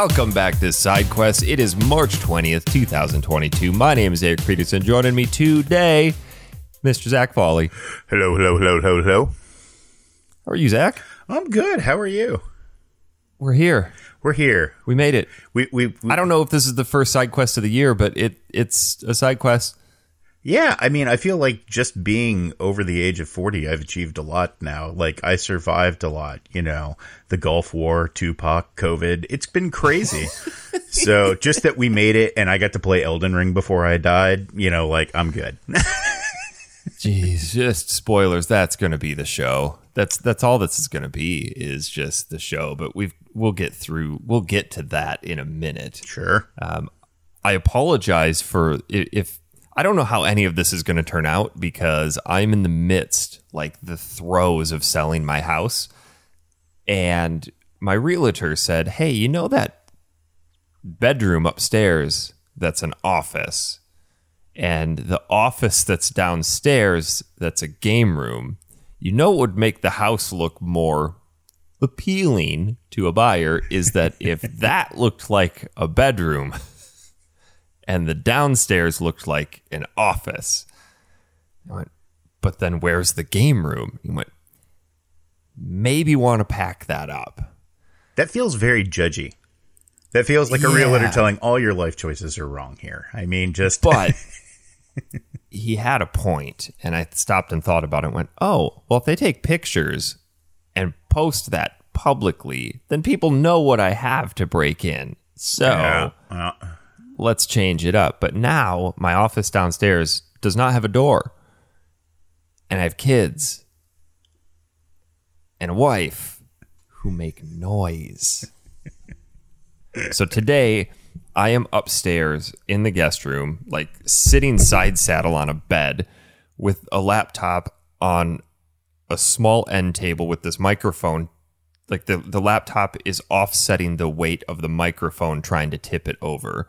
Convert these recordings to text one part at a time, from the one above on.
Welcome back to Side SideQuest. It is March 20th, 2022. My name is Eric Peterson. Joining me today, Mr. Zach Foley. Hello, hello, hello, hello, hello. How are you, Zach? I'm good. How are you? We're here. We're here. We made it. We we, we I don't know if this is the first side quest of the year, but it it's a side quest. Yeah. I mean, I feel like just being over the age of forty, I've achieved a lot now. Like I survived a lot. You know, the Gulf War, Tupac, COVID. It's been crazy. so just that we made it, and I got to play Elden Ring before I died. You know, like I'm good. Jeez, just spoilers. That's going to be the show. That's that's all this is going to be is just the show. But we've we'll get through. We'll get to that in a minute. sure. Um, I apologize for if I don't know how any of this is going to turn out because I'm in the midst, like the throes of selling my house, and my realtor said, "Hey, you know that bedroom upstairs that's an office, and the office that's downstairs that's a game room. You know what would make the house look more." appealing to a buyer is that if that looked like a bedroom and the downstairs looked like an office. I went, but then where's the game room? He went, maybe want to pack that up. That feels very judgy. That feels like a realtor Yeah. telling all your life choices are wrong here. I mean, just But he had a point, and I stopped and thought about it and went, oh, well, if they take pictures and post that publicly, then people know what I have to break in. So. Yeah. Well, let's change it up. But now my office downstairs does not have a door. And I have kids and a wife who make noise. so today I am upstairs in the guest room, like sitting side saddle on a bed with a laptop on a small end table with this microphone like the, the laptop is offsetting the weight of the microphone trying to tip it over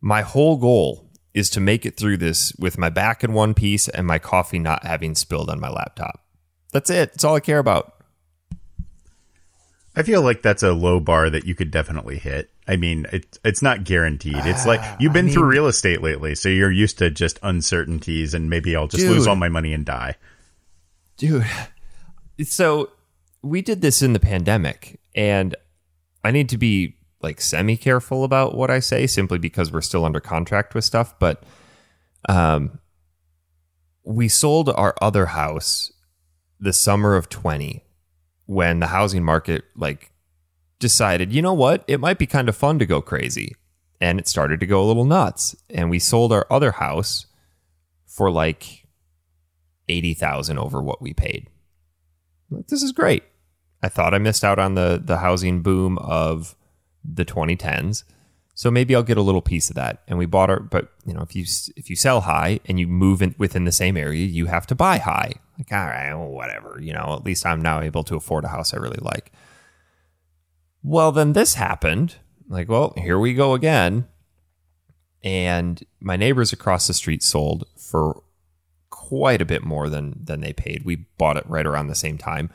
my whole goal is to make it through this with my back in one piece and my coffee not having spilled on my laptop. That's it. That's all I care about. I feel like that's a low bar that you could definitely hit. I mean, it, it's not guaranteed. It's like uh, you've been through real estate lately, so you're used to just uncertainties and maybe I'll just lose all my money and die. Dude. So we did this in the pandemic and I need to be like semi careful about what I say simply because we're still under contract with stuff, but um we sold our other house the summer of 20 when the housing market like decided, you know what, it might be kind of fun to go crazy. And it started to go a little nuts. And we sold our other house for like 80,000 over what we paid. Like, this is great. I thought I missed out on the the housing boom of the 2010s. So maybe I'll get a little piece of that. And we bought our but you know, if you if you sell high and you move in within the same area, you have to buy high. Like all right, well, whatever, you know, at least I'm now able to afford a house I really like. Well, then this happened. Like, well, here we go again. And my neighbors across the street sold for quite a bit more than than they paid. We bought it right around the same time.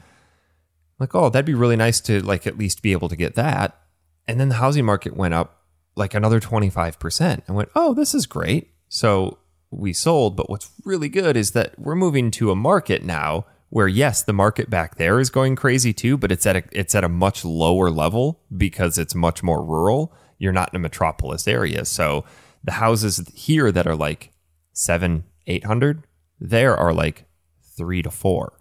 Like, oh, that'd be really nice to like at least be able to get that. And then the housing market went up like another 25%. and went, "Oh, this is great." So we sold, but what's really good is that we're moving to a market now where yes, the market back there is going crazy too, but it's at a it's at a much lower level because it's much more rural. You're not in a metropolis area. So the houses here that are like 7 800 there are like 3 to 4.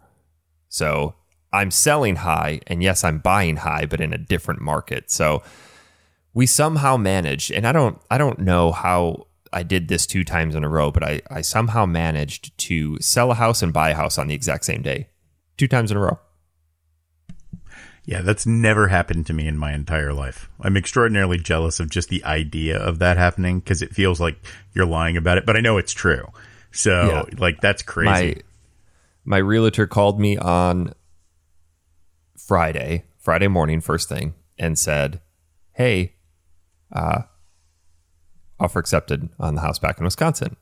So I'm selling high and yes, I'm buying high but in a different market. So we somehow managed and I don't I don't know how I did this two times in a row, but I, I somehow managed to sell a house and buy a house on the exact same day. Two times in a row. Yeah, that's never happened to me in my entire life. I'm extraordinarily jealous of just the idea of that happening because it feels like you're lying about it, but I know it's true. So, Yeah. like, that's crazy. My my realtor called me on Friday, Friday morning, first thing, and said, Hey, uh, offer accepted on the house back in Wisconsin.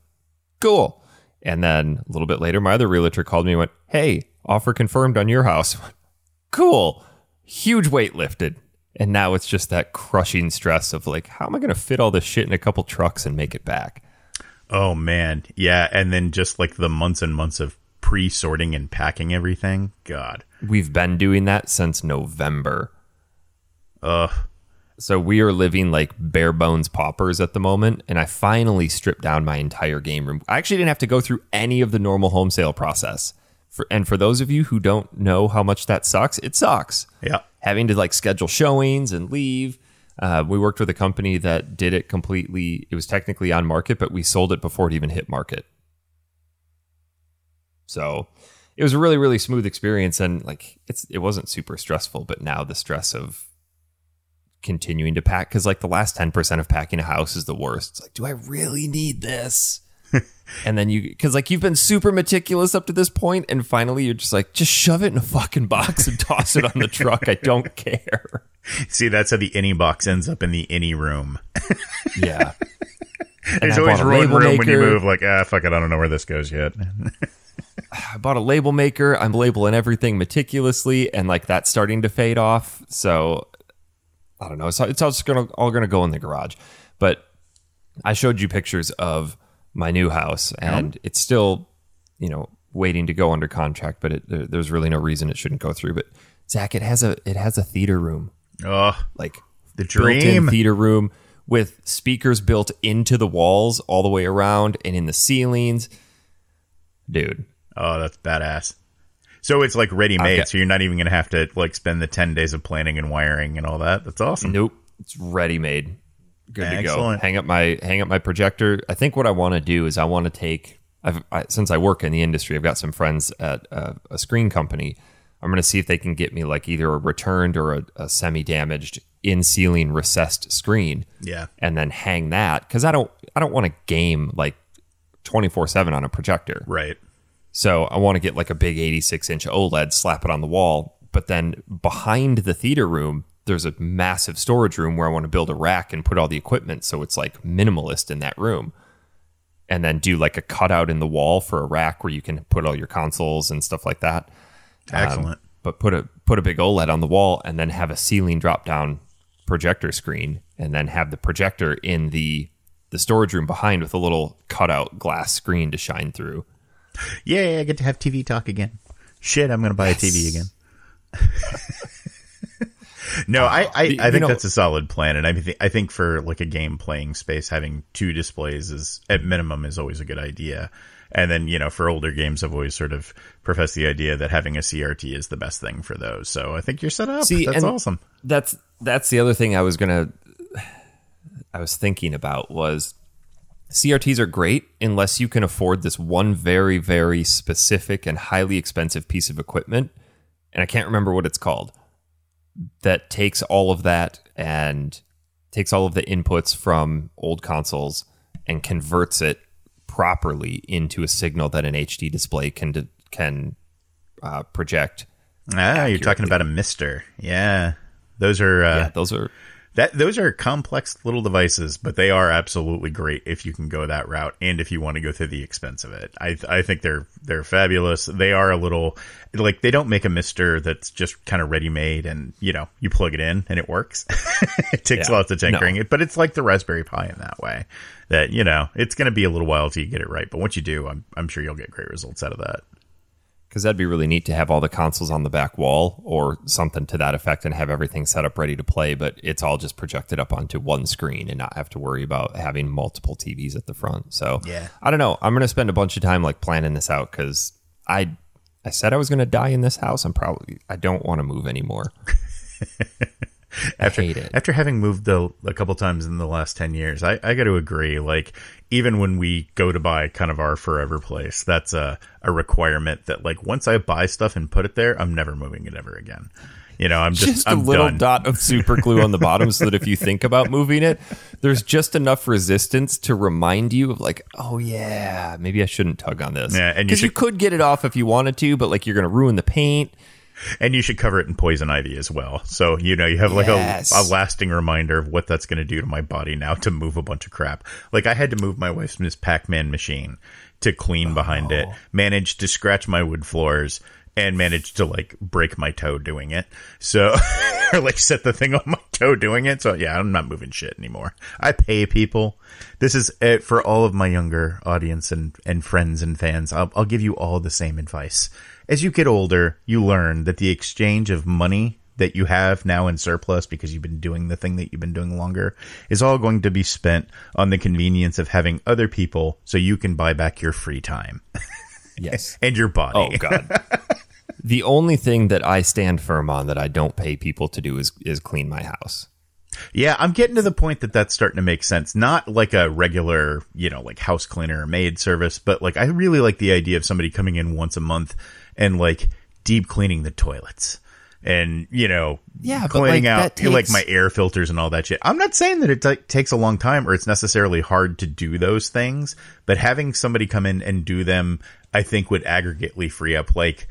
Cool. And then a little bit later, my other realtor called me and went, Hey, offer confirmed on your house. cool. Huge weight lifted. And now it's just that crushing stress of like, how am I going to fit all this shit in a couple trucks and make it back? Oh man, yeah, and then just like the months and months of pre-sorting and packing everything. God. We've been doing that since November. Ugh. So we are living like bare bones paupers at the moment, and I finally stripped down my entire game room. I actually didn't have to go through any of the normal home sale process. For, and for those of you who don't know how much that sucks, it sucks. Yeah. Having to like schedule showings and leave. Uh, we worked with a company that did it completely. It was technically on market, but we sold it before it even hit market. So it was a really, really smooth experience, and like it's it wasn't super stressful. But now the stress of continuing to pack because like the last 10% of packing a house is the worst it's like do i really need this and then you because like you've been super meticulous up to this point and finally you're just like just shove it in a fucking box and toss it on the truck i don't care See, that's how the any box ends up in the any room. yeah There's I always room when you move, like, ah, fuck it, I don't know where this goes yet. I bought a label maker. I'm labeling everything meticulously and like that's starting to fade off. So i don't know. It's, it's all just gonna all gonna go in the garage. But i showed you pictures of my new house and it's still you know waiting to go under contract but it, there, there's really no reason it shouldn't go through. But zach it has a it has a theater room. Oh, like the dream. theater room with speakers built into the walls all the way around and in the ceilings. Dude Oh, that's badass. So it's like ready made, Okay. so you're not even going to have to like spend the 10 days of planning and wiring and all that. That's awesome. Nope, it's ready made. Good to Excellent. go. Hang up my hang up my projector. I think what I want to do is I want to take. I've I, since I work in the industry, I've got some friends at a, a screen company. I'm going to see if they can get me like either a returned or a, a semi damaged in ceiling recessed screen, Yeah. and then hang that because I don't I don't want to game like 24 seven on a projector. Right. So I want to get like a big 86 inch OLED, slap it on the wall. But then behind the theater room, there's a massive storage room where I want to build a rack and put all the equipment. So it's like minimalist in that room. And then do like a cutout in the wall for a rack where you can put all your consoles and stuff like that. Um, Excellent. But put a put a big OLED on the wall and then have a ceiling drop down projector screen and then have the projector in the the storage room behind with a little cutout glass screen to shine through. Yay, I get to have TV talk again. Shit, I'm going to buy a TV again. no, I, I, You- I you think know- that's a solid plan. And I, th- I think for like a game playing space, having two displays is at minimum is always a good idea. And then, you know, for older games, I've always sort of professed the idea that having a CRT is the best thing for those. So I think you're set up. See, that's awesome. That's that's the other thing I was gonna I was thinking about was CRTs are great unless you can afford this one very very specific and highly expensive piece of equipment, and I can't remember what it's called. That takes all of that and takes all of the inputs from old consoles and converts it properly into a signal that an HD display can can uh, project. Ah, you're talking about a MiSTer. Yeah. Those are, uh, Yeah, those are That those are complex little devices, but they are absolutely great if you can go that route and if you want to go through the expense of it. I I think they're they're fabulous. They are a little like they don't make a MiSTer that's just kind of ready made and you know you plug it in and it works. it takes Yeah. lots of tinkering, No. but it's like the Raspberry Pi in that way. That you know it's going to be a little while till you get it right, but once you do, I'm I'm sure you'll get great results out of that. Because that'd be really neat to have all the consoles on the back wall or something to that effect and have everything set up ready to play but it's all just projected up onto one screen and not have to worry about having multiple tvs at the front. So Yeah. i don't know. I'm gonna spend a bunch of time like planning this out because i i said i was gonna die in this house. I'm probably i don't want to move anymore after hate it. after having moved a, a couple times in the last 10 years i, I got to agree like even when we go to buy kind of our forever place that's a, a requirement that like once i buy stuff and put it there i'm never moving it ever again. You know i'm just, just i'm a little done. dot of super glue on the bottom so that if you think about moving it there's just enough resistance to remind you of like oh yeah maybe i shouldn't tug on this. Yeah, and you because you, should- could get it off if you wanted to but like you're gonna ruin the paint and you should cover it in poison ivy as well so you know you have like Yes. a, a lasting reminder of what that's going to do to my body now to move a bunch of crap like i had to move my wife's miss pac-man machine to clean behind it Oh. managed to scratch my wood floors and managed to like break my toe doing it. So, or like set the thing on my toe doing it. So yeah, I'm not moving shit anymore. I pay people. This is it for all of my younger audience and, and friends and fans. I'll, I'll give you all the same advice. As you get older, you learn that the exchange of money that you have now in surplus because you've been doing the thing that you've been doing longer is all going to be spent on the convenience of having other people so you can buy back your free time. Yes. and your body. Oh God. the only thing that I stand firm on that I don't pay people to do is is clean my house. Yeah, I'm getting to the point that that's starting to make sense. Not like a regular, you know, like house cleaner or maid service, but like I really like the idea of somebody coming in once a month and like deep cleaning the toilets and you know, yeah, cleaning like, out takes... like my air filters and all that shit. I'm not saying that it t- takes a long time or it's necessarily hard to do those things, but having somebody come in and do them, I think would aggregately free up like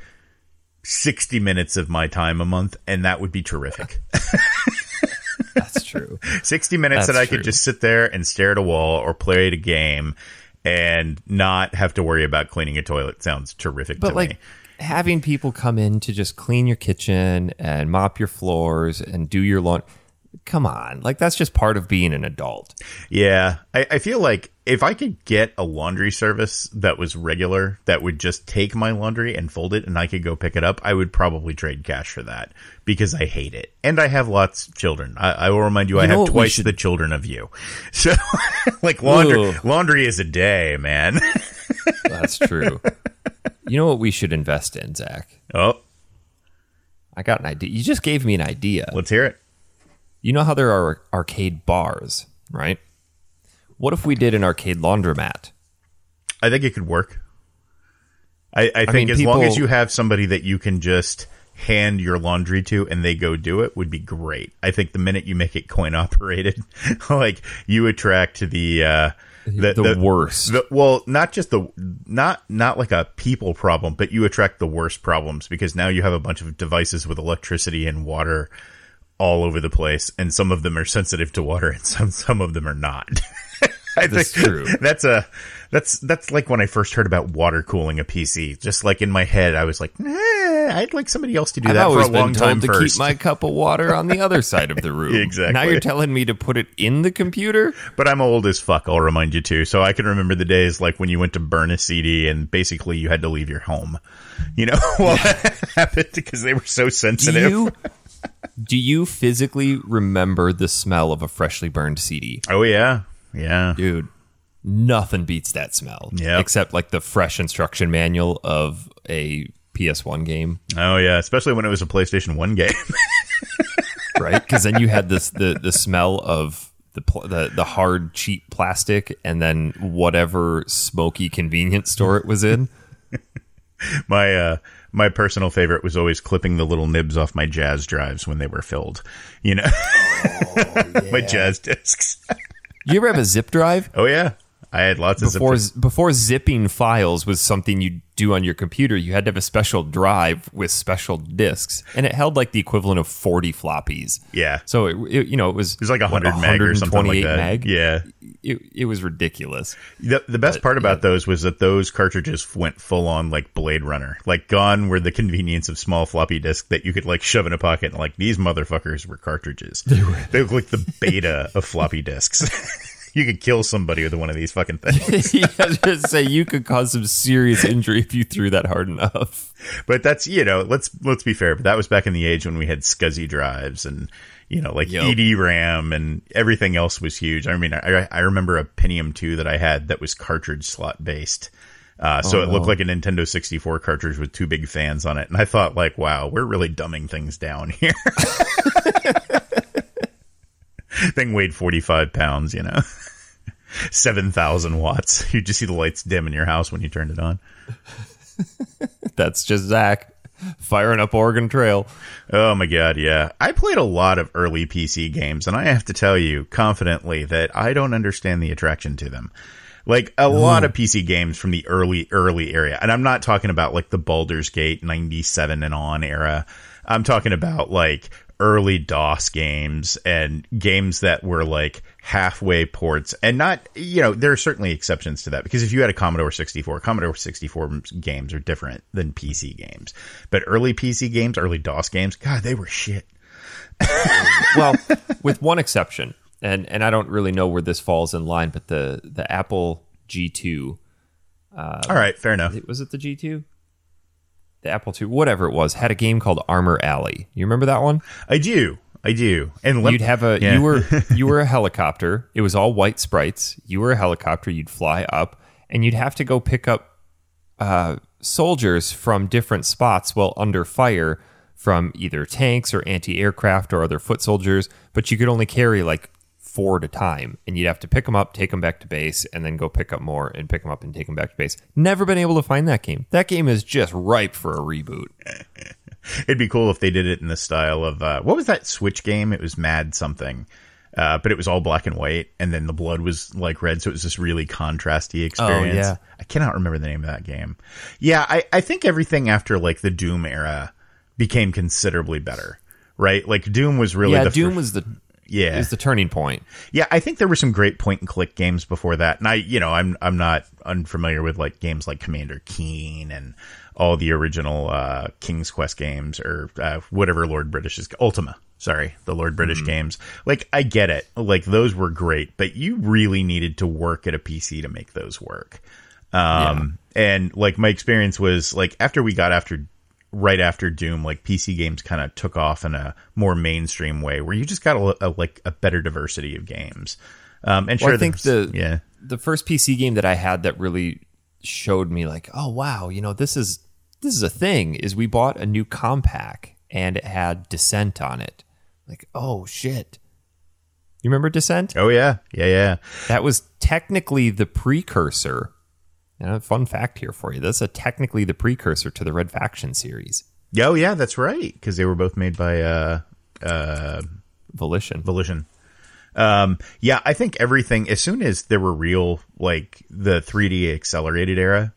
60 minutes of my time a month, and that would be terrific. That's true. 60 minutes That's that I true. could just sit there and stare at a wall or play at a game and not have to worry about cleaning a toilet sounds terrific but to like me. Having people come in to just clean your kitchen and mop your floors and do your lawn come on like that's just part of being an adult Yeah, I, I feel like if I could get a laundry service that was regular, that would just take my laundry and fold it, and I could go pick it up, I would probably trade cash for that because I hate it, and I have lots of children. I, I will remind you, I have twice should- the children of you. So, like laundry, Ugh. laundry is a day, man. that's true you know what we should invest in zach oh, i got an idea you just gave me an idea let's hear it. you know how there are arcade bars right what if we did an arcade laundromat I think it could work. I, I think mean, as long as you have somebody that you can just hand your laundry to and they go do it would be great. I think the minute you make it coin operated, like you attract the uh the, The worst. the- well, not just the not not like a people problem, but you attract the worst problems because now you have a bunch of devices with electricity and water all over the place, and some of them are sensitive to water, and some some of them are not. I That's think true. That's a that's that's like when I first heard about water cooling a PC. Just like in my head, I was like, nah, I'd like somebody else to do I've that for always a long time told to first. keep my cup of water on the other side of the room. Exactly. Now you're telling me to put it in the computer? but I'm old as fuck. I'll remind you too. So I can remember the days like when you went to burn a CD and basically you had to leave your home. You know, well, that happened because they were so sensitive. you do you physically remember the smell of a freshly burned CD? Oh yeah, yeah. Dude, nothing beats that smell. Yep. Except like the fresh instruction manual of a PS1 game, Oh yeah, especially when it was a PlayStation One game. right? Because then you had this the the smell of the, pl- the the hard cheap plastic, and then whatever smoky convenience store it was in. my uh my personal favorite was always clipping the little nibs off my Jaz drives when they were filled. You know, my Jaz discs. You ever have a zip drive? Oh yeah, I had lots of before zip- before zipping files was something you do on your computer, you had to have a special drive with special disks, and it held like the equivalent of forty floppies. Yeah. So it, it you know it was It was like 100 meg or something like that. meg. Yeah. It, it was ridiculous. The, the best part about those was that those cartridges went full on like Blade Runner. Like gone were the convenience of small floppy disk that you could like shove in a pocket. And like these motherfuckers were cartridges. They were. They look like the beta of floppy disks. you could kill somebody with one of these fucking things. yeah, I was just say you could cause some serious injury if you threw that hard enough. But that's you know let's let's be fair. But that was back in the age when we had SCSI drives and you know like Yep. ED RAM and everything else was huge. I mean, I, I remember a Pentium two that I had that was cartridge slot based. Uh, so Oh, it looked no. like a Nintendo 64 cartridge with two big fans on it. And I thought like, wow, we're really dumbing things down here. Thing weighed 45 pounds, you know, 7,000 watts. You just see the lights dim in your house when you turned it on. That's just Zach firing up Oregon Trail. Oh my god, yeah. I played a lot of early PC games, and I have to tell you confidently that I don't understand the attraction to them. Like a lot of PC games from the early, early area. And I'm not talking about like the Baldur's Gate 97 and on era. I'm talking about like early DOS games and games that were like halfway ports and not, you know, there are certainly exceptions to that because if you had a Commodore 64, Commodore 64 games are different than PC games. But early PC games, early DOS games, God, they were shit. well, with one exception, and and I don't really know where this falls in line, but the the Apple G2. Uh, All right, fair enough. Was it the G2? The Apple II, whatever it was, had a game called Armor Alley. You remember that one? I do. I do. And you'd have a yeah. you were you were a helicopter. It was all white sprites. You were a helicopter. You'd fly up, and you'd have to go pick up uh, soldiers from different spots while under fire from either tanks or anti-aircraft or other foot soldiers. But you could only carry like four at a time, and you'd have to pick them up, take them back to base, and then go pick up more and pick them up and take them back to base. Never been able to find that game. That game is just ripe for a reboot. It'd be cool if they did it in the style of uh, what was that Switch game? It was Mad something. Uh, but it was all black and white, and then the blood was like red, so it was this really contrasty experience. Oh, yeah. I cannot remember the name of that game. Yeah, I, I think everything after like the Doom era became considerably better, right? Like Doom was really yeah. Doom was the yeah is the turning point. Yeah, I think there were some great point and click games before that, and I you know I'm I'm not unfamiliar with like games like Commander Keen and all the original uh, King's Quest games or uh, whatever Lord British is Ultima. Sorry, the Lord British mm-hmm. games. Like I get it, like those were great, but you really needed to work at a PC to make those work. Um, yeah. and like my experience was like after we got after right after Doom, like PC games kind of took off in a more mainstream way, where you just got a, a like a better diversity of games. Um, and well, sure, I think the yeah the first PC game that I had that really showed me like, oh wow, you know this is this is a thing. Is we bought a new Compaq and it had Descent on it. Like, oh shit. You remember Descent? Oh yeah, yeah, yeah. That was technically the precursor a fun fact here for you. This is technically the precursor to the Red Faction series. Oh yeah, that's right. Because they were both made by uh, uh, Volition. Volition. Um, yeah, I think everything. As soon as there were real like the 3D accelerated era,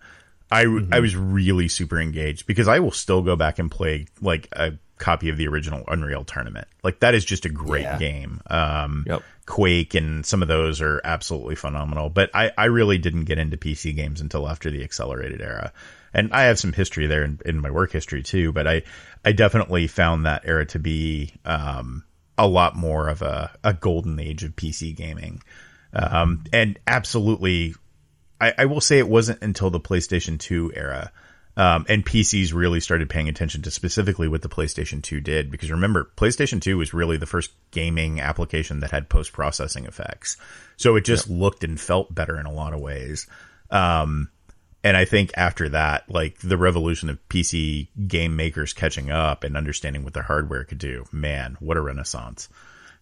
I mm-hmm. I was really super engaged because I will still go back and play like a copy of the original Unreal Tournament. Like that is just a great yeah. game. Um, yep. Quake and some of those are absolutely phenomenal. But I, I really didn't get into PC games until after the accelerated era. And I have some history there in, in my work history too, but I, I definitely found that era to be, um, a lot more of a, a golden age of PC gaming. Um, and absolutely, I, I will say it wasn't until the PlayStation 2 era um, and PCs really started paying attention to specifically what the PlayStation 2 did. Because remember, PlayStation 2 was really the first gaming application that had post processing effects. So it just looked and felt better in a lot of ways. Um, and I think after that, like the revolution of PC game makers catching up and understanding what their hardware could do, man, what a renaissance.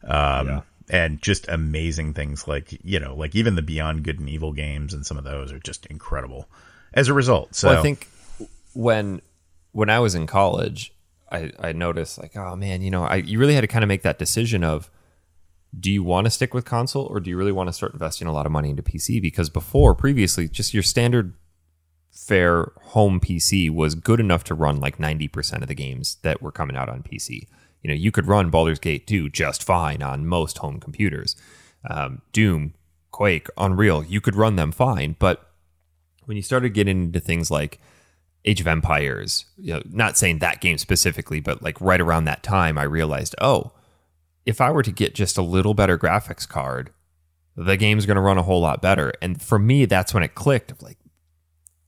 Um, yeah. and just amazing things like, you know, like even the Beyond Good and Evil games and some of those are just incredible as a result. So well, I think when when I was in college, I, I noticed like, oh man, you know, I you really had to kind of make that decision of do you want to stick with console or do you really want to start investing a lot of money into PC? Because before, previously, just your standard fair home PC was good enough to run like 90% of the games that were coming out on PC. You know, you could run Baldur's Gate 2 just fine on most home computers. Um, Doom, Quake, Unreal, you could run them fine. But when you started getting into things like Age of Empires, you know, not saying that game specifically, but like right around that time, I realized, oh, if I were to get just a little better graphics card, the game's going to run a whole lot better. And for me, that's when it clicked. Of like,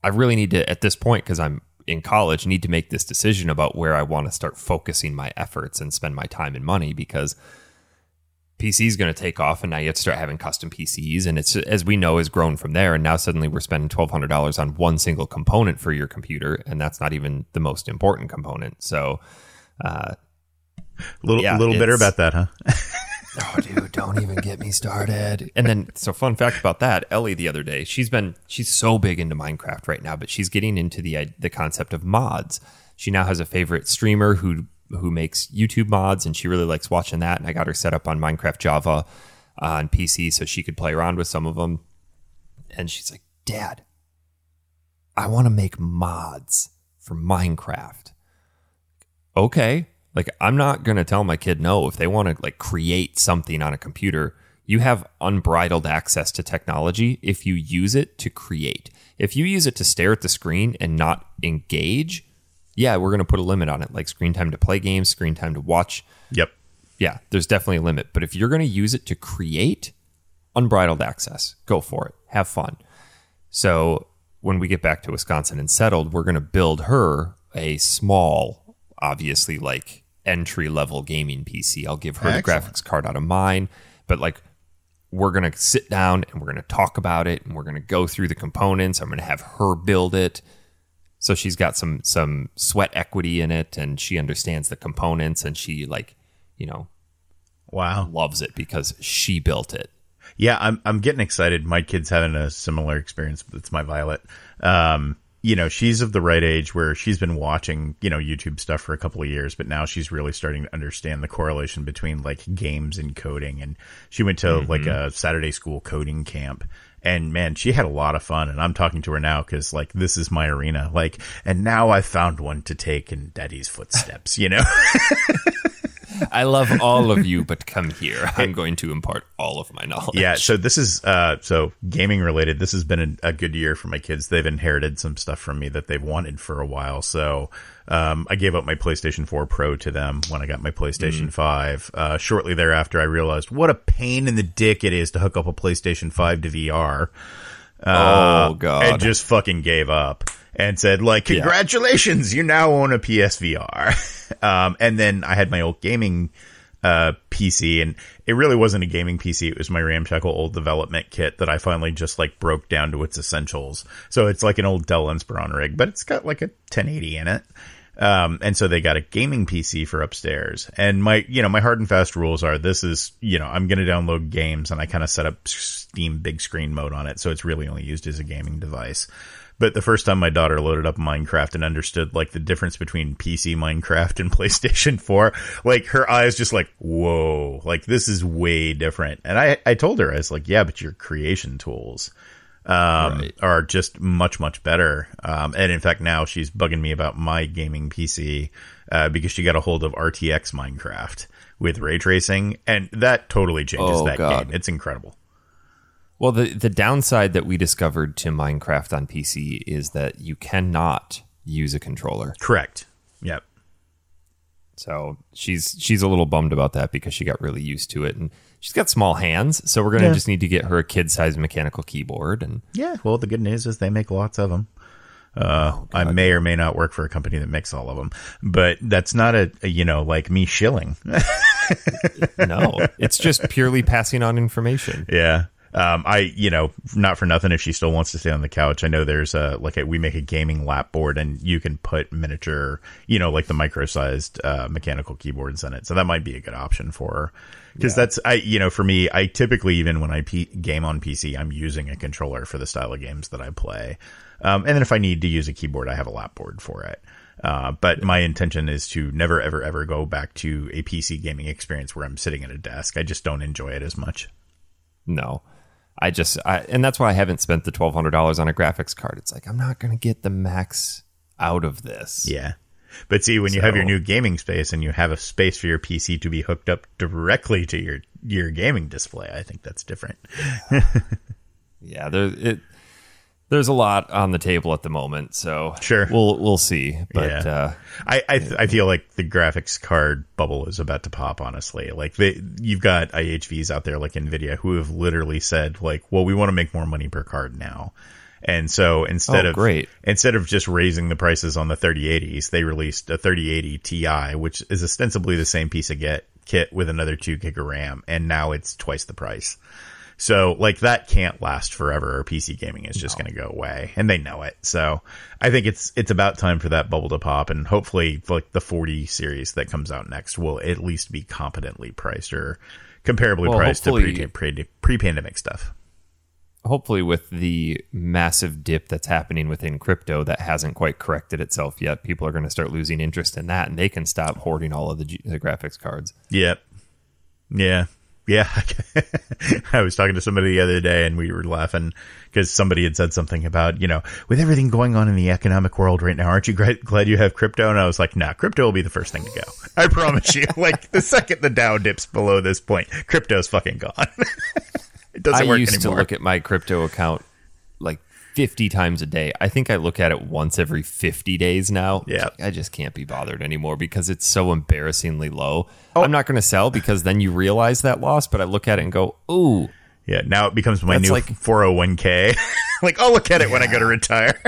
I really need to at this point because I'm in college, need to make this decision about where I want to start focusing my efforts and spend my time and money because PC is going to take off, and now you have to start having custom PCs, and it's as we know has grown from there. And now suddenly we're spending twelve hundred dollars on one single component for your computer, and that's not even the most important component. So, uh, little yeah, little bitter about that, huh? oh, dude, don't even get me started. And then, so fun fact about that, Ellie the other day, she's been she's so big into Minecraft right now, but she's getting into the the concept of mods. She now has a favorite streamer who who makes YouTube mods, and she really likes watching that. And I got her set up on Minecraft Java uh, on PC so she could play around with some of them. And she's like, Dad, I want to make mods for Minecraft. Okay, Like I'm not going to tell my kid no if they want to like create something on a computer. You have unbridled access to technology if you use it to create. If you use it to stare at the screen and not engage, yeah, we're going to put a limit on it, like screen time to play games, screen time to watch. Yep. Yeah, there's definitely a limit. But if you're going to use it to create, unbridled access, go for it. Have fun. So when we get back to Wisconsin and settled, we're going to build her a small, obviously like entry level gaming PC. I'll give her Excellent. the graphics card out of mine, but like we're going to sit down and we're going to talk about it and we're going to go through the components. I'm going to have her build it. So she's got some some sweat equity in it and she understands the components and she like, you know, Wow. loves it because she built it. Yeah, I'm I'm getting excited. My kid's having a similar experience. It's my Violet. Um, you know, she's of the right age where she's been watching, you know, YouTube stuff for a couple of years, but now she's really starting to understand the correlation between like games and coding. And she went to like a Saturday school coding camp. And man, she had a lot of fun. And I'm talking to her now because like this is my arena. Like, and now I found one to take in daddy's footsteps, you know? I love all of you, but come here. I'm going to impart all of my knowledge. Yeah, so this is uh so gaming related. This has been a, a good year for my kids. They've inherited some stuff from me that they've wanted for a while. So um, I gave up my PlayStation 4 Pro to them when I got my PlayStation 5. Uh, shortly thereafter, I realized what a pain in the dick it is to hook up a PlayStation 5 to VR. Oh god. And just fucking gave up and said like, congratulations, you now own a PSVR. um, and then I had my old gaming, uh, PC and it really wasn't a gaming PC. It was my ramshackle old development kit that I finally just like broke down to its essentials. So it's like an old Dell Inspiron rig, but it's got like a 1080 in it. Um, and so they got a gaming PC for upstairs. And my, you know, my hard and fast rules are this is, you know, I'm going to download games and I kind of set up Steam big screen mode on it. So it's really only used as a gaming device. But the first time my daughter loaded up Minecraft and understood like the difference between PC Minecraft and PlayStation 4, like her eyes just like, whoa, like this is way different. And I, I told her, I was like, yeah, but your creation tools, um, Right. are just much, much better. Um, and in fact, now she's bugging me about my gaming PC, uh, because she got a hold of RTX Minecraft with ray tracing and that totally changes Oh, that God. game. It's incredible. Well, the the downside that we discovered to Minecraft on PC is that you cannot use a controller. Correct. Yep. So she's she's a little bummed about that because she got really used to it and she's got small hands. So we're gonna Yeah. just need to get her a kid sized mechanical keyboard and Yeah, well, the good news is they make lots of them. Uh, I may or may not work for a company that makes all of them, but that's not a, a, you know like me shilling. no, it's just purely passing on information. yeah. Um, I you know not for nothing if she still wants to stay on the couch. I know there's a like a, we make a gaming lap board and you can put miniature you know like the micro sized uh, mechanical keyboards in it, so that might be a good option for her. Because that's I you know for me I typically even when I P- game on PC I'm using a controller for the style of games that I play. Um, and then if I need to use a keyboard, I have a lap board for it. Uh, but my intention is to never, ever, ever go back to a PC gaming experience where I'm sitting at a desk. I just don't enjoy it as much. No. I just I and that's why I haven't spent the twelve hundred dollars on a graphics card. It's like I'm not gonna get the max out of this. Yeah. But see, when you have your new gaming space and you have a space for your PC to be hooked up directly to your, your gaming display, I think that's different. Yeah, there it there's a lot on the table at the moment, so Sure. we'll we'll see. But Yeah. uh, I I, th- I feel like the graphics card bubble is about to pop. Honestly, like they, you've got IHVs out there like Nvidia who have literally said like, well, we want to make more money per card now, and so instead Oh, of great. instead of just raising the prices on the 3080s, they released a 3080 Ti, which is ostensibly the same piece of get kit with another two gig of RAM, and now it's twice the price. So like that can't last forever or PC gaming is just going to go away and they know it. So I think it's, it's about time for that bubble to pop and hopefully like the 40 series that comes out next will at least be competently priced or comparably Well, priced to pre, pre, pre-pandemic stuff. hopefully with the massive dip that's happening within crypto that hasn't quite corrected itself yet, people are going to start losing interest in that, and they can stop hoarding all of the, G- the graphics cards. Yep. Yeah. Yeah. I was talking to somebody the other day and we were laughing because somebody had said something about, you know, with everything going on in the economic world right now, aren't you glad, you have crypto? And I was like, nah, crypto will be the first thing to go. I promise you. like the second the Dow dips below this point, crypto's fucking gone. it doesn't I work used anymore. to look at my crypto account 50 times a day. I think I look at it once every 50 days now. Yeah. I just can't be bothered anymore because it's so embarrassingly low. Oh. I'm not going to sell because then you realize that loss, but I look at it and go, ooh, yeah. Now it becomes my new like- 401k. like I'll look at it when I go to retire.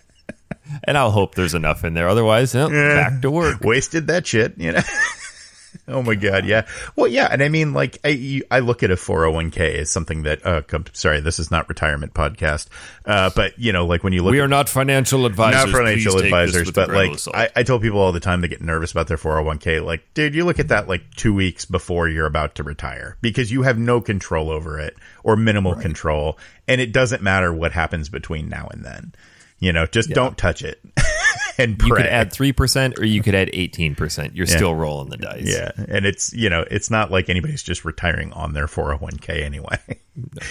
and I'll hope there's enough in there. Otherwise, eh, back to work. wasted that shit, you know. oh my god, yeah. Well, yeah, and I mean, like, I you, I look at a four hundred one k as something that. Uh, come, sorry, this is not retirement podcast, uh, but you know, like when you look. We are not financial advisors. not financial Please take this advisors, but like. I, I tell people all the time they get nervous about their 401k. Like, dude, you look at that like two weeks before you're about to retire because you have no control over it or minimal control, and it doesn't matter what happens between now and then. You know, just don't touch it and pray. you could add 3% or you could add 18%. You're still rolling the dice. Yeah, and it's you know it's not like anybody's just retiring on their 401k anyway.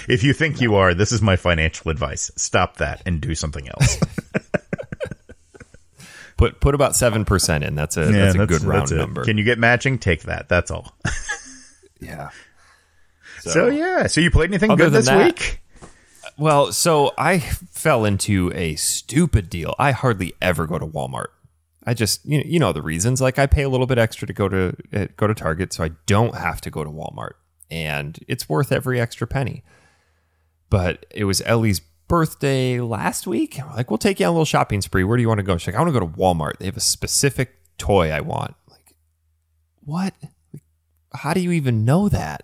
If you think you are, this is my financial advice. Stop that and do something else. Put put about 7% in. That's a that's a good round it. number. Can you get matching? Take that. That's all. yeah. So, yeah, so you played anything Other good this that- week? Well, so I fell into a stupid deal. I hardly ever go to Walmart. I just you know, you know the reasons. Like I pay a little bit extra to go to uh, go to Target, so I don't have to go to Walmart, and it's worth every extra penny. But it was Ellie's birthday last week. We're like, we'll take you on a little shopping spree. Where do you want to go? She's like, I want to go to Walmart. They have a specific toy I want. Like, what? How do you even know that?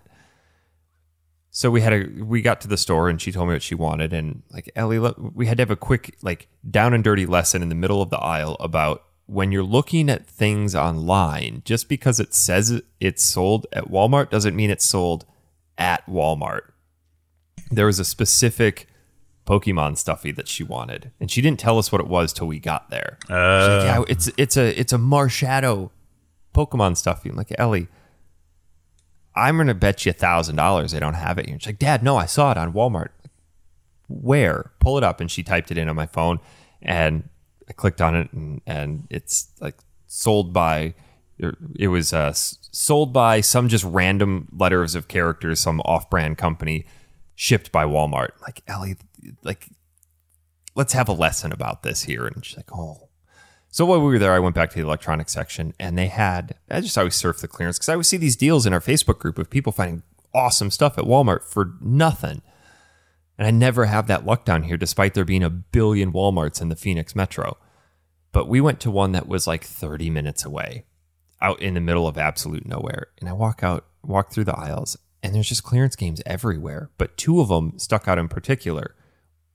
So we had a we got to the store and she told me what she wanted and like Ellie we had to have a quick like down and dirty lesson in the middle of the aisle about when you're looking at things online just because it says it's sold at Walmart doesn't mean it's sold at Walmart. There was a specific Pokemon stuffy that she wanted and she didn't tell us what it was till we got there. She's like, uh. yeah, it's it's a it's a Marshadow Pokemon stuffy. I'm like Ellie, I'm gonna bet you a thousand dollars they don't have it here. She's like, Dad, no, I saw it on Walmart. Where? Pull it up, and she typed it in on my phone, and I clicked on it, and, and it's like sold by. It was uh, sold by some just random letters of characters, some off-brand company, shipped by Walmart. Like Ellie, like let's have a lesson about this here. And she's like, oh, so while we were there, I went back to the electronics section and they had, I just always surf the clearance because I always see these deals in our Facebook group of people finding awesome stuff at Walmart for nothing. And I never have that luck down here, despite there being a billion Walmarts in the Phoenix metro. But we went to one that was like 30 minutes away, out in the middle of absolute nowhere. And I walk out, walk through the aisles, and there's just clearance games everywhere. But two of them stuck out in particular.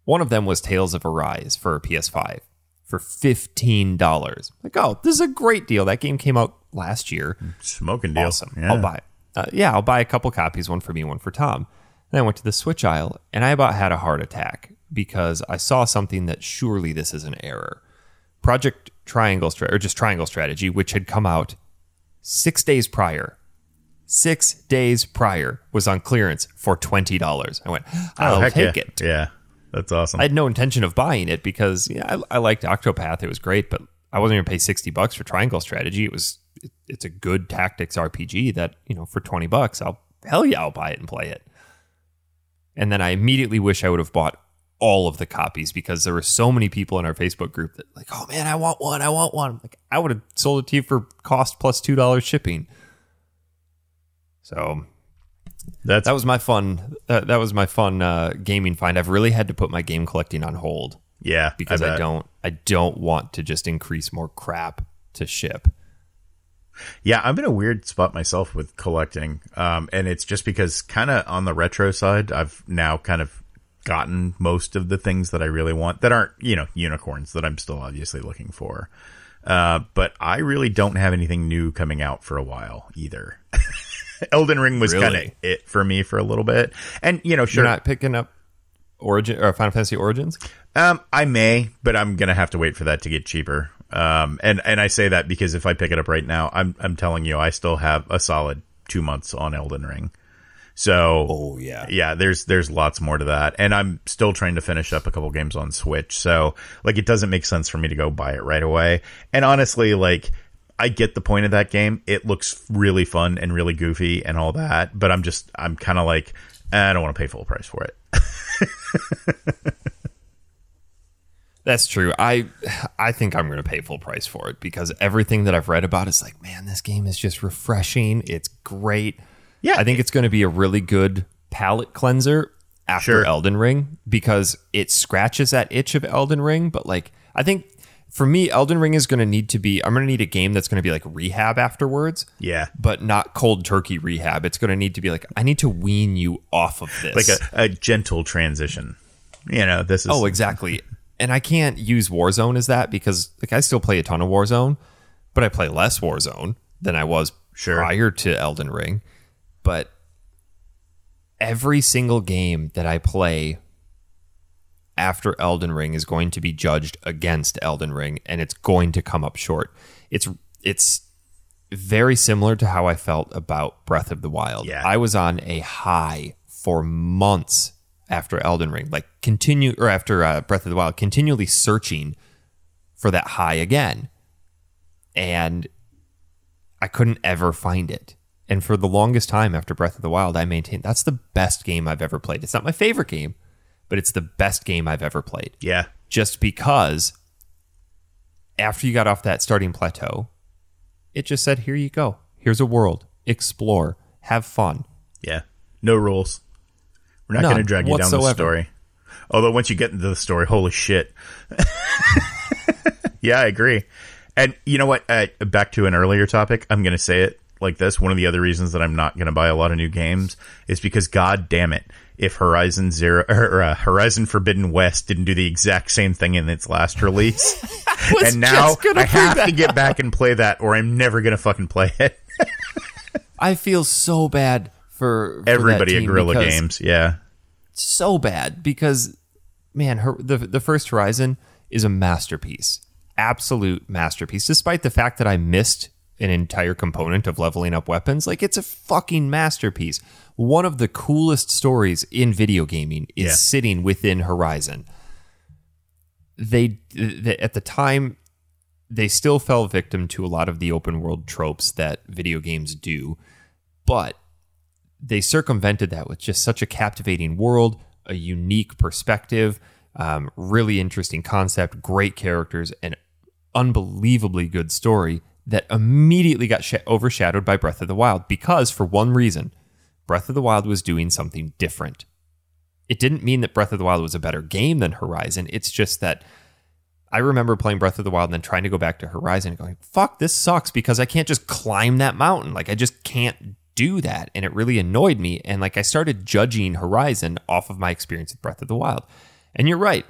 One of them was Tales of Arise for a PS5 for $15. Like, oh, this is a great deal. That game came out last year. Smoking deal. Awesome. Yeah. I'll buy it. Uh, yeah, I'll buy a couple copies, one for me, one for Tom. Then I went to the Switch aisle and I about had a heart attack because I saw something that surely this is an error. Project Triangle, Stra- or just Triangle Strategy, which had come out six days prior, six days prior, was on clearance for $20. I went, I'll Oh, take yeah. it. Yeah, that's awesome. I had no intention of buying it because I, I liked Octopath. It was great, but I wasn't going to pay 60 bucks for Triangle Strategy. It was it, it's a good tactics RPG that, you know, for 20 bucks, I'll hell yeah, I'll buy it and play it. And then I immediately wish I would have bought all of the copies because there were so many people in our Facebook group that like, "Oh man, I want one. I want one." Like I would have sold it to you for cost plus $2 shipping. So, that's that was my fun. That, that was my fun uh, gaming find. I've really had to put my game collecting on hold yeah because I, bet. don't I don't want to just increase more crap to ship. Yeah, I'm in a weird spot myself with collecting. Um, and it's just because kind of on the retro side, I've now kind of gotten most of the things that I really want that aren't, you know, unicorns that I'm still obviously looking for. Uh, but I really don't have anything new coming out for a while either. Elden Ring was Really? kind of it for me for a little bit. And, you know, sure. You're not picking up Origin or Final Fantasy Origins. Um, I may, but I'm gonna have to wait for that to get cheaper. Um, and and I say that because if I pick it up right now, I'm I'm telling you, I still have a solid two months on Elden Ring. So, Oh, yeah. yeah, there's there's lots more to that, and I'm still trying to finish up a couple games on Switch. So, like, it doesn't make sense for me to go buy it right away. And honestly, like, I get the point of that game. It looks really fun and really goofy and all that, but I'm just I'm kind of like eh, I don't want to pay full price for it. That's true. I I think I'm going to pay full price for it because everything that I've read about is like, man, this game is just refreshing. It's great. Yeah. I think it's going to be a really good palate cleanser after Sure. Elden Ring because it scratches that itch of Elden Ring, but like I think for me Elden Ring is going to need to be I'm going to need a game that's going to be like rehab afterwards. Yeah. But not cold turkey rehab. It's going to need to be like I need to wean you off of this. Like a, a gentle transition. You know, this is Oh, exactly. And I can't use Warzone as that because like I still play a ton of Warzone, but I play less Warzone than I was Sure. prior to Elden Ring. But every single game that I play after Elden Ring is going to be judged against Elden Ring and it's going to come up short. It's it's very similar to how I felt about Breath of the Wild. Yeah. I was on a high for months after Elden Ring, like continue or after uh, Breath of the Wild, continually searching for that high again, and I couldn't ever find it. And for the longest time after Breath of the Wild, I maintained that's the best game I've ever played. It's not my favorite game, but it's the best game I've ever played. yeah. Just because after you got off that starting plateau, it just said, here you go. Here's a world. Explore. Have fun. Yeah. No rules. We're not going to drag you down the whatsoever. story. Although once you get into the story, holy shit. yeah, I agree. And you know what? Uh, back to an earlier topic, I'm going to say it like this. One of the other reasons that I'm not going to buy a lot of new games is because, god damn it, if Horizon Zero or uh, Horizon Forbidden West didn't do the exact same thing in its last release, and now I have to get back and play that, or I'm never going to fucking play it. I feel so bad for, for Everybody at Guerrilla Games, yeah. so bad because man her, the the first horizon is a masterpiece absolute masterpiece despite the fact that i missed an entire component of leveling up weapons like it's a fucking masterpiece. One of the coolest stories in video gaming is Yeah. sitting within horizon. They, they at the time they still fell victim to a lot of the open world tropes that video games do but they circumvented that with just such a captivating world, a unique perspective, um, really interesting concept, great characters, and unbelievably good story that immediately got sh- overshadowed by Breath of the Wild because, for one reason, Breath of the Wild was doing something different. It didn't mean that Breath of the Wild was a better game than Horizon. It's just that I remember playing Breath of the Wild and then trying to go back to Horizon and going, fuck, this sucks because I can't just climb that mountain. Like, I just can't do that. And it really annoyed me. And like, I started judging Horizon off of my experience with Breath of the Wild. And you're right,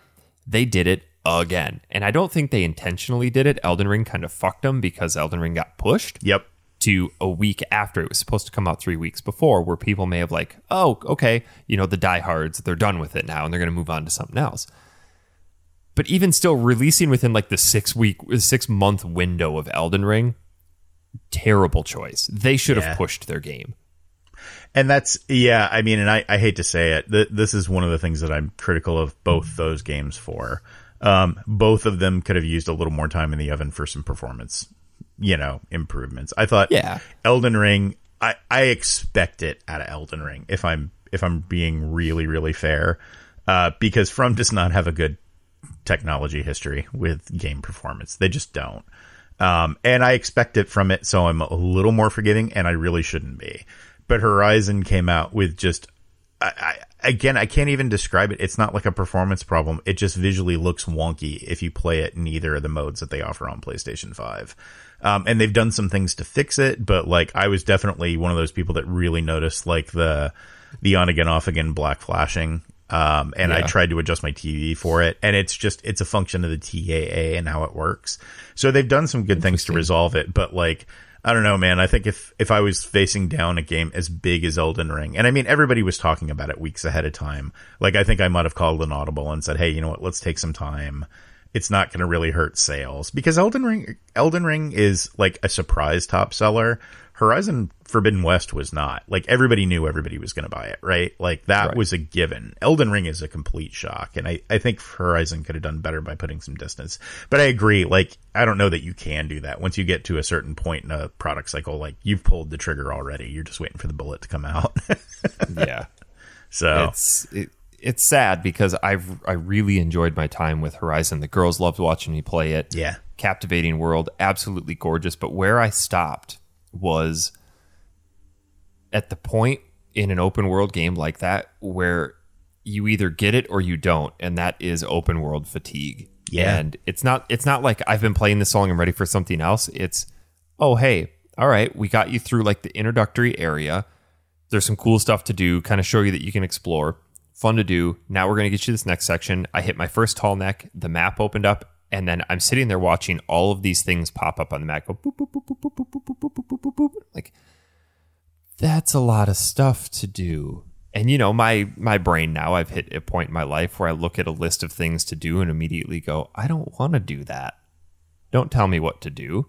they did it again. And I don't think they intentionally did it. Elden Ring kind of fucked them because Elden Ring got pushed Yep. to a week after it was supposed to come out three weeks before, where people may have like, oh, okay, you know, the diehards, they're done with it now and they're going to move on to something else. But even still, releasing within like the six week, six month window of Elden Ring, terrible choice. They should Yeah. have pushed their game. And that's yeah. I mean, and I, I hate to say it. Th- this is one of the things that I'm critical of both those games for. Um, both of them could have used a little more time in the oven for some performance, you know, improvements. I thought, Yeah. Elden Ring. I I expect it out of Elden Ring. If I'm if I'm being really really fair, uh, because From does not have a good technology history with game performance. They just don't. Um, and I expect it from it, so I'm a little more forgiving, and I really shouldn't be. But Horizon came out with just, I, I, again, I can't even describe it. It's not like a performance problem. It just visually looks wonky if you play it in either of the modes that they offer on PlayStation 5. Um, and they've done some things to fix it, but like I was definitely one of those people that really noticed like the, the on again, off again black flashing. Um, and I tried to adjust my TV for it, and it's just it's a function of the TAA and how it works. So they've done some good things to resolve it, but like I don't know, man. I think if if I was facing down a game as big as Elden Ring, and I mean everybody was talking about it weeks ahead of time, like I think I might have called an audible and said, hey, you know what? Let's take some time it's not going to really hurt sales because Elden Ring Elden Ring is like a surprise top seller. Horizon Forbidden West was not. Like everybody knew everybody was going to buy it, right? Like that Right. was a given. Elden Ring is a complete shock, and I I think Horizon could have done better by putting some distance. But I agree. Like I don't know that you can do that once you get to a certain point in a product cycle. Like you've pulled the trigger already. You're just waiting for the bullet to come out. Yeah. so it's it, it's sad because I've I really enjoyed my time with Horizon. The girls loved watching me play it. yeah, Captivating world, absolutely gorgeous. But where I stopped was at the point in an open world game like that where you either get it or you don't, and that is open world fatigue. Yeah. And it's not it's not like I've been playing this song and ready for something else. It's oh hey, all right, we got you through like the introductory area. There's some cool stuff to do, kind of show you that you can explore. Fun to do. Now we're gonna get you this next section. I hit my first tall neck, the map opened up, and then I'm sitting there watching all of these things pop up on the map. Go boop boop boop boop boop boop boop boop boop boop boop that's a lot of stuff to do. And you know, my my brain now I've hit a point in my life where I look at a list of things to do and immediately go, I don't want to do that. Don't tell me what to do.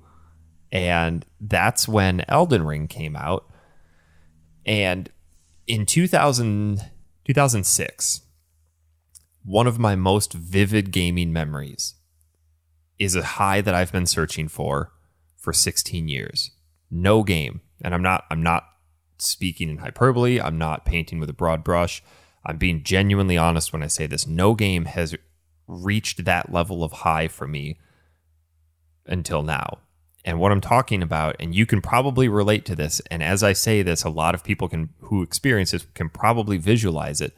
And that's when Elden Ring came out. And in 2000, 2006, one of my most vivid gaming memories is a high that I've been searching for for 16 years. No game, and I'm not I'm not speaking in hyperbole, I'm not painting with a broad brush. I'm being genuinely honest when I say this. No game has reached that level of high for me until now. And what I'm talking about, and you can probably relate to this, and as I say this, a lot of people can who experience this can probably visualize it.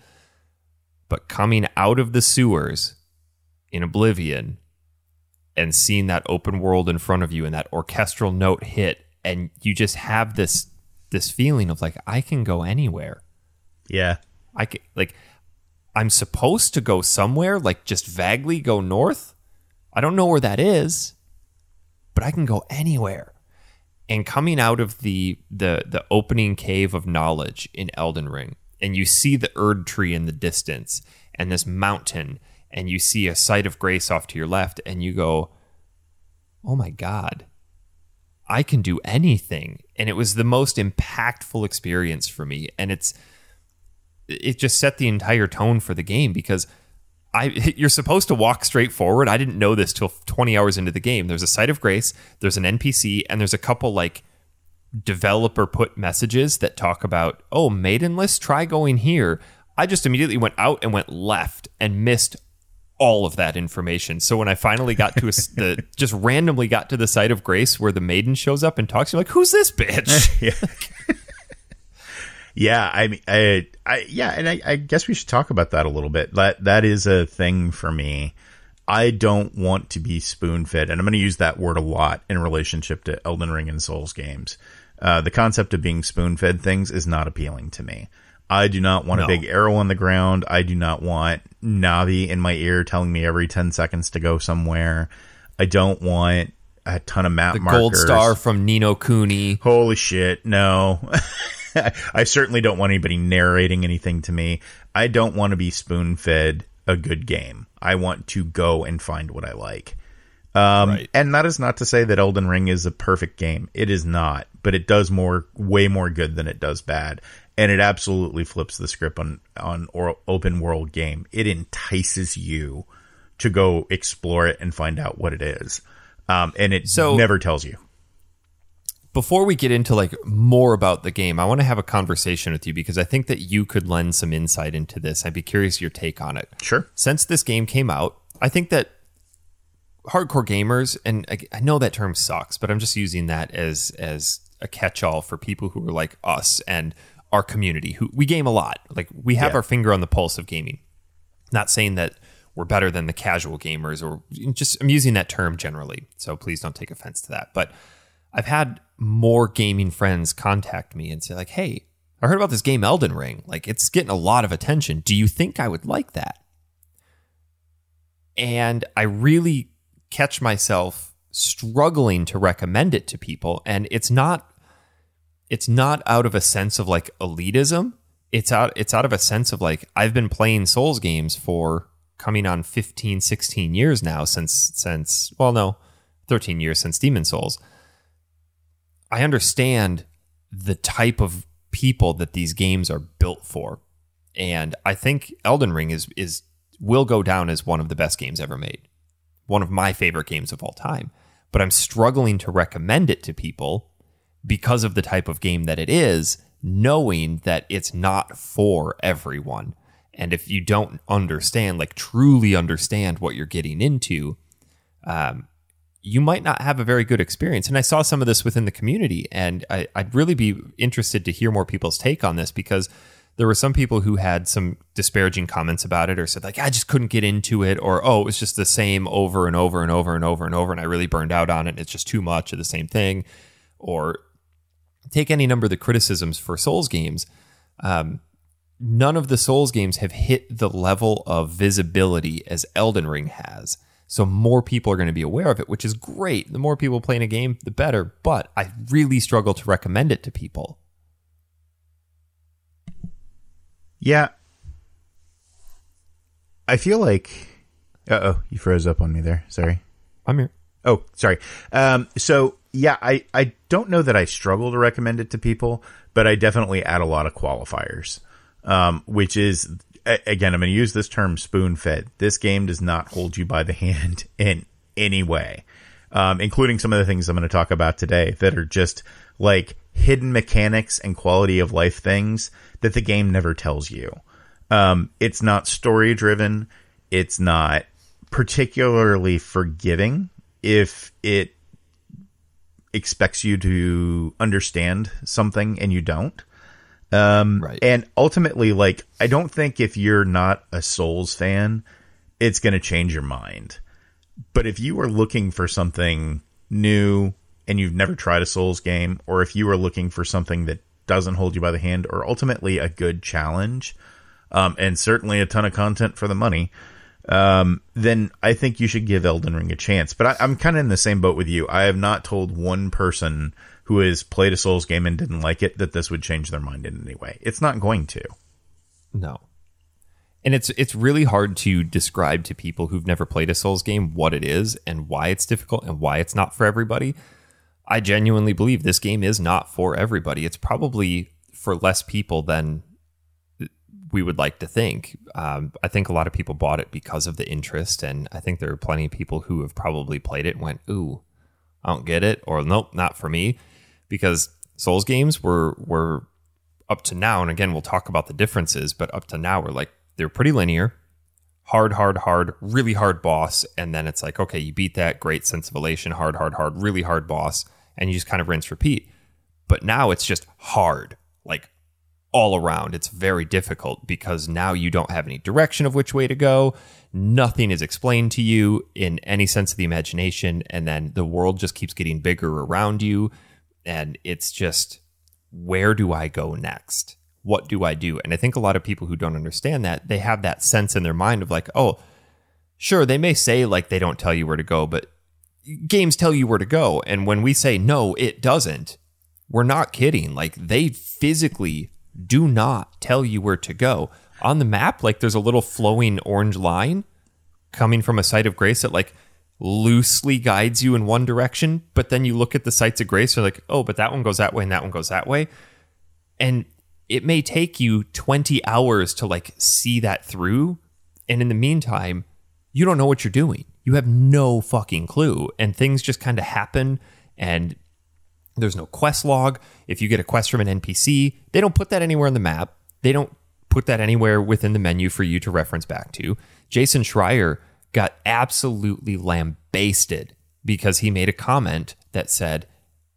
But coming out of the sewers in Oblivion and seeing that open world in front of you and that orchestral note hit, and you just have this this feeling of like I can go anywhere. yeah, I can like I'm supposed to go somewhere, like just vaguely go north. I don't know where that is, but I can go anywhere. And coming out of the the the opening cave of knowledge in Elden Ring, and you see the Erd tree in the distance and this mountain, and you see a sight of grace off to your left, and you go, Oh my God. I can do anything. And it was the most impactful experience for me. And it's it just set the entire tone for the game because I you're supposed to walk straight forward. I didn't know this till 20 hours into the game. There's a site of grace, there's an NPC, and there's a couple like developer put messages that talk about, "Oh, maidenless, try going here." I just immediately went out and went left and missed all of that information. So when I finally got to a, the just randomly got to the site of grace where the maiden shows up and talks, you're like, "Who's this bitch?" yeah. yeah, I mean, I, I, yeah, and I, I guess we should talk about that a little bit. That that is a thing for me. I don't want to be spoon fed, and I'm going to use that word a lot in relationship to Elden Ring and Souls games. Uh, the concept of being spoon fed things is not appealing to me. I do not want No. a big arrow on the ground. I do not want Navi in my ear telling me every 10 seconds to go somewhere. I don't want a ton of map the markers. gold star from Nino Cooney. Holy shit, no. I certainly don't want anybody narrating anything to me. I don't want to be spoon fed a good game. I want to go and find what I like. Um, Right. And that is not to say that Elden Ring is a perfect game. It is not, but it does more, way more good than it does bad. And it absolutely flips the script on, on or open world game. It entices you to go explore it and find out what it is. Um, and it So- never tells you. before we get into like more about the game, I want to have a conversation with you because I think that you could lend some insight into this. I'd be curious your take on it. Sure. Since this game came out, I think that hardcore gamers, and I, I know that term sucks, but I'm just using that as as a catch-all for people who are like us and our community who we game a lot. Like we have Yeah. our finger on the pulse of gaming. Not saying that we're better than the casual gamers or just I'm using that term generally. So please don't take offense to that. But I've had more gaming friends contact me and say like, "Hey, I heard about this game Elden Ring. Like it's getting a lot of attention. Do you think I would like that?" And I really catch myself struggling to recommend it to people and it's not it's not out of a sense of like elitism. It's out it's out of a sense of like I've been playing Souls games for coming on 15, 16 years now since since well no, 13 years since Demon Souls. I understand the type of people that these games are built for. And I think Elden Ring is is will go down as one of the best games ever made. One of my favorite games of all time. But I'm struggling to recommend it to people because of the type of game that it is, knowing that it's not for everyone. And if you don't understand, like truly understand what you're getting into, um, you might not have a very good experience. And I saw some of this within the community, and I, would really be interested to hear more people's take on this because there were some people who had some disparaging comments about it or said, like, I just couldn't get into it, or oh, it was just the same over and over and over and over and over, and I really burned out on it. And it's just too much of the same thing. Or take any number of the criticisms for Souls games. Um, none of the Souls games have hit the level of visibility as Elden Ring has. So more people are going to be aware of it, which is great. The more people playing a game, the better. But I really struggle to recommend it to people. Yeah. I feel like. Uh oh, you froze up on me there. Sorry. I'm here. Oh, sorry. Um, so yeah, I, I don't know that I struggle to recommend it to people, but I definitely add a lot of qualifiers um, which is again, I'm going to use this term spoon fed. This game does not hold you by the hand in any way, um, including some of the things I'm going to talk about today that are just like hidden mechanics and quality of life things that the game never tells you. Um, it's not story driven. It's not particularly forgiving if it expects you to understand something and you don't. Um, right. And ultimately, like, I don't think if you're not a Souls fan, it's going to change your mind. But if you are looking for something new and you've never tried a Souls game, or if you are looking for something that doesn't hold you by the hand, or ultimately a good challenge, um, and certainly a ton of content for the money, um, then I think you should give Elden Ring a chance. But I, I'm kind of in the same boat with you. I have not told one person who has played a Souls game and didn't like it that this would change their mind in any way. It's not going to. No. And it's it's really hard to describe to people who've never played a Souls game what it is and why it's difficult and why it's not for everybody. I genuinely believe this game is not for everybody. It's probably for less people than we would like to think. Um, I think a lot of people bought it because of the interest, and I think there are plenty of people who have probably played it and went, "Ooh, I don't get it," or "Nope, not for me." because Souls games were were up to now, and again we'll talk about the differences, but up to now we're like they're pretty linear, hard, hard, hard, really hard boss, and then it's like okay, you beat that, great sense of elation, hard, hard, hard, really hard boss, and you just kind of rinse repeat. But now it's just hard, like all around. It's very difficult because now you don't have any direction of which way to go. Nothing is explained to you in any sense of the imagination. And then the world just keeps getting bigger around you and it's just where do I go next? What do I do? And I think a lot of people who don't understand that, they have that sense in their mind of like, oh, sure, they may say like they don't tell you where to go, but games tell you where to go. And when we say no, it doesn't, we're not kidding. Like they physically do not tell you where to go. On the map, like there's a little flowing orange line coming from a site of grace that like loosely guides you in one direction, but then you look at the sites of grace, you're like, oh, but that one goes that way and that one goes that way. And it may take you 20 hours to like see that through. And in the meantime, you don't know what you're doing. You have no fucking clue. And things just kind of happen and there's no quest log. If you get a quest from an NPC, they don't put that anywhere on the map. They don't put that anywhere within the menu for you to reference back to. Jason Schreier got absolutely lambasted because he made a comment that said,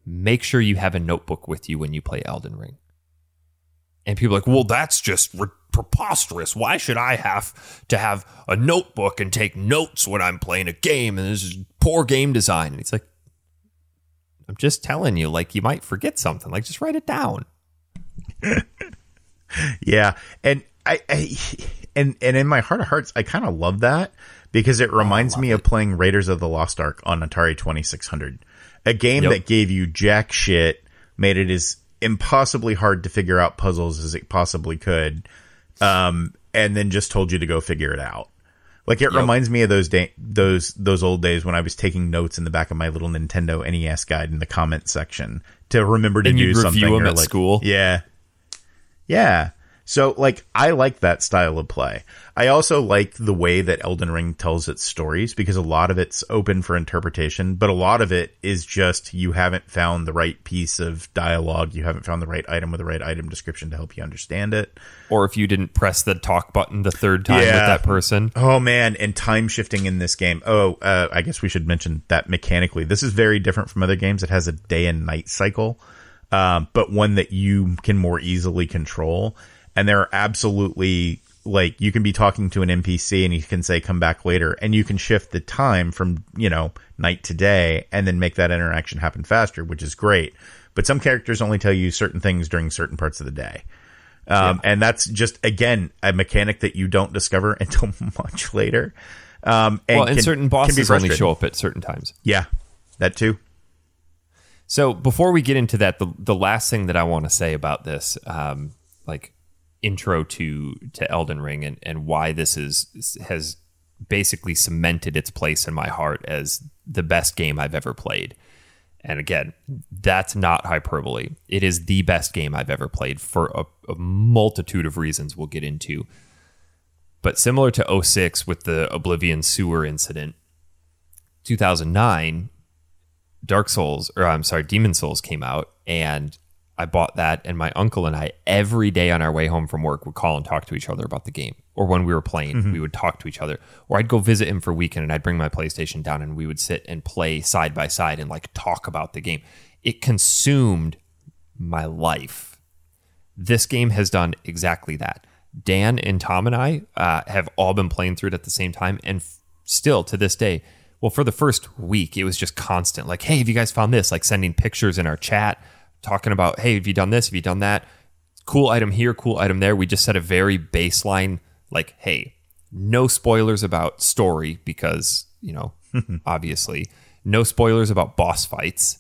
make sure you have a notebook with you when you play Elden Ring. And people are like, well, that's just re- preposterous. Why should I have to have a notebook and take notes when I'm playing a game? And this is poor game design. And he's like, I'm just telling you, like, you might forget something. Like, just write it down. yeah. And I, I, and, and in my heart of hearts, I kind of love that because it reminds oh, me it. of playing Raiders of the Lost Ark on Atari 2600, a game yep. that gave you jack shit, made it as impossibly hard to figure out puzzles as it possibly could, um, and then just told you to go figure it out. Like it yep. reminds me of those day, those those old days when I was taking notes in the back of my little Nintendo NES guide in the comment section to remember to and do something. Review them at like, school. Yeah, yeah. So, like, I like that style of play. I also like the way that Elden Ring tells its stories because a lot of it's open for interpretation, but a lot of it is just you haven't found the right piece of dialogue, you haven't found the right item with the right item description to help you understand it. Or if you didn't press the talk button the third time yeah. with that person. Oh, man. And time shifting in this game. Oh, uh, I guess we should mention that mechanically. This is very different from other games. It has a day and night cycle, um, but one that you can more easily control and there are absolutely like you can be talking to an NPC and he can say come back later and you can shift the time from, you know, night to day and then make that interaction happen faster, which is great. But some characters only tell you certain things during certain parts of the day. Um, yeah. and that's just again a mechanic that you don't discover until much later. Um, and well, and can, certain bosses only show up at certain times. Yeah, that too. So before we get into that, the the last thing that I want to say about this, um, like intro to to Elden Ring and and why this is has basically cemented its place in my heart as the best game I've ever played. And again, that's not hyperbole. It is the best game I've ever played for a, a multitude of reasons we'll get into. But similar to 06 with the Oblivion sewer incident, 2009, Dark Souls, or I'm sorry, Demon Souls came out, and I bought that, and my uncle and I every day on our way home from work would call and talk to each other about the game. Or when we were playing, mm-hmm. we would talk to each other. Or I'd go visit him for a weekend, and I'd bring my PlayStation down, and we would sit and play side by side and like talk about the game. It consumed my life. This game has done exactly that. Dan and Tom and I uh, have all been playing through it at the same time, and f- still to this day. Well, for the first week, it was just constant. Like, hey, have you guys found this? Like sending pictures in our chat talking about, hey, have you done this? Have you done that? Cool item here, cool item there. We just set a very baseline, like, hey, no spoilers about story because, you know, obviously, no spoilers about boss fights,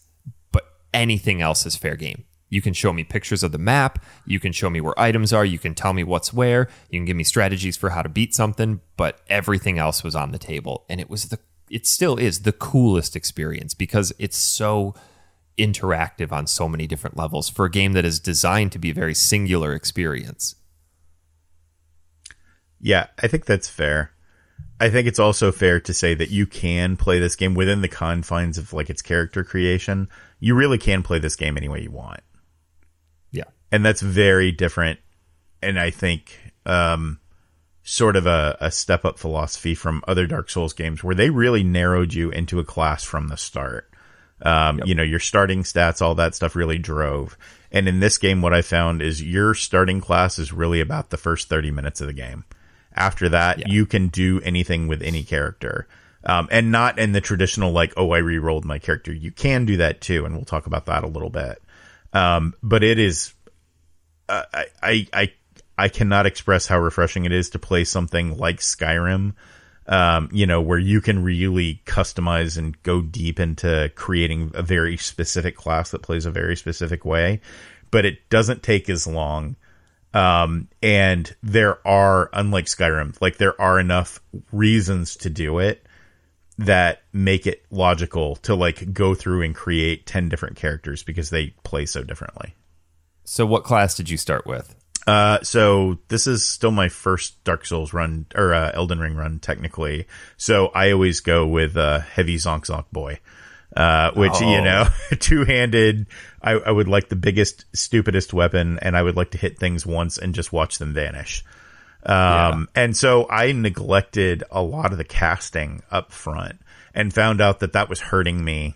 but anything else is fair game. You can show me pictures of the map. You can show me where items are. You can tell me what's where. You can give me strategies for how to beat something, but everything else was on the table. And it was the, it still is the coolest experience because it's so interactive on so many different levels for a game that is designed to be a very singular experience. Yeah, I think that's fair. I think it's also fair to say that you can play this game within the confines of like its character creation. You really can play this game any way you want. Yeah. And that's very different and I think um sort of a, a step up philosophy from other Dark Souls games where they really narrowed you into a class from the start. Um, yep. You know, your starting stats, all that stuff really drove. And in this game, what I found is your starting class is really about the first 30 minutes of the game. After that, yeah. you can do anything with any character. Um, and not in the traditional, like, oh, I re-rolled my character. You can do that too. And we'll talk about that a little bit. Um, but it is, uh, I, I, I, I cannot express how refreshing it is to play something like Skyrim um, you know, where you can really customize and go deep into creating a very specific class that plays a very specific way, but it doesn't take as long. Um, and there are, unlike Skyrim, like there are enough reasons to do it that make it logical to like go through and create 10 different characters because they play so differently. So, what class did you start with? Uh, so this is still my first Dark Souls run or uh, Elden Ring run technically. So I always go with uh, heavy Zonk Zonk boy, uh, which oh. you know, two handed. I, I, would like the biggest, stupidest weapon, and I would like to hit things once and just watch them vanish. Um, yeah. and so I neglected a lot of the casting up front and found out that that was hurting me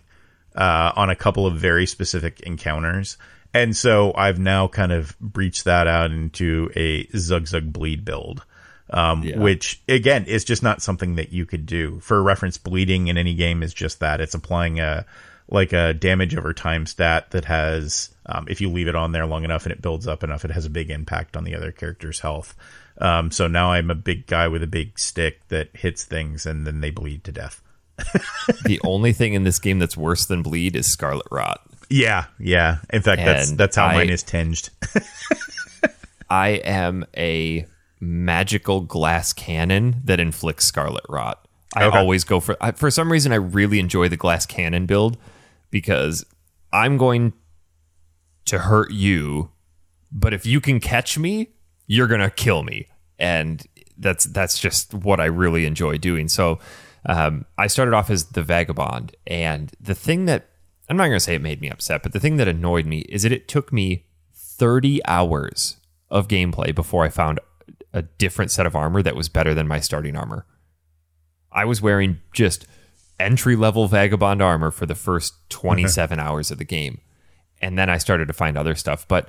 uh, on a couple of very specific encounters. And so I've now kind of breached that out into a Zug Zug Bleed build. Um, yeah. which again is just not something that you could do. For reference, bleeding in any game is just that. It's applying a like a damage over time stat that has, um, if you leave it on there long enough and it builds up enough, it has a big impact on the other character's health. Um, so now I'm a big guy with a big stick that hits things and then they bleed to death. the only thing in this game that's worse than bleed is Scarlet Rot. Yeah, yeah. In fact, and that's that's how I, mine is tinged. I am a magical glass cannon that inflicts scarlet rot. I Okay. always go for I, for some reason I really enjoy the glass cannon build because I'm going to hurt you, but if you can catch me, you're going to kill me. And that's that's just what I really enjoy doing. So um, I started off as the vagabond, and the thing that I'm not going to say it made me upset, but the thing that annoyed me is that it took me 30 hours of gameplay before I found a different set of armor that was better than my starting armor. I was wearing just entry level vagabond armor for the first 27 hours of the game. And then I started to find other stuff. But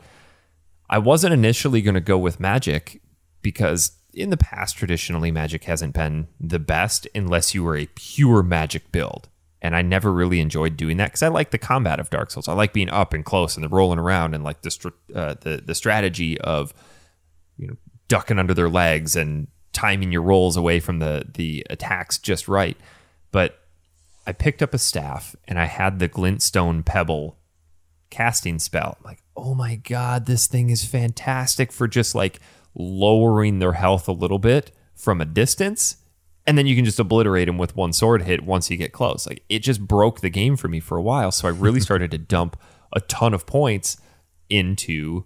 I wasn't initially going to go with magic because in the past, traditionally, magic hasn't been the best unless you were a pure magic build. And I never really enjoyed doing that because I like the combat of Dark Souls. I like being up and close and the rolling around and like the uh, the the strategy of you know ducking under their legs and timing your rolls away from the the attacks just right. But I picked up a staff and I had the glintstone pebble casting spell. I'm like, oh my god, this thing is fantastic for just like lowering their health a little bit from a distance. And then you can just obliterate him with one sword hit once you get close. Like it just broke the game for me for a while. So I really started to dump a ton of points into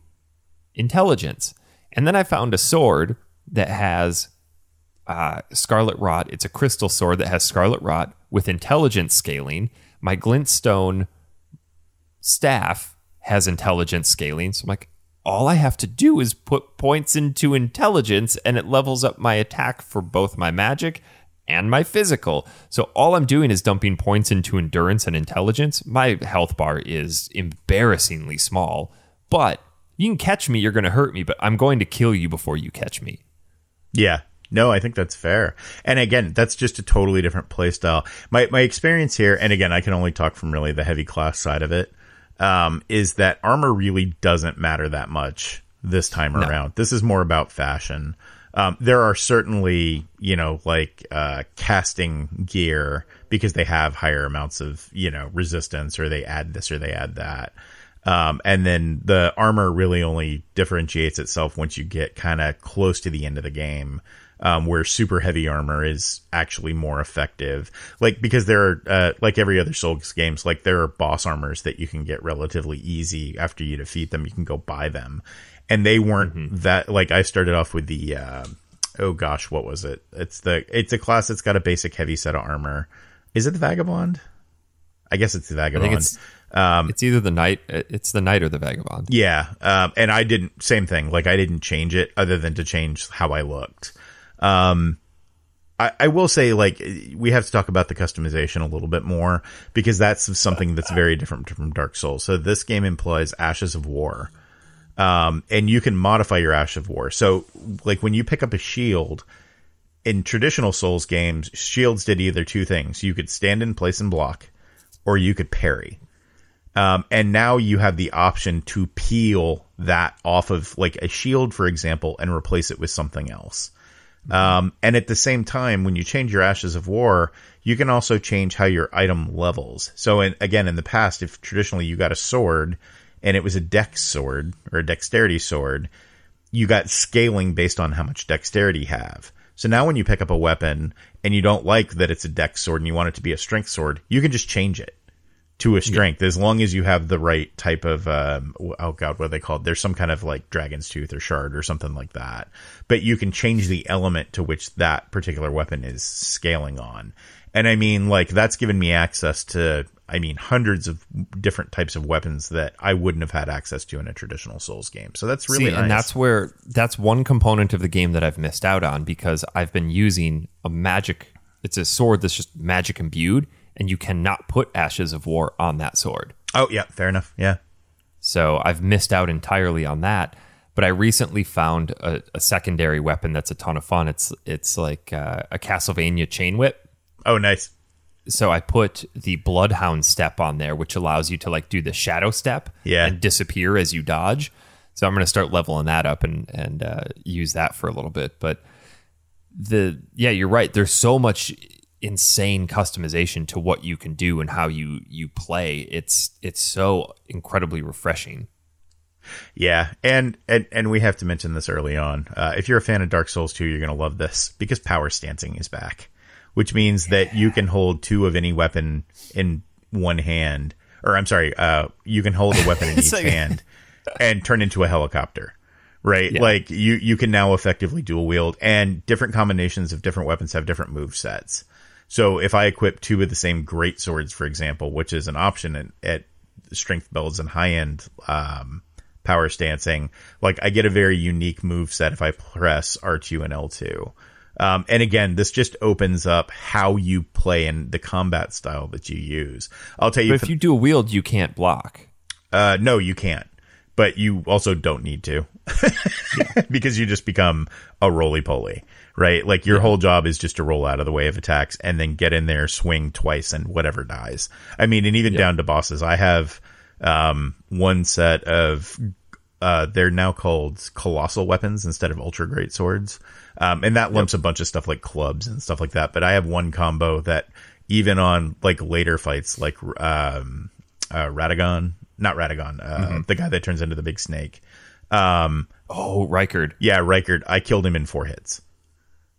intelligence. And then I found a sword that has uh, Scarlet Rot. It's a crystal sword that has Scarlet Rot with intelligence scaling. My Glintstone staff has intelligence scaling. So I'm like, all I have to do is put points into intelligence and it levels up my attack for both my magic and my physical. So all I'm doing is dumping points into endurance and intelligence. My health bar is embarrassingly small, but you can catch me, you're going to hurt me, but I'm going to kill you before you catch me. Yeah. No, I think that's fair. And again, that's just a totally different play style. My my experience here, and again, I can only talk from really the heavy class side of it, um, is that armor really doesn't matter that much this time around. This is more about fashion. Um, there are certainly, you know, like uh, casting gear because they have higher amounts of, you know, resistance or they add this or they add that. Um, and then the armor really only differentiates itself once you get kind of close to the end of the game, um, where super heavy armor is actually more effective. Like, because there are, uh, like every other Souls games, like there are boss armors that you can get relatively easy after you defeat them. You can go buy them. And they weren't that, like, I started off with the, uh, oh gosh, what was it? It's the, it's a class that's got a basic heavy set of armor. Is it the Vagabond? I guess it's the Vagabond. it's it's either the knight, it's the knight or the vagabond. Yeah, um, and I didn't same thing. Like I didn't change it other than to change how I looked. Um, I, I will say, like we have to talk about the customization a little bit more because that's something that's very different from Dark Souls. So this game employs Ashes of War, um, and you can modify your Ash of War. So like when you pick up a shield in traditional Souls games, shields did either two things: you could stand in place and block, or you could parry. Um, and now you have the option to peel that off of like a shield, for example, and replace it with something else. Um, and at the same time, when you change your Ashes of War, you can also change how your item levels. So, in, again, in the past, if traditionally you got a sword and it was a dex sword or a dexterity sword, you got scaling based on how much dexterity you have. So now when you pick up a weapon and you don't like that it's a dex sword and you want it to be a strength sword, you can just change it to a strength as long as you have the right type of um, oh god what are they called? There's some kind of like dragon's tooth or shard or something like that. But you can change the element to which that particular weapon is scaling on. And i mean like that's given me access to i mean hundreds of different types of weapons that i wouldn't have had access to in a traditional souls game. So that's really See, nice. and that's where that's one component of the game that I've missed out on because I've been using a magic. It's a sword that's just magic imbued, and you cannot put Ashes of War on that sword. oh yeah fair enough yeah So I've missed out entirely on that. But I recently found a, a secondary weapon that's a ton of fun. It's it's like uh, a Castlevania chain whip. oh nice So I put the Bloodhound step on there, which allows you to like do the shadow step Yeah. and disappear as you dodge. So I'm going to start leveling that up and and uh, use that for a little bit. But the yeah, you're right. There's so much insane customization to what you can do and how you you play. It's it's so incredibly refreshing. Yeah, and, and and we have to mention this early on. Uh, if you're a fan of Dark Souls 2, you're going to love this because power stancing is back, which means that you can hold two of any weapon in one hand, or I'm sorry, uh, you can hold a weapon in each like- hand and turn into a helicopter. Right, Yeah. like you you can now effectively dual wield, and different combinations of different weapons have different move sets. So if I equip two of the same great swords, for example, which is an option at, at strength builds and high end um, power stancing, like I get a very unique move set if I press R2 and L2. Um, and again, this just opens up how you play and the combat style that you use. I'll tell you, But if you do a wield, you can't block. uh, no, you can't. But you also don't need to because you just become a roly poly, right? Like your whole job is just to roll out of the way of attacks and then get in there, swing twice, and whatever dies. I mean, and even down to bosses. I have um, one set of uh, they're now called colossal weapons instead of ultra great swords. Um, and that lumps a bunch of stuff like clubs and stuff like that. But I have one combo that even on like later fights, like, um, uh, Radagon, not Radagon, uh, the guy that turns into the big snake. Um, Oh, Rykard. yeah, Rykard, I killed him in four hits.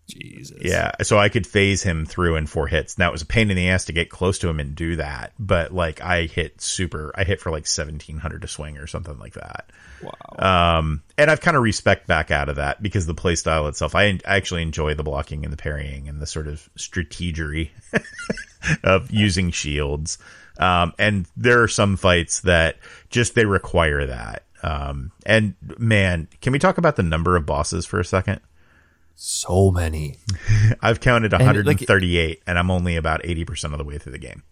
Jesus. Yeah, so I could phase him through in four hits. Now it was a pain in the ass to get close to him and do that, but like I hit super, I hit for like seventeen hundred to swing or something like that. Wow. Um, and I've kind of respect back out of that because the play style itself, I, I actually enjoy the blocking and the parrying and the sort of strategery of using shields. Um, and there are some fights that just they require that. Um, and man, can we talk about the number of bosses for a second? So many. I've counted 138 and I'm only about 80% of the way through the game.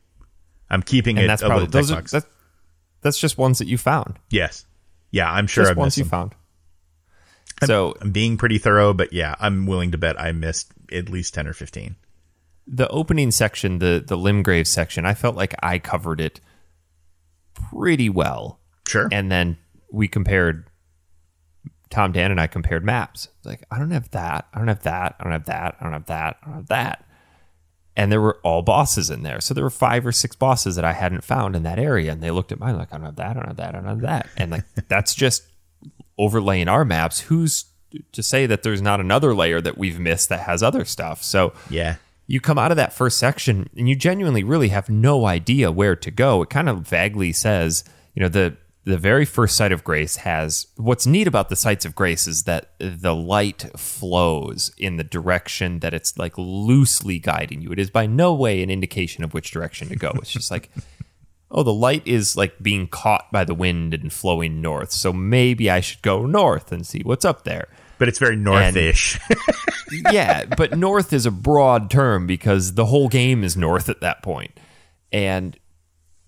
I'm keeping And it that's probably those are, that's, that's just ones that you found. yes. Yeah, I'm sure Just I've ones missed you them. found. So I'm being pretty thorough, but yeah, I'm willing to bet I missed at least 10 or 15. the opening section, the the Limgrave section, I felt like I covered it pretty well. Sure. And then we compared Tom Dan and I compared maps. Like, I don't have that. I don't have that. I don't have that. I don't have that. I don't have that. And there were all bosses in there. So there were five or six bosses that I hadn't found in that area. And they looked at mine like, I don't have that. I don't have that. I don't have that. And like, that's just overlaying our maps. Who's to say that there's not another layer that we've missed that has other stuff? So yeah. you come out of that first section and you genuinely really have no idea where to go. It kind of vaguely says, you know, the the very first site of grace has what's neat about the sites of grace is that the light flows in the direction that it's like loosely guiding you. It is by no way an indication of which direction to go. It's just like oh, the light is like being caught by the wind and flowing north. So maybe I should go north and see what's up there But it's very northish. yeah, but north is a broad term because the whole game is north at that point. And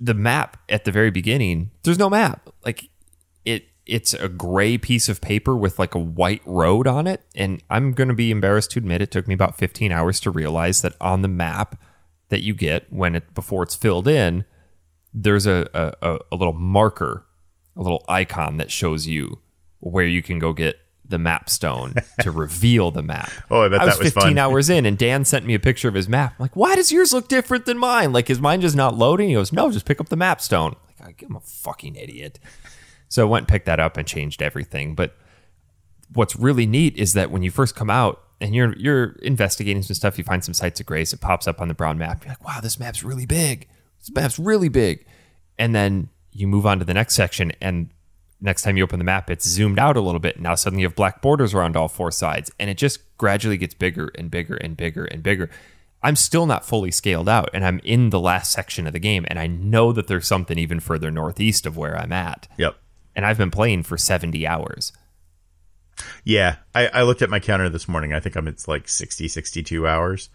the map at the very beginning, there's no map. Like it it's a gray piece of paper with like a white road on it. And I'm gonna be embarrassed to admit it took me about 15 hours to realize that on the map that you get when it before it's filled in, there's a, a, a- a little marker, a little icon that shows you where you can go get the map stone to reveal the map. Oh, I bet was that was 15 fun. hours in, and Dan sent me a picture of his map. I'm like, why does yours look different than mine? Like, is mine just not loading? He goes, no, just pick up the map stone. Like, I'm a fucking idiot. So I went and picked that up and changed everything. But what's really neat is that when you first come out and you're you're investigating some stuff, you find some sites of grace. It pops up on the brown map. You're like, wow, this map's really big. This map's really big. And then you move on to the next section, and next time you open the map, it's zoomed out a little bit. Now suddenly you have black borders around all four sides, and it just gradually gets bigger and bigger and bigger and bigger. I'm still not fully scaled out, and I'm in the last section of the game, and I know that there's something even further northeast of where I'm at. yep. And I've been playing for 70 hours. Yeah. I, I looked at my counter this morning. I think I'm it's like 60, 62 hours.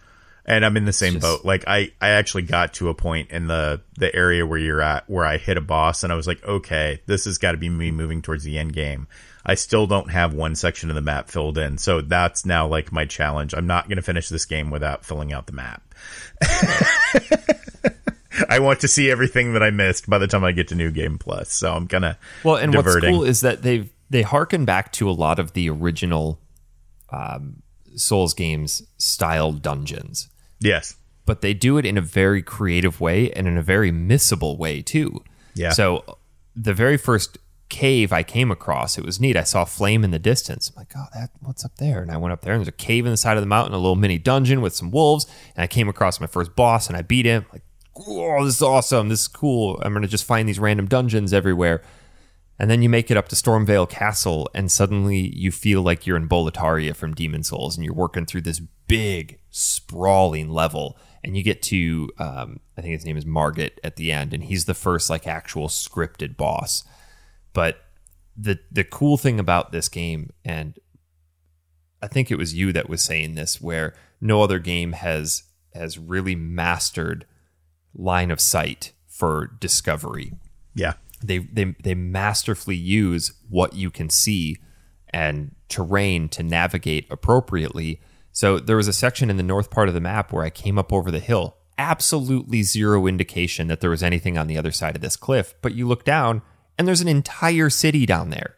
And I'm in the same Just- boat. Like I, I actually got to a point in the the area where you're at where I hit a boss and I was like, okay, this has got to be me moving towards the end game. I still don't have one section of the map filled in. So that's now like my challenge. I'm not going to finish this game without filling out the map. I want to see everything that I missed by the time I get to New Game Plus. So I'm kind of Well, and diverting. what's cool is that they've they harken back to a lot of the original um, Souls games style dungeons, yes. but they do it in a very creative way and in a very missable way too. Yeah. So the very first cave I came across. It was neat. I saw flame in the distance. I'm like, oh, that what's up there? And I went up there and there's a cave in the side of the mountain, a little mini dungeon with some wolves. And I came across my first boss and I beat him. Like, oh, this is awesome. This is cool. I'm gonna just find these random dungeons everywhere. And then you make it up to Stormveil Castle, and suddenly you feel like you're in Boletaria from Demon Souls, and you're working through this big, sprawling level. And you get to, um, I think his name is Margit at the end, and he's the first like actual scripted boss. But the the cool thing about this game, and I think it was you that was saying this, where no other game has has really mastered line of sight for discovery. Yeah. They they they masterfully use what you can see and terrain to navigate appropriately. So there was a section in the north part of the map where I came up over the hill. Absolutely zero indication that there was anything on the other side of this cliff, but you look down and there's an entire city down there.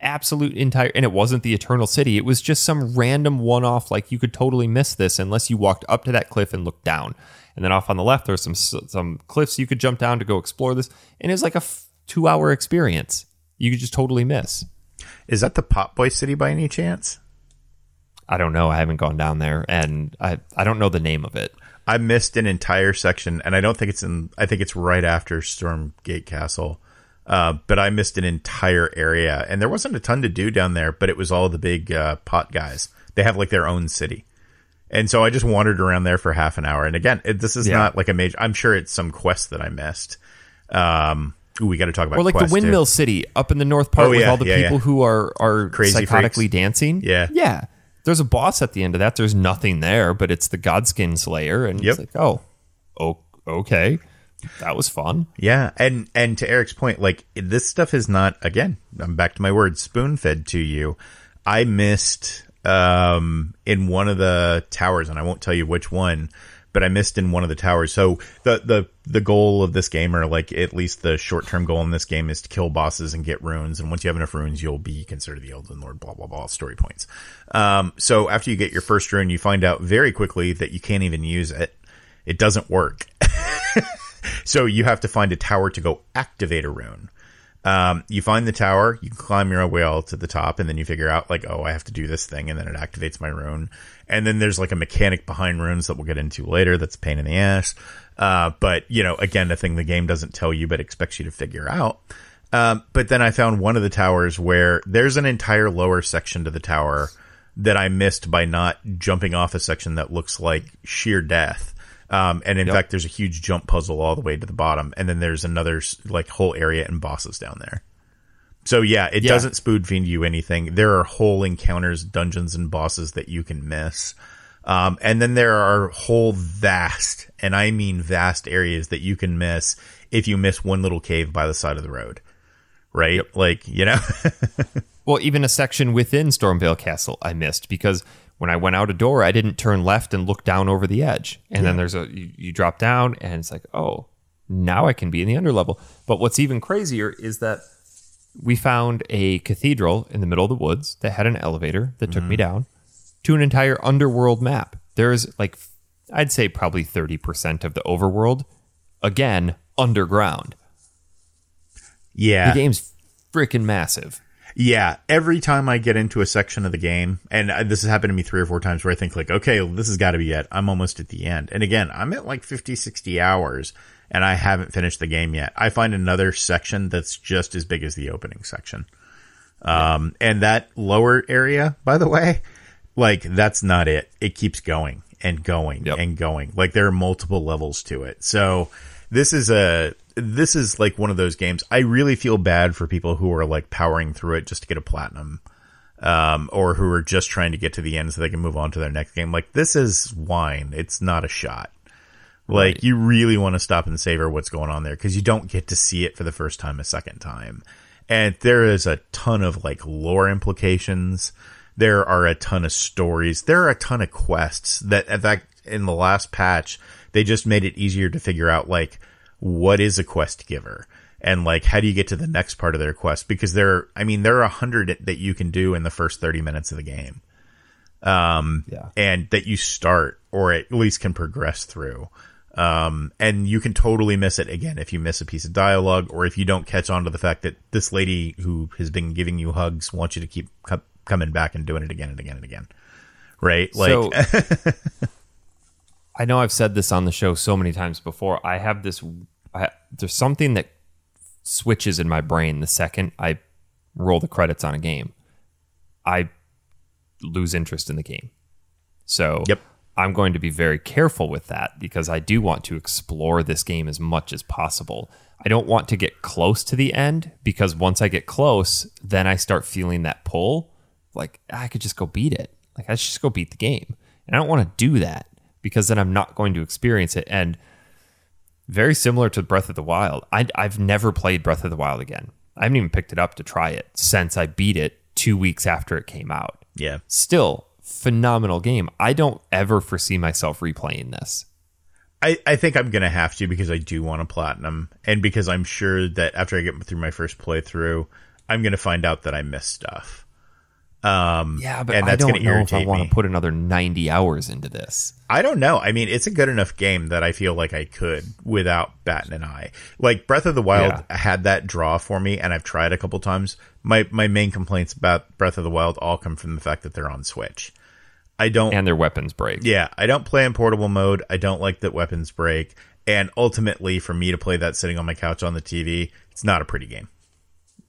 Absolute entire and it wasn't the eternal city. It was just some random one-off like you could totally miss this unless you walked up to that cliff and looked down. And then off on the left there's some some cliffs you could jump down to go explore this and it's like a f- 2-hour experience. You could just totally miss. Is that the Pot Boy City by any chance? I don't know. I haven't gone down there and I I don't know the name of it. I missed an entire section and I don't think it's in I think it's right after Stormveil Castle uh, but I missed an entire area, and there wasn't a ton to do down there. But it was all the big uh, pot guys. They have like their own city, and so I just wandered around there for half an hour. And again, it, this is yeah. not like a major. I'm sure it's some quest that I missed. Um, ooh, we got to talk about or like the windmill too. city up in the north part oh, with all the yeah, people yeah. who are are Crazy psychotically freaks. dancing. Yeah, yeah. There's a boss at the end of that. There's nothing there, but it's the Godskin Slayer, and yep. it's like, oh, oh, okay that was fun. Yeah, and and to Eric's point, like this stuff is not again. I'm back to my word, spoon fed to you. I missed um in one of the towers, and I won't tell you which one, but I missed in one of the towers. So the the the goal of this game, or like at least the short term goal in this game, is to kill bosses and get runes. And once you have enough runes, you'll be considered the Elden Lord. Blah blah blah. Story points. Um, so after you get your first rune, you find out very quickly that you can't even use it. It doesn't work. so you have to find a tower to go activate a rune. Um, you find the tower, you climb your way all to the top, and then you figure out like, oh, I have to do this thing, and then it activates my rune. And then there's like a mechanic behind runes that we'll get into later. That's pain in the ass. Uh, but you know, again, a thing the game doesn't tell you, but expects you to figure out. Um, but then I found one of the towers where there's an entire lower section to the tower that I missed by not jumping off a section that looks like sheer death. Um, and in yep. fact, there's a huge jump puzzle all the way to the bottom, and then there's another like whole area and bosses down there. So yeah, it yeah. doesn't spoon feed you anything. There are whole encounters, dungeons, and bosses that you can miss. Um, and then there are whole vast, and I mean vast areas that you can miss if you miss one little cave by the side of the road. Right? Yep. Like, you know? well, even a section within Stormveil Castle I missed because when I went out a door, I didn't turn left and look down over the edge. And yeah. then there's a you, you, drop down and it's like, oh, now I can be in the underlevel. But what's even crazier is that we found a cathedral in the middle of the woods that had an elevator that took mm-hmm. me down to an entire underworld map. There's like I'd say probably 30% of the overworld again underground. Yeah. The game's freaking massive. Yeah, every time I get into a section of the game, and this has happened to me three or four times where I think like, okay, well, this has got to be it. I'm almost at the end. And again, I'm at like 50, 60 hours and I haven't finished the game yet. I find another section that's just as big as the opening section. Um, and that lower area, by the way, like that's not it. It keeps going and going yep. and going. Like there are multiple levels to it. So this is a this is like one of those games. I really feel bad for people who are like powering through it just to get a platinum, um, or who are just trying to get to the end so they can move on to their next game. Like this is wine. It's not a shot. Like right. you really want to stop and savor what's going on there because you don't get to see it for the first time a second time. And there is a ton of like lore implications. There are a ton of stories. There are a ton of quests that, in fact, in the last patch, they just made it easier to figure out like what is a quest giver? And like how do you get to the next part of their quest? Because there i mean there are a hundred that you can do in the first 30 minutes of the game. Um yeah. and that you start or at least can progress through. Um, and you can totally miss it again if you miss a piece of dialogue or if you don't catch on to the fact that this lady who has been giving you hugs wants you to keep co- coming back and doing it again and again and again. Right? Like, So I know I've said this on the show so many times before. I have this. I, there's something that switches in my brain the second I roll the credits on a game. I lose interest in the game. So Yep. I'm going to be very careful with that because I do want to explore this game as much as possible. I don't want to get close to the end because once I get close, then I start feeling that pull. Like ah, I could just go beat it. Like I should just go beat the game. And I don't want to do that because then I'm not going to experience it. And very similar to Breath of the Wild, I, I've never played Breath of the Wild again. I haven't even picked it up to try it since I beat it two weeks after it came out yeah. still phenomenal game. I don't ever foresee myself replaying this. I, I think I'm gonna have to because I do want a platinum, and because I'm sure that after I get through my first playthrough, I'm gonna find out that I missed stuff. Um, Yeah, but and I that's don't know if I want to put another 90 hours into this. I don't know. I mean, it's a good enough game that I feel like I could without batting an eye. Like Breath of the Wild Yeah. had that draw for me, and I've tried a couple times. My my main complaints about Breath of the Wild all come from the fact that they're on Switch. I don't And their weapons break. Yeah, I don't play in portable mode. I don't like that weapons break. And ultimately, for me to play that sitting on my couch on the TV, it's not a pretty game.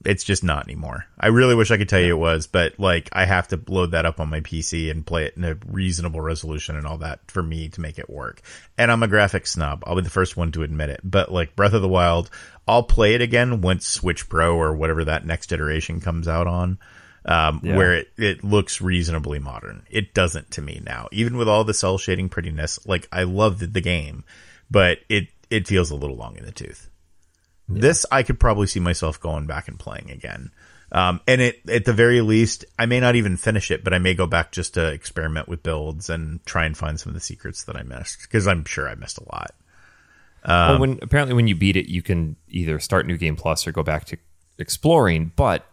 It's just not anymore. I really wish I could tell you it was, but like I have to load that up on my PC and play it in a reasonable resolution and all that for me to make it work. And I'm a graphics snob. I'll be the first one to admit it. But like Breath of the Wild, I'll play it again once Switch Pro or whatever that next iteration comes out on um, Yeah. where it, it looks reasonably modern. It doesn't to me now, even with all the cell shading prettiness. Like I love the, the game, but it it feels a little long in the tooth. This I could probably see myself going back and playing again. Um, and it at the very least, I may not even finish it, but I may go back just to experiment with builds and try and find some of the secrets that I missed because I'm sure I missed a lot. well, when apparently when you beat it, you can either start New Game Plus or go back to exploring. But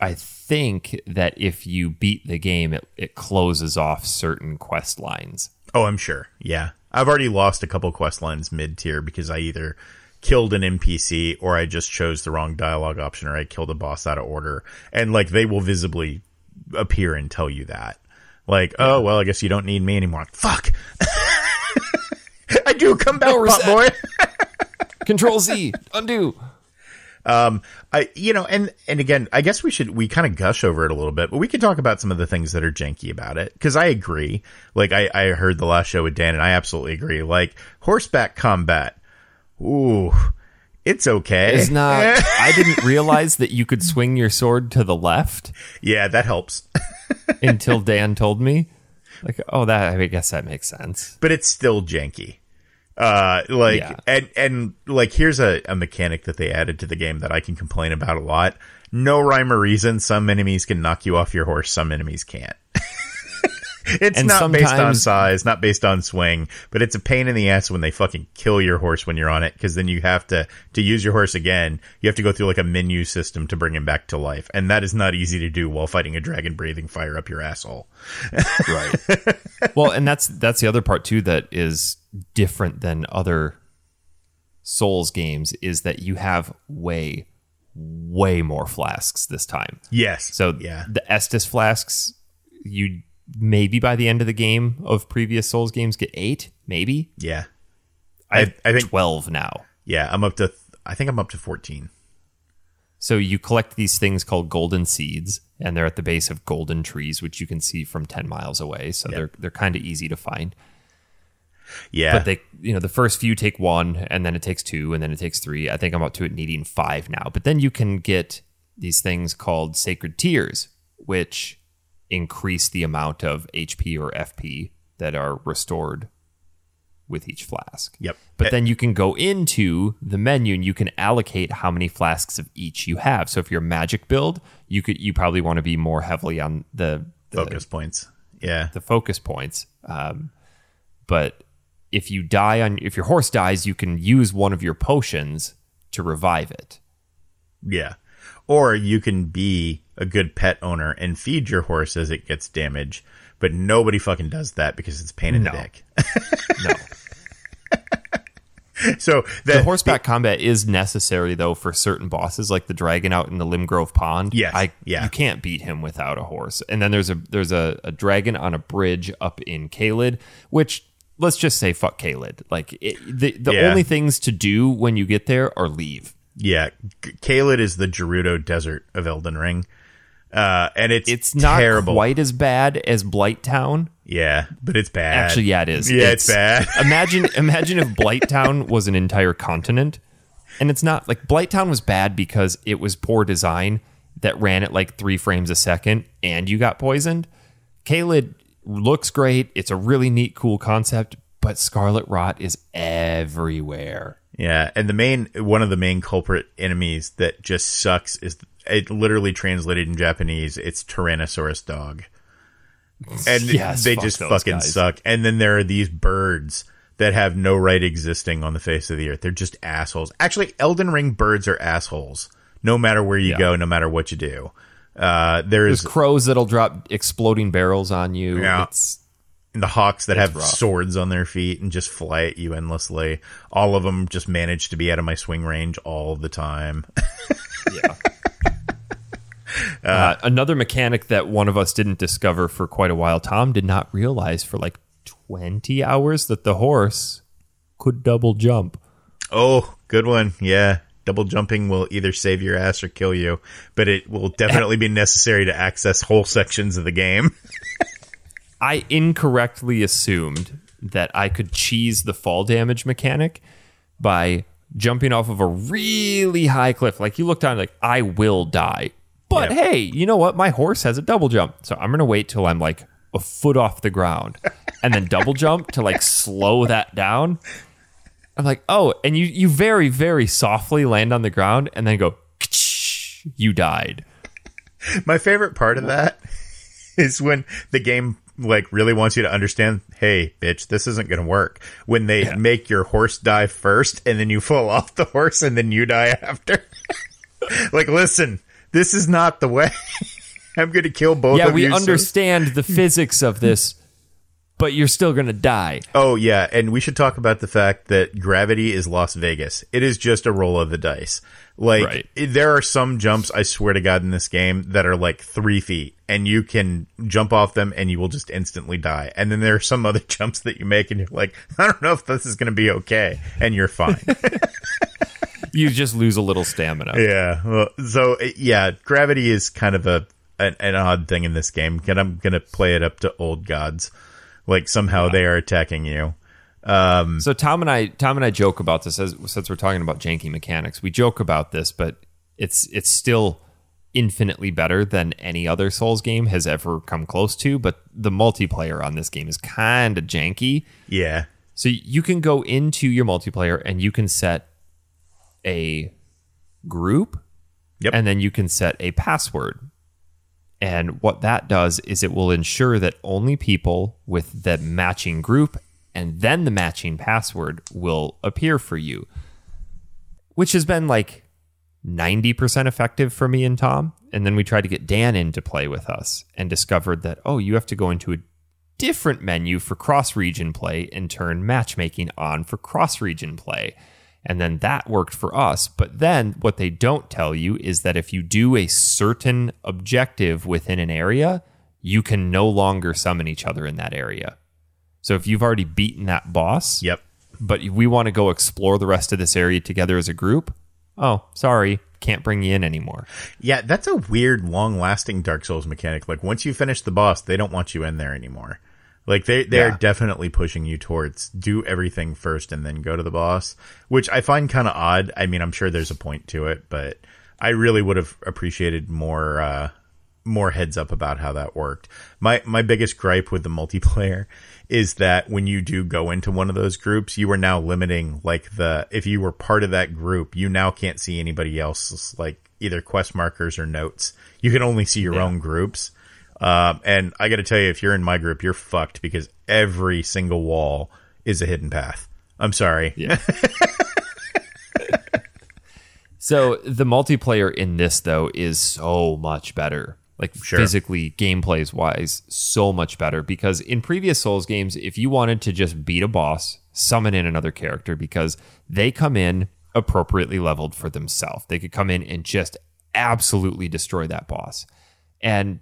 I think that if you beat the game, it, it closes off certain quest lines. Oh, I'm sure. Yeah. I've already lost a couple quest lines mid tier because I either killed an NPC or I just chose the wrong dialogue option or I killed a boss out of order. And like they will visibly appear and tell you that. Like, oh, well, I guess you don't need me anymore. Fuck. I do come back, pot boy. Control Z, undo. Um, I, you know, and, and again, I guess we should, we kind of gush over it a little bit, but we can talk about some of the things that are janky about it. Cause I agree. Like I, I heard the last show with Dan and I absolutely agree. Like horseback combat. Ooh, it's okay. It's not. I didn't realize that you could swing your sword to the left yeah, that helps. until Dan told me. Like, oh, that I guess that makes sense. but it's still janky. Uh, like, Yeah. and, and like, here's a, a mechanic that they added to the game that I can complain about a lot. No rhyme or reason. Some enemies can knock you off your horse. Some enemies can't. it's And not based on size, not based on swing, but it's a pain in the ass when they fucking kill your horse when you're on it. Cause then you have to, to use your horse again, you have to go through like a menu system to bring him back to life. And that is not easy to do while fighting a dragon breathing fire up your asshole. Right. well, and that's that's the other part too that is different than other Souls games is that you have way, way more flasks this time. Yes. So yeah. the Estus flasks, you maybe by the end of the game of previous Souls games get eight, maybe. Yeah. I, have I think- twelve now. Yeah. I'm up to, I think I'm up to 14. So you collect these things called golden seeds, and they're at the base of golden trees, which you can see from ten miles away. So they're they're kind of easy to find. Yeah. But they, you know, the first few take one, and then it takes two, and then it takes three. I think I'm up to it needing five now. But then you can get these things called sacred tears, which increase the amount of HP or FP that are restored with each flask. Yep. But then you can go into the menu and you can allocate how many flasks of each you have. So if you're a magic build, you could you probably want to be more heavily on the, the focus points. Yeah. the focus points. Um, but if you die on if your horse dies, you can use one of your potions to revive it. Yeah. Or you can be a good pet owner and feed your horse as it gets damaged, but nobody fucking does that because it's pain in No. the dick. No. so The the, horseback combat is necessary though for certain bosses, like the dragon out in the Limgrave Pond. Yes, I yeah. you can't beat him without a horse. And then there's a there's a, a dragon on a bridge up in Caelid, which let's just say fuck Caelid. Like it, the the Yeah. only things to do when you get there are leave. Yeah, Caelid is the Gerudo Desert of Elden Ring, uh, and it's It's not terrible. quite as bad as Blight Town. yeah, but it's bad. Actually, yeah, it is. Yeah, it's bad. imagine imagine if Blight Town was an entire continent. And it's not like Blight Town was bad because it was poor design that ran at like three frames a second and you got poisoned. Caelid looks great. It's a really neat, cool concept, but Scarlet Rot is everywhere. Yeah, and the main one of the main culprit enemies that just sucks is it literally translated in Japanese. It's Tyrannosaurus dog, and Yes, they fuck just fucking guys. suck. And then there are these birds that have no right existing on the face of the earth. They're just assholes. Actually, Elden Ring birds are assholes. No matter where you Yeah. go, no matter what you do. Uh, there's There's crows that'll drop exploding barrels on you. Yeah. It's the hawks that have rough. swords on their feet and just fly at you endlessly. All of them just manage to be out of my swing range all the time. yeah. Uh, another mechanic that one of us didn't discover for quite a while, Tom did not realize for like 20 hours that the horse could double jump. Oh, good one. Yeah. Double jumping will either save your ass or kill you, but it will definitely be necessary to access whole sections of the game. I incorrectly assumed that I could cheese the fall damage mechanic by jumping off of a really high cliff. Like you look down, like I will die. But Yeah. hey, you know what? My horse has a double jump, so I'm gonna wait till I'm like a foot off the ground, and then double jump to like slow that down. I'm like, oh, and you you very very softly land on the ground, and then go, you died. My favorite part of that is when the game like really wants you to understand, hey, bitch, this isn't going to work. When they make your horse die first and then you fall off the horse and then you die after. like, listen, this is not the way. I'm going to kill both Yeah, of we you. so- understand the physics of this, but you're still gonna die. Oh yeah, and we should talk about the fact that gravity is Las Vegas. It is just a roll of the dice. Like Right. there are some jumps, I swear to God, in this game that are like three feet, and you can jump off them and you will just instantly die. And then there are some other jumps that you make, and you're like, I don't know if this is going to be okay, and you're fine. You just lose a little stamina. yeah. Well, so yeah, gravity is kind of a an, an odd thing in this game. And I'm gonna play it up to old gods. Like somehow they are attacking you. Um, so Tom and I, Tom and I joke about this as since we're talking about janky mechanics. We joke about this, but it's it's still infinitely better than any other Souls game has ever come close to. But the multiplayer on this game is kind of janky. Yeah. So you can go into your multiplayer and you can set a group, Yep. and then you can set a password. And what that does is it will ensure that only people with the matching group and then the matching password will appear for you, which has been like 90% effective for me and Tom. And then we tried to get Dan in to play with us and discovered that, oh, you have to go into a different menu for cross region play and turn matchmaking on for cross region play. And then that worked for us. But then what they don't tell you is that if you do a certain objective within an area, you can no longer summon each other in that area. So if you've already beaten that boss, Yep. but we want to go explore the rest of this area together as a group, oh, sorry, can't bring you in anymore. Yeah, that's a weird, long-lasting Dark Souls mechanic. Like once you finish the boss, they don't want you in there anymore. Like they they Yeah. are definitely pushing you towards do everything first and then go to the boss, which I find kind of odd. I mean, I'm sure there's a point to it, but I really would have appreciated more uh more heads up about how that worked. My my biggest gripe with the multiplayer is that when you do go into one of those groups, you are now limiting like the if you were part of that group, you now can't see anybody else's like either quest markers or notes. You can only see your own groups. Um, and I got to tell you, if you're in my group, you're fucked because every single wall is a hidden path. I'm sorry. Yeah. so the multiplayer in this though is so much better. Like Sure. physically, gameplays wise, so much better. Because in previous Souls games, if you wanted to just beat a boss, summon in another character because they come in appropriately leveled for themselves. They could come in and just absolutely destroy that boss. And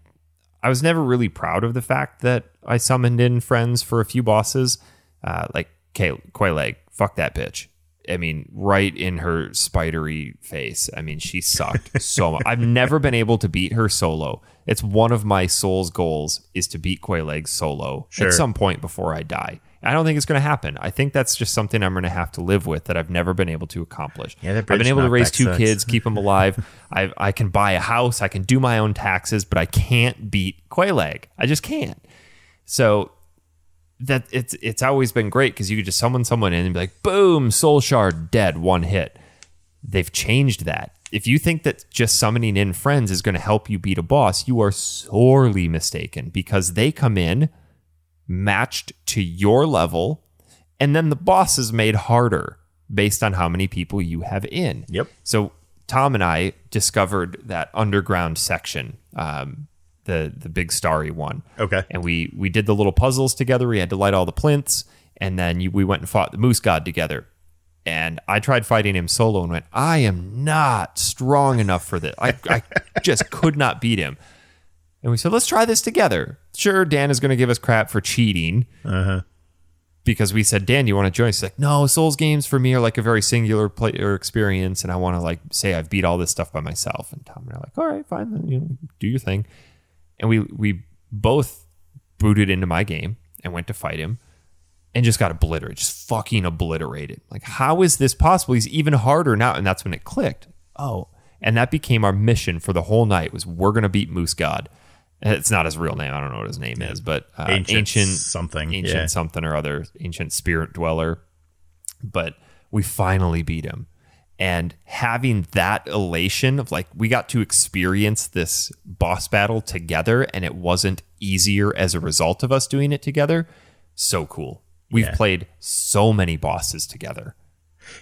I was never really proud of the fact that I summoned in friends for a few bosses, uh, like Kay- Quelaag. Fuck that bitch. I mean, right in her spidery face. I mean, she sucked so much. I've never been able to beat her solo. It's one of my soul's goals is to beat Quelaag solo Sure. at some point before I die. I don't think it's going to happen. I think that's just something I'm going to have to live with that I've never been able to accomplish. Yeah, I've been able to raise two sucks. kids, keep them alive. I I can buy a house, I can do my own taxes, but I can't beat Quelaag. I just can't. So that it's it's always been great because you could just summon someone in and be like, boom, soul shard dead, one hit. They've changed that. If you think that just summoning in friends is going to help you beat a boss, you are sorely mistaken because they come in matched to your level, and then the boss is made harder based on how many people you have in. Yep. So Tom and I discovered that underground section, um, the the big starry one. Okay. And we we did the little puzzles together. We had to light all the plinths, and then you, we went and fought the moose god together. And I tried fighting him solo and went, I am not strong enough for this. I, I just could not beat him. And we said, let's try this together. Sure, Dan is going to give us crap for cheating uh-huh. because we said, Dan, you want to join? He's like, no, Souls games for me are like a very singular player experience, and I want to like say I've beat all this stuff by myself. And Tom and I are like, all right, fine, then you know, do your thing. And we we both booted into my game and went to fight him, and just got obliterated, just fucking obliterated. Like, how is this possible? He's even harder now, and that's when it clicked. Oh, and that became our mission for the whole night was we're gonna beat Moose God. It's not his real name. I don't know what his name is, but uh, Ancient ancient something, ancient yeah. something or other, ancient spirit dweller. But we finally beat him. And having that elation of like, we got to experience this boss battle together, and it wasn't easier as a result of us doing it together. So cool. We've Yeah. played so many bosses together.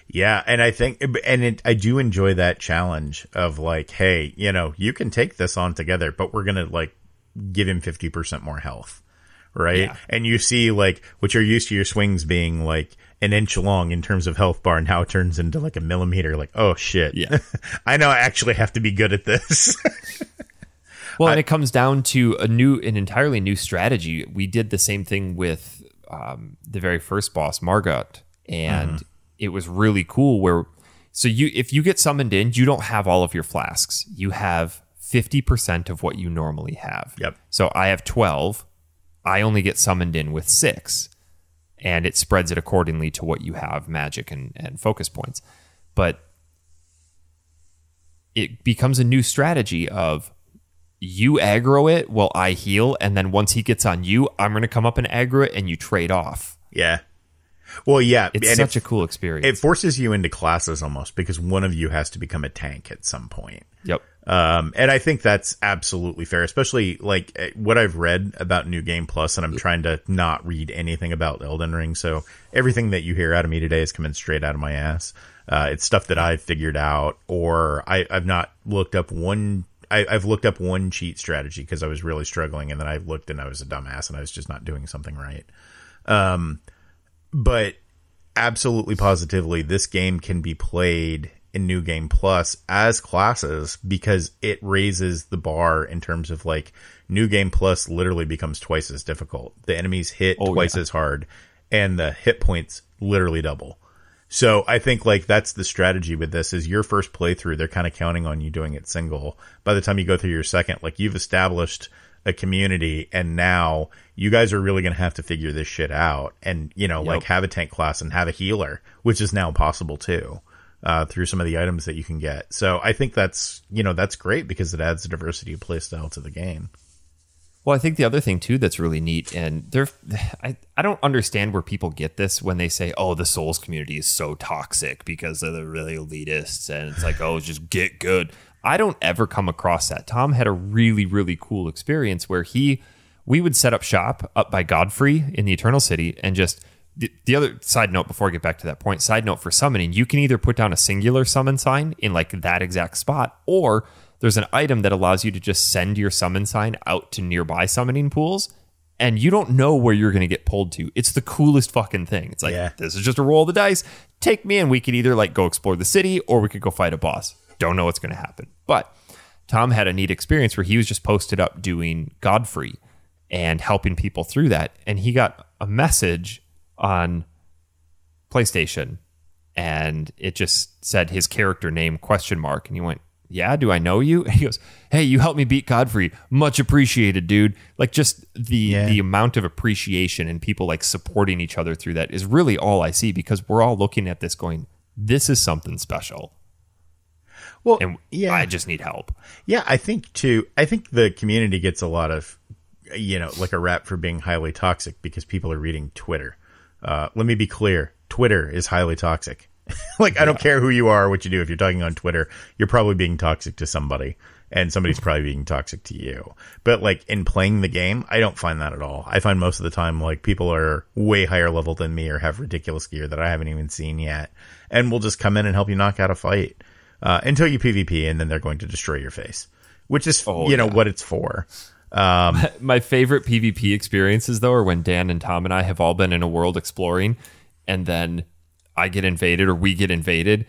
Yeah, and I think, and it, I do enjoy that challenge of like, hey, you know, you can take this on together, but we're gonna like give him fifty percent more health, right? Yeah. And you see like what you're used to your swings being like an inch long in terms of health bar, and how it turns into like a millimeter. Like, oh shit, Yeah. I know I actually have to be good at this. Well, and it comes down to a new, an entirely new strategy. We did the same thing with um, the very first boss, Margit, and it was really cool. Where so you, if you get summoned in, you don't have all of your flasks. You have fifty percent of what you normally have. Yep. So I have twelve. I only get summoned in with six, and it spreads it accordingly to what you have, magic and and focus points. But it becomes a new strategy of you aggro it while I heal, and then once he gets on you, I'm going to come up and aggro it, and you trade off. yeah. Well, yeah, It's and such it, a cool experience. it forces you into classes almost because one of you has to become a tank at some point. yep. Um, and I think that's absolutely fair, especially like eh, what I've read about New Game Plus, and I'm trying to not read anything about Elden Ring. So everything that you hear out of me today is coming straight out of my ass. Uh, it's stuff that I've figured out, or I, I've not looked up one. I, I've looked up one cheat strategy because I was really struggling, and then I looked and I was a dumbass, and I was just not doing something right. Um, but absolutely positively this game can be played in new game plus as classes because it raises the bar in terms of like new game plus literally becomes twice as difficult the enemies hit Oh, twice yeah. as hard and the hit points literally double so I think like that's the strategy with this is your first playthrough, they're kind of counting on you doing it single. By the time you go through your second, like you've established a community and now you guys are really going to have to figure this shit out and, you know, like have a tank class and have a healer, which is now possible too. Uh, through some of the items that you can get. So I think that's, you know, that's great because it adds a diversity of playstyle to the game. Well, I think the other thing too that's really neat, and there, I, I don't understand where people get this when they say, "Oh, the Souls community is so toxic because they're the really elitists," and it's like, "Oh, just get good." I don't ever come across that. Tom had a really, really cool experience where he, we would set up shop up by Godfrey in the Eternal City, and just the, the other side note before I get back to that point. Side note for summoning, you can either put down a singular summon sign in like that exact spot, or there's an item that allows you to just send your summon sign out to nearby summoning pools and you don't know where you're going to get pulled to. It's the coolest fucking thing. It's like Yeah. this is just a roll of the dice. Take me and we could either like go explore the city or we could go fight a boss. Don't know what's going to happen. But Tom had a neat experience where he was just posted up doing Godfrey and helping people through that and he got a message on PlayStation and it just said his character name question mark and he went yeah do i know you and he goes hey you helped me beat godfrey much appreciated dude like just the Yeah. the amount of appreciation and people like supporting each other through that is really all i see because we're all looking at this going this is something special Well, and yeah, i just need help Yeah, I think too. I think the community gets a lot of, you know, like a rap for being highly toxic because people are reading Twitter. Uh, let me be clear: Twitter is highly toxic. like, I don't care who you are, or what you do. If you're talking on Twitter, you're probably being toxic to somebody, and somebody's probably being toxic to you. But like in playing the game, I don't find that at all. I find most of the time like people are way higher level than me or have ridiculous gear that I haven't even seen yet, and will just come in and help you knock out a fight uh, until you PvP, and then they're going to destroy your face, which is Oh, you know yeah. what it's for. Um, my favorite pvp experiences though are when dan and tom and i have all been in a world exploring and then i get invaded or we get invaded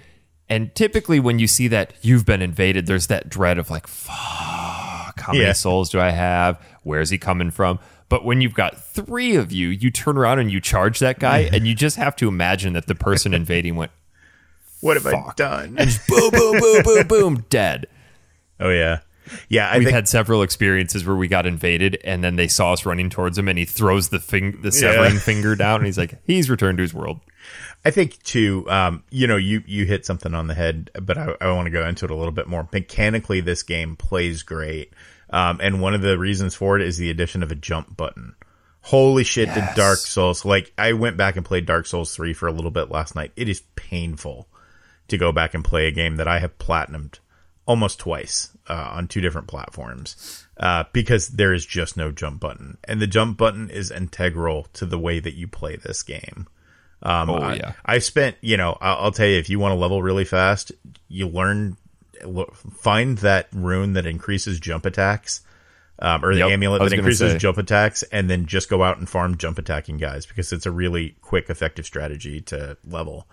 and typically when you see that you've been invaded there's that dread of like fuck how many Yeah. souls do i have where's he coming from but when you've got three of you you turn around and you charge that guy mm-hmm. and you just have to imagine that the person invading went What have I Fuck. done? and just boom boom boom boom boom dead oh yeah, yeah. I We've think had several experiences where we got invaded, and then they saw us running towards him, and he throws the fing- the severing finger down, and he's like, "He's returned to his world." I think too, um, you know, you, you hit something on the head, but I, I want to go into it a little bit more. Mechanically, this game plays great. Um, and one of the reasons for it is the addition of a jump button. Holy shit, Yes. did Dark Souls, like, I went back and played Dark Souls 3 for a little bit last night. It is painful to go back and play a game that I have platinumed almost twice, uh, on two different platforms, uh, because there is just no jump button. And the jump button is integral to the way that you play this game. Um, Oh, I, yeah. I spent, you know, I'll, I'll tell you, if you want to level really fast, you learn, find that rune that increases jump attacks, um, or the Yep, amulet that increases jump attacks, and then just go out and farm jump attacking guys because it's a really quick, effective strategy to level.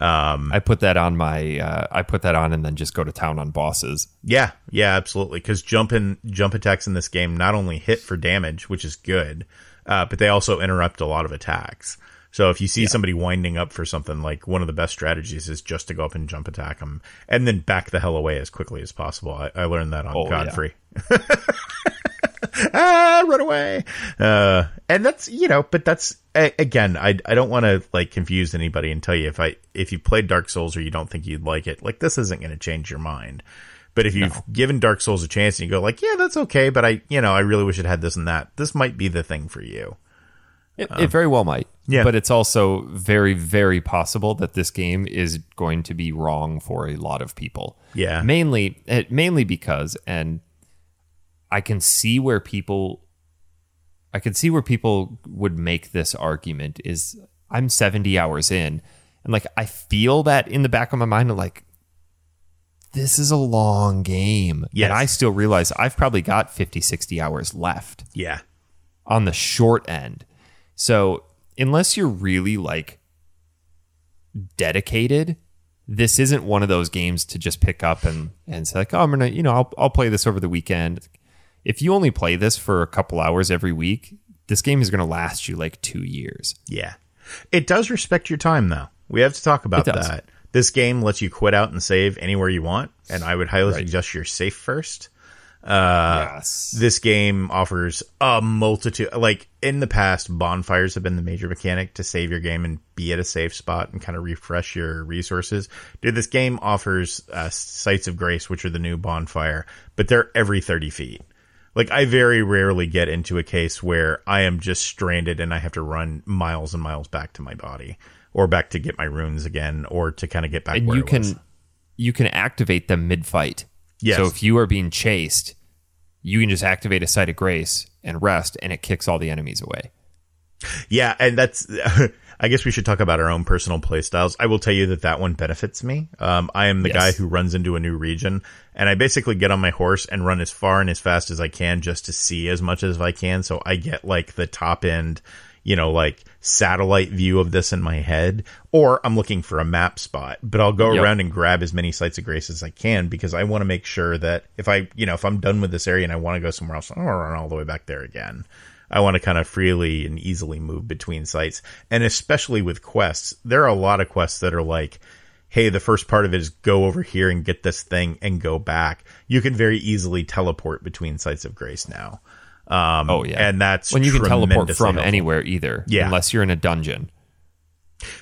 I put that on my, uh, I put that on, and then just go to town on bosses. Yeah, yeah, absolutely. Because jump in, jump attacks in this game not only hit for damage, which is good, uh, but they also interrupt a lot of attacks. So if you see somebody winding up for something, like one of the best strategies is just to go up and jump attack them, and then back the hell away as quickly as possible. I, I learned that on Oh, yeah. Godfrey. ah, run away. Uh, and that's, you know, but that's, again, I, I don't want to like confuse anybody and tell you if I, if you played Dark Souls or you don't think you'd like it, like this isn't going to change your mind. But if you've given Dark Souls a chance and you go like, yeah, that's okay, but I, you know, I really wish it had this and that, this might be the thing for you. It, it very well might. yeah. But it's also very, very possible that this game is going to be wrong for a lot of people. Yeah. Mainly, eh, mainly because, and I can see where people, I can see where people would make this argument is I'm 70 hours in, and like I feel that in the back of my mind, like this is a long game. Yes. And I still realize I've probably got 50, 60 hours left Yeah. on the short end. So unless you're really like dedicated, this isn't one of those games to just pick up and and say like, oh, I'm gonna, you know, I'll I'll play this over the weekend. If you only play this for a couple hours every week, this game is gonna last you like two years. Yeah. It does respect your time though. We have to talk about that. This game lets you quit out and save anywhere you want, and I would highly Right. suggest you're safe first. Uh, yes. This game offers a multitude, like in the past, bonfires have been the major mechanic to save your game and be at a safe spot and kind of refresh your resources. Dude, this game offers uh, sites of grace, which are the new bonfire, but they're every 30 feet. Like I very rarely get into a case where I am just stranded and I have to run miles and miles back to my body or back to get my runes again or to kind of get back and you can was. you can activate them mid fight. Yes. So if you are being chased, you can just activate a site of grace and rest, and it kicks all the enemies away. Yeah, and that's I guess we should talk about our own personal playstyles. I will tell you that that one benefits me. Um, I am the Yes. guy who runs into a new region and I basically get on my horse and run as far and as fast as I can just to see as much as I can. So I get like the top end, you know, like satellite view of this in my head, or I'm looking for a map spot, but I'll go Yep. around and grab as many sites of grace as I can because I want to make sure that if I, you know, if I'm done with this area and I want to go somewhere else, I don't want to run all the way back there again. I want to kind of freely and easily move between sites. And especially with quests, there are a lot of quests that are like, hey, the first part of it is go over here and get this thing and go back. You can very easily teleport between sites of grace now. Um, Oh, yeah. and that's when you can teleport from helpful. anywhere either, Yeah. unless you're in a dungeon.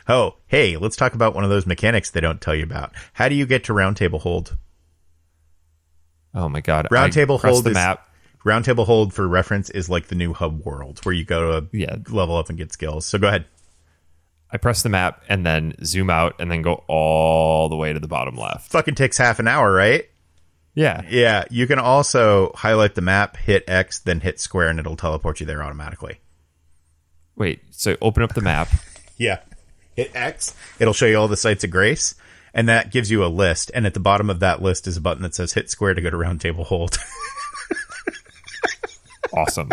Oh, hey, let's talk about one of those mechanics they don't tell you about. How do you get to Roundtable hold? Oh my god! Round I table press hold the is- map. Round table hold for reference is like the new hub world where you go to Yeah. level up and get skills. So go ahead. I press the map and then zoom out and then go all the way to the bottom left. Fucking takes half an hour, right? Yeah. Yeah, you can also highlight the map, hit X, then hit square, and it'll teleport you there automatically. Wait. So open up the map. Yeah. Hit X, it'll show you all the sites of grace, and that gives you a list. And at the bottom of that list is a button that says hit square to go to roundtable hold. Awesome.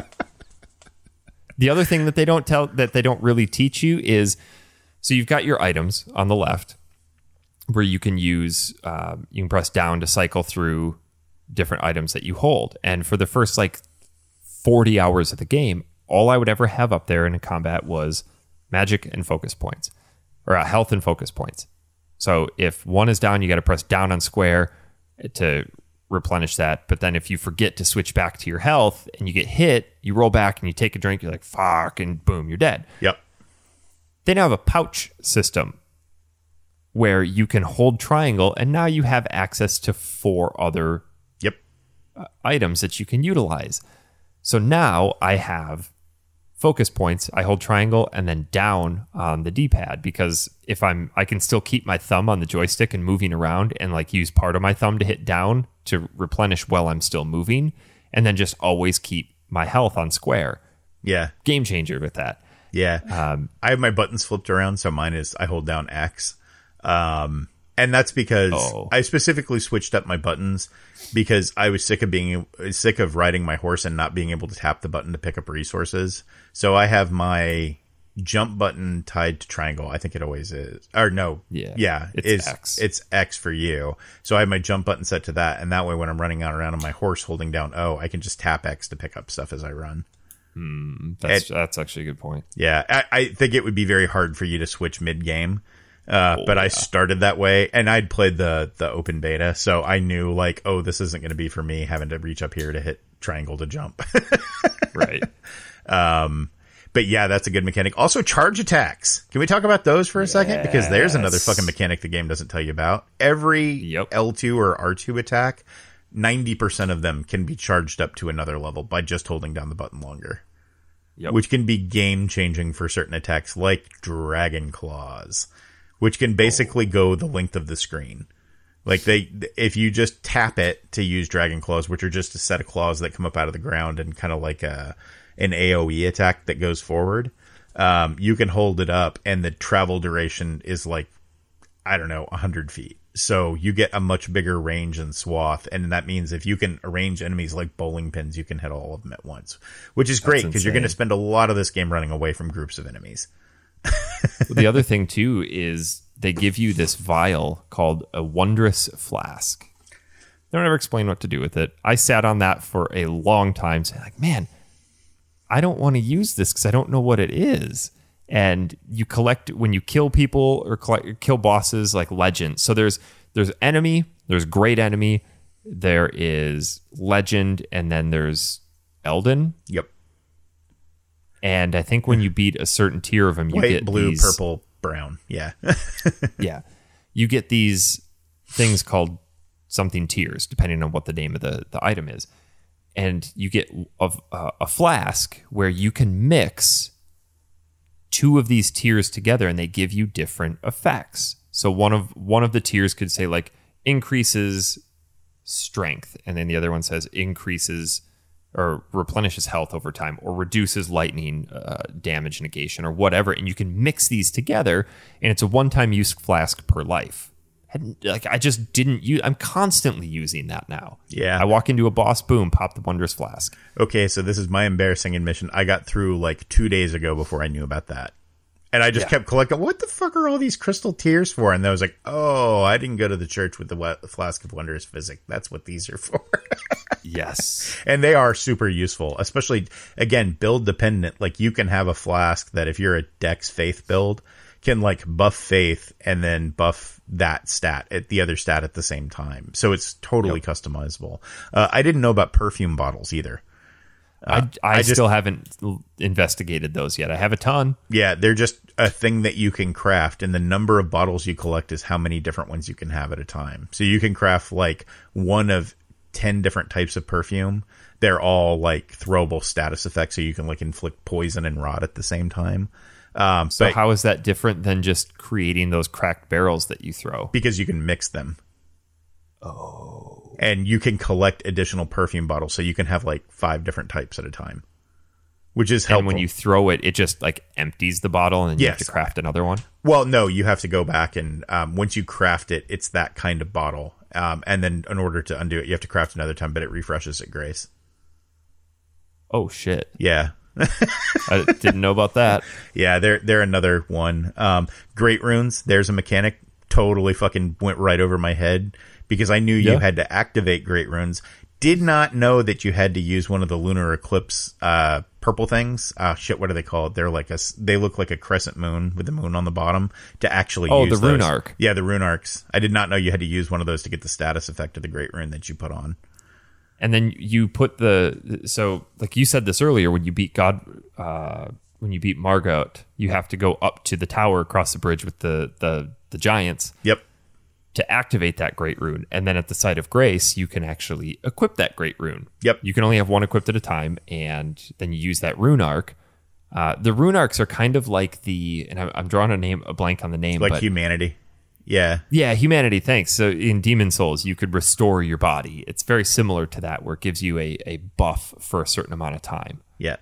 the other thing that they don't tell that they don't really teach you is so you've got your items on the left where you can use um, you can press down to cycle through different items that you hold and for the first like 40 hours of the game all i would ever have up there in a combat was magic and focus points or uh, health and focus points so if one is down you got to press down on square to replenish that but then if you forget to switch back to your health and you get hit you roll back and you take a drink you're like fuck and boom you're dead yep. they now have a pouch system where you can hold triangle and now you have access to four other Yep. Uh, items that you can utilize. So now I have focus points. I hold triangle and then down on the D-pad because if I'm I can still keep my thumb on the joystick and moving around and like use part of my thumb to hit down to replenish while I'm still moving and then just always keep my health on square. Yeah. Game changer with that. Yeah. Um, I have my buttons flipped around, so mine is I hold down X. Um, and that's because Oh. I specifically switched up my buttons because I was sick of being sick of riding my horse and not being able to tap the button to pick up resources. So I have my jump button tied to triangle. I think it always is. Or no. Yeah. Yeah. It's is- X. It's X for you. So I have my jump button set to that. And that way when I'm running out around on my horse holding down O, I can just tap X to pick up stuff as I run. Hmm. that's that's actually a good point. Yeah, I, I think it would be very hard for you to switch mid game. Uh, but I started that way, and I'd played the the open beta, so I knew like, oh, this isn't going to be for me having to reach up here to hit triangle to jump. Right. but yeah, that's a good mechanic. Also, charge attacks. Can we talk about those for a second? Because there's another fucking mechanic the game doesn't tell you about. Every Yep. L2 or R2 attack, ninety percent of them can be charged up to another level by just holding down the button longer. Yep. which can be game changing for certain attacks like Dragon Claws, which can basically go the length of the screen. Like they, if you just tap it to use Dragon Claws, which are just a set of claws that come up out of the ground and kind of like a an AOE attack that goes forward, um, you can hold it up, and the travel duration is like I don't know, 100 feet. So you get a much bigger range and swath. And that means if you can arrange enemies like bowling pins, you can hit all of them at once, which is great because you're going to spend a lot of this game running away from groups of enemies. The other thing too is they give you this vial called a wondrous flask. They don't ever explain what to do with it. I sat on that for a long time, saying like, "Man, I don't want to use this because I don't know what it is." And you collect when you kill people or collect, kill bosses like legends. So there's there's enemy, there's great enemy, there is legend, and then there's Elden. Yep. And I think when you beat a certain tier of them, you White, get blue, these, purple, brown. Yeah. yeah you get these things called something tears depending on what the name of the, the item is and you get a, uh, a flask where you can mix two of these tears together and they give you different effects so one of one of the tears could say like increases strength and then the other one says increases or replenishes health over time or reduces lightning uh, damage negation or whatever and you can mix these together and it's a one-time use flask per life Hadn't- like i just didn't use i'm constantly using that now Yeah. i walk into a boss boom pop the wondrous flask Okay, so this is my embarrassing admission. I got through like two days ago before I knew about that. And I just Yeah. kept collecting, what the fuck are all these crystal tears for? And I was like, oh, I didn't go to the church with the flask of wondrous physic. That's what these are for. yes and they are super useful, especially, again, build dependent. Like you can have a flask that if you're a Dex Faith build, can like buff Faith and then buff that stat at the other stat at the same time. So it's totally customizable. Uh, I didn't know about perfume bottles either. I, I, I just- still haven't investigated those yet i have a ton Yeah, they're just a thing that you can craft, and the number of bottles you collect is how many different ones you can have at a time. So you can craft like one of 10 different types of perfume. They're all like throwable status effects, so you can like inflict poison and rot at the same time. Um, so but how is that different than just creating those cracked barrels that you throw because you can mix them. Oh. And you can collect additional perfume bottles, so you can have like five different types at a time, which is helpful. and when you throw it it just like empties the bottle and you have Yes. to craft another one Well, no, you have to go back and um, once you craft it, it's that kind of bottle. Um, and then in order to undo it, you have to craft another time, but it refreshes at grace. oh shit Yeah. i didn't know about that Yeah, they're they're another one. Um, great runes. There's a mechanic. Totally fucking went right over my head because I knew you Yeah. had to activate great runes. Did not know that you had to use one of the lunar eclipse uh, purple things. Ah, shit. What are they called? They're like a. They look like a crescent moon with the moon on the bottom to actually. Oh, use the rune those. arc. Yeah, the rune arcs. I did not know you had to use one of those to get the status effect of the great rune that you put on. and then you put the so like you said this earlier when you beat god uh when you beat Margit you have to go up to the tower across the bridge with the the the giants Yep. To activate that great rune and then at the site of grace you can actually equip that great rune Yep. you can only have one equipped at a time and then you use that rune arc uh, the rune arcs are kind of like the and I'm, I'm drawing a name a blank on the name Like but humanity. Yeah. yeah, humanity. Thanks. So in Demon's Souls, you could restore your body. It's very similar to that, where it gives you a, a buff for a certain amount of time. Yeah.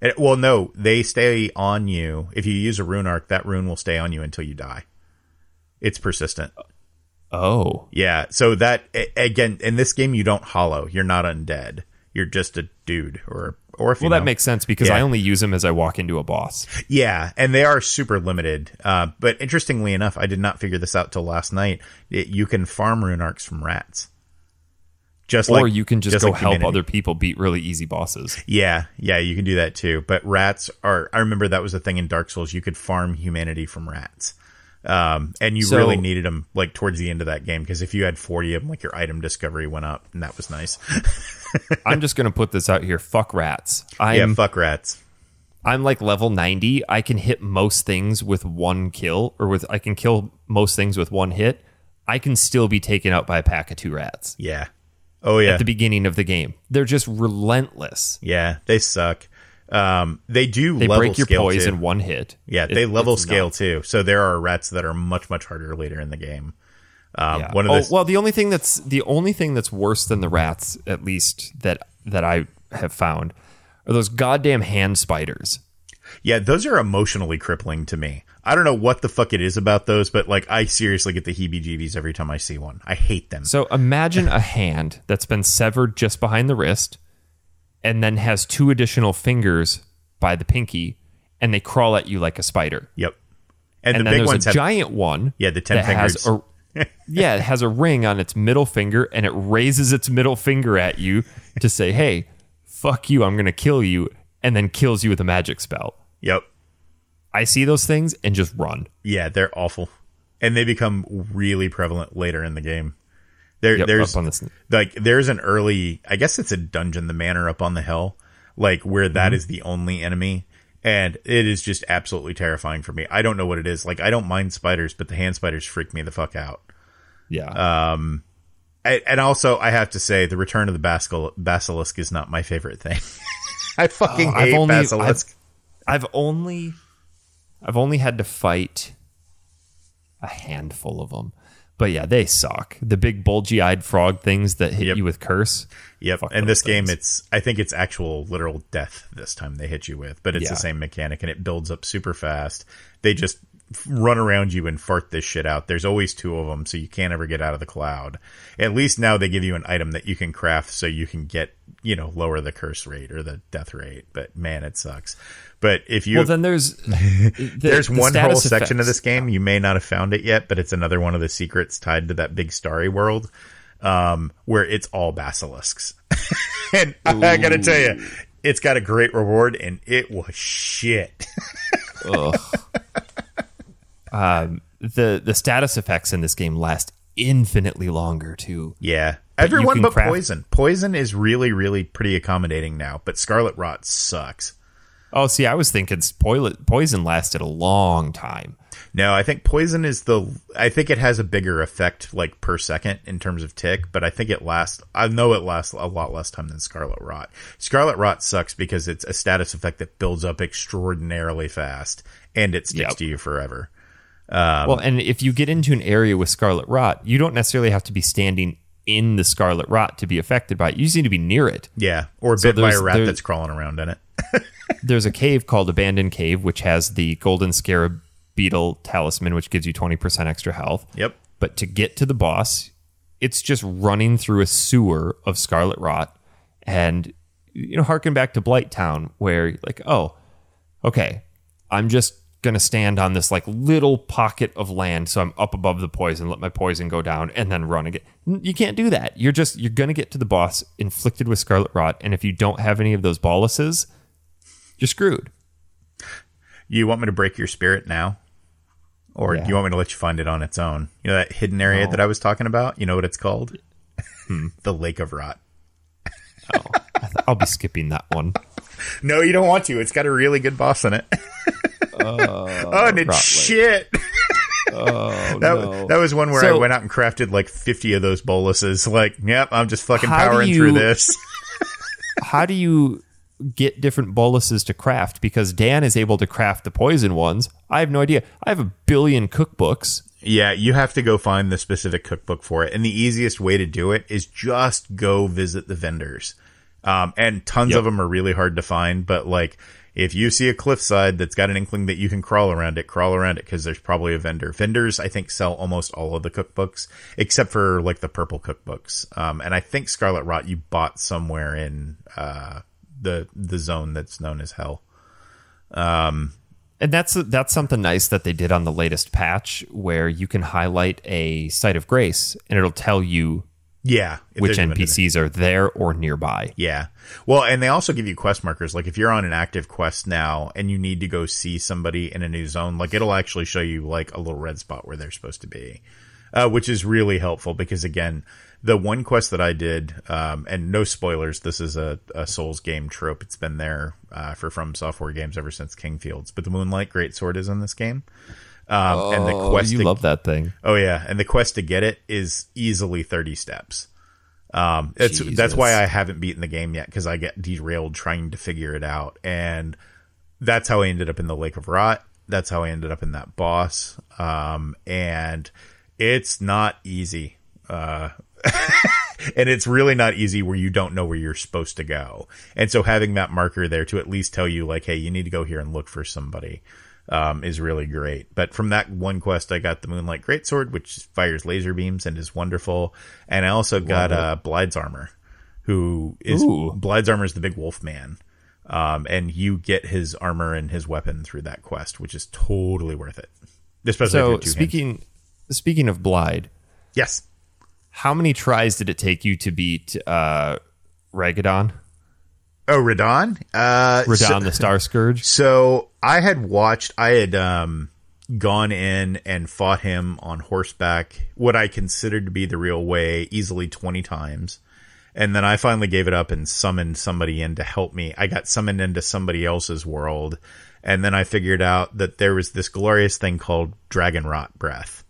And, well, no, they stay on you. If you use a rune arc, that rune will stay on you until you die. It's persistent. Oh, Yeah. So that again, in this game, you don't hollow. You're not undead. You're just a dude or or if you well, that know. makes sense because Yeah. I only use them as I walk into a boss. Yeah, and they are super limited. Uh, but interestingly enough, I did not figure this out till last night. It, you can farm rune arcs from rats. Just or like you can just, go like help humanity. other people beat really easy bosses. Yeah, yeah, you can do that too. But rats are. I remember that was a thing in Dark Souls. You could farm humanity from rats, um, and you So- really needed them like towards the end of that game because if you had forty of them, like your item discovery went up, and that was nice. I'm just gonna put this out here. Fuck rats. I'm yeah, fuck rats. I'm like level 90. I can hit most things with one kill, or with I can kill most things with one hit. I can still be taken out by a pack of two rats Yeah. Oh yeah. at the beginning of the game. They're just relentless. yeah, they suck. Um, they do They level break your poise too. in one hit. Yeah, It- they level scale nuts. too. So there are rats that are much much harder later in the game. Um, Yeah. One of oh, the well, the only thing that's the only thing that's worse than the rats, at least that that I have found, are those goddamn hand spiders. yeah, those are emotionally crippling to me. I don't know what the fuck it is about those, but like I seriously get the heebie-jeebies every time I see one. I hate them. So imagine a hand that's been severed just behind the wrist, and then has two additional fingers by the pinky, and they crawl at you like a spider. Yep. And, And the then big there's ones a have giant one. Yeah, the 10 that has a, yeah, it has a ring on its middle finger, and it raises its middle finger at you to say, "Hey, fuck you! I'm gonna kill you," and then kills you with a magic spell. Yep. I see those things and just run. Yeah, they're awful. And they become really prevalent later in the game. There Yep, there's this- like there's an early I guess it's a dungeon, the manor up on the hill, like where that Mm-hmm. is the only enemy. And it is just absolutely terrifying for me. I don't know what it is. Like I don't mind spiders, but the hand spiders freak me the fuck out. Yeah, Uh, I, and also, I have to say, the return of the basilisk, basilisk is not my favorite thing. I fucking Oh, I've only- basilisk. I've only, I've only had to fight a handful of them. But yeah, they suck. The big bulgy eyed frog things that hit Yep. you with curse. Yep. Fuck and this game, it's I think it's actual literal death this time they hit you with, but it's Yeah. the same mechanic and it builds up super fast. They just run around you and fart this shit out. There's always two of them, so you can't ever get out of the cloud. At least now they give you an item that you can craft so you can get you know lower the curse rate or the death rate. But man, it sucks. But if you Well, then there's the- there's the one whole status section of this game you may not have found it yet, but it's another one of the secrets tied to that big starry world, um, where it's all basilisks. and I gotta tell you, it's got a great reward, and it was shit. Um, the the status effects in this game last infinitely longer too. yeah, you everyone but craft- poison. Poison is really, really pretty accommodating now, but Scarlet Rot sucks. Oh, see, I was thinking poison lasted a long time. No, I think poison is the. I think it has a bigger effect, like per second in terms of tick, but I think it lasts. I know it lasts a lot less time than Scarlet Rot. Scarlet Rot sucks because it's a status effect that builds up extraordinarily fast and it sticks Yep. to you forever. Um, well, and if you get into an area with scarlet rot, you don't necessarily have to be standing in the scarlet rot to be affected by it. You just need to be near it. Yeah, or So bit by a rat there- that's crawling around in it. There's a cave called Abandoned Cave, which has the golden scarab beetle talisman, which gives you 20% extra health. Yep. But to get to the boss, it's just running through a sewer of scarlet rot. And, you know, harken back to Blighttown, where, like, oh, okay, I'm just going to stand on this, like, little pocket of land. So I'm up above the poison, let my poison go down, and then run again. You can't do that. You're just, you're going to get to the boss inflicted with scarlet rot. And if you don't have any of those boluses, you're screwed. You want me to break your spirit now? Or Yeah. do you want me to let you find it on its own? You know that hidden area No. that I was talking about? You know what it's called? Hmm. the Lake of Rot. Oh, th- I'll be skipping that one. No, you don't want to. It's got a really good boss in it. oh, and it's shit. Oh That, no! that was one where I went out and crafted like 50 of those boluses. Like, yep, I'm just fucking powering you- through this. How do you get different boluses to craft? Because Dan is able to craft the poison ones. I have no idea. I have a billion cookbooks. yeah, you have to go find the specific cookbook for it. And the easiest way to do it is just go visit the vendors. Um, and tons Yep. of them are really hard to find, but like, if you see a cliffside that's got an inkling that you can crawl around it, crawl around it because there's probably a vendor. Vendors, I think, sell almost all of the cookbooks except for like the purple cookbooks. Um, and I think Scarlet Rot you bought somewhere in uh, the the zone that's known as Hell. And that's that's something nice that they did on the latest patch, where you can highlight a site of grace, and it'll tell you Yeah, which there's a vendor. NPCs are there or nearby. Yeah. Well, and they also give you quest markers. Like if you're on an active quest now and you need to go see somebody in a new zone, like it'll actually show you like a little red spot where they're supposed to be, uh, which is really helpful because again, the one quest that I did, um, and no spoilers, this is a, a Souls game trope. It's been there uh, for From Software games ever since Kingfields. But the Moonlight Greatsword is in this game. Um, and the Oh, quest you to- love that thing. Oh yeah, and the quest to get it is easily 30 steps. Um, it's that's why I haven't beaten the game yet because I get derailed trying to figure it out, and that's how I ended up in the Lake of Rot. That's how I ended up in that boss. Um, and it's not easy. Uh, and it's really not easy where you don't know where you're supposed to go. And so having that marker there to at least tell you like, hey, you need to go here and look for somebody um, is really great. But from that one quest, I got the Moonlight Greatsword, which fires laser beams and is wonderful. And I also got uh, Blaidd's armor, who is Ooh. Blaidd's armor is the big wolf man. Um, and you get his armor and his weapon through that quest, which is totally worth it. Especially So speaking speaking of Blaidd, yes. how many tries did it take you to beat uh, Ragadon? Oh, Radahn? Uh, Radahn so- the Star Scourge? So I had watched, I had um, gone in and fought him on horseback, what I considered to be the real way, easily 20 times. And then I finally gave it up and summoned somebody in to help me. I got summoned into somebody else's world. And then I figured out that there was this glorious thing called Dragon Rot Breath,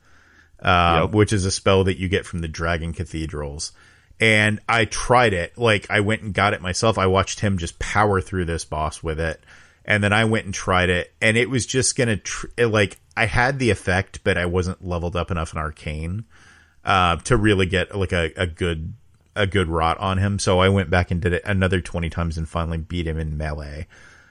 uh, Yep. which is a spell that you get from the Dragon Cathedrals. And I tried it. Like I went and got it myself. I watched him just power through this boss with it. And then I went and tried it and it was just going to, tr- like, I had the effect, but I wasn't leveled up enough in arcane. uh, to really get like a, a good a good rot on him. So I went back and did it another twenty times and finally beat him in melee.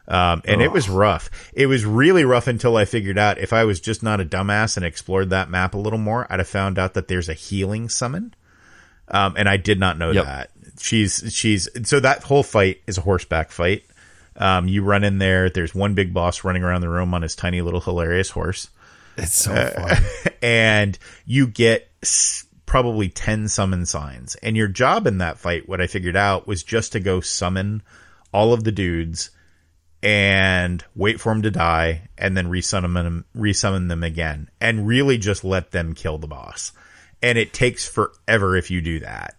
Um, and it was rough. It was really rough until I figured out if I was just not a dumbass and explored that map a little more, I'd have found out that there's a healing summon. Um, and I did not know Yep. that. She's, she's, so that whole fight is a horseback fight. Um, you run in there, there's one big boss running around the room on his tiny little hilarious horse It's so fun. and you get s- probably 10 summon signs. And your job in that fight, what I figured out was just to go summon all of the dudes and wait for them to die and then resummon them, resummon them again and really just let them kill the boss. And it takes forever if you do that.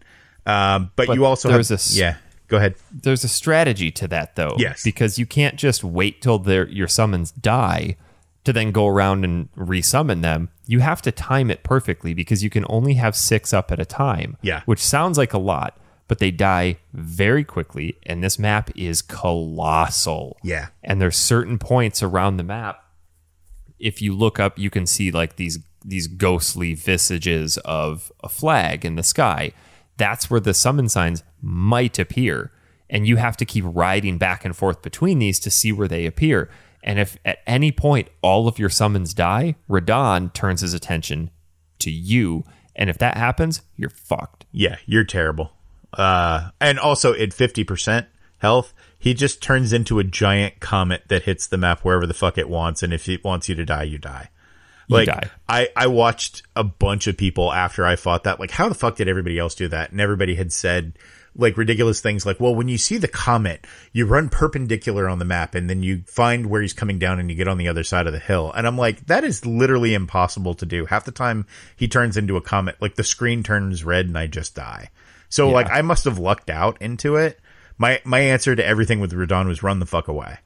Um, but, But you also there's have, a yeah, go ahead. There's a strategy to that though. Yes. Because you can't just wait till their your summons die to then go around and resummon them. You have to time it perfectly because you can only have six up at a time. Yeah. Which sounds like a lot, but they die very quickly, and this map is colossal. Yeah. And there's certain points around the map. If you look up, you can see like these these ghostly visages of a flag in the sky. That's where the summon signs might appear. And you have to keep riding back and forth between these to see where they appear. And if at any point all of your summons die, Radahn turns his attention to you. And if that happens, you're fucked. Yeah, you're terrible. Uh, and also at 50% health, he just turns into a giant comet that hits the map wherever the fuck it wants. And if it wants you to die, you die. Like. I, I watched a bunch of people after I fought that. Like, how the fuck did everybody else do that? And everybody had said, like, ridiculous things like, well, when you see the comet, you run perpendicular on the map and then you find where he's coming down and you get on the other side of the hill. And I'm like, that is literally impossible to do. Half the time he turns into a comet, like the screen turns red and I just die. So, like, I must have lucked out into it. My, my answer to everything with Radahn was run the fuck away.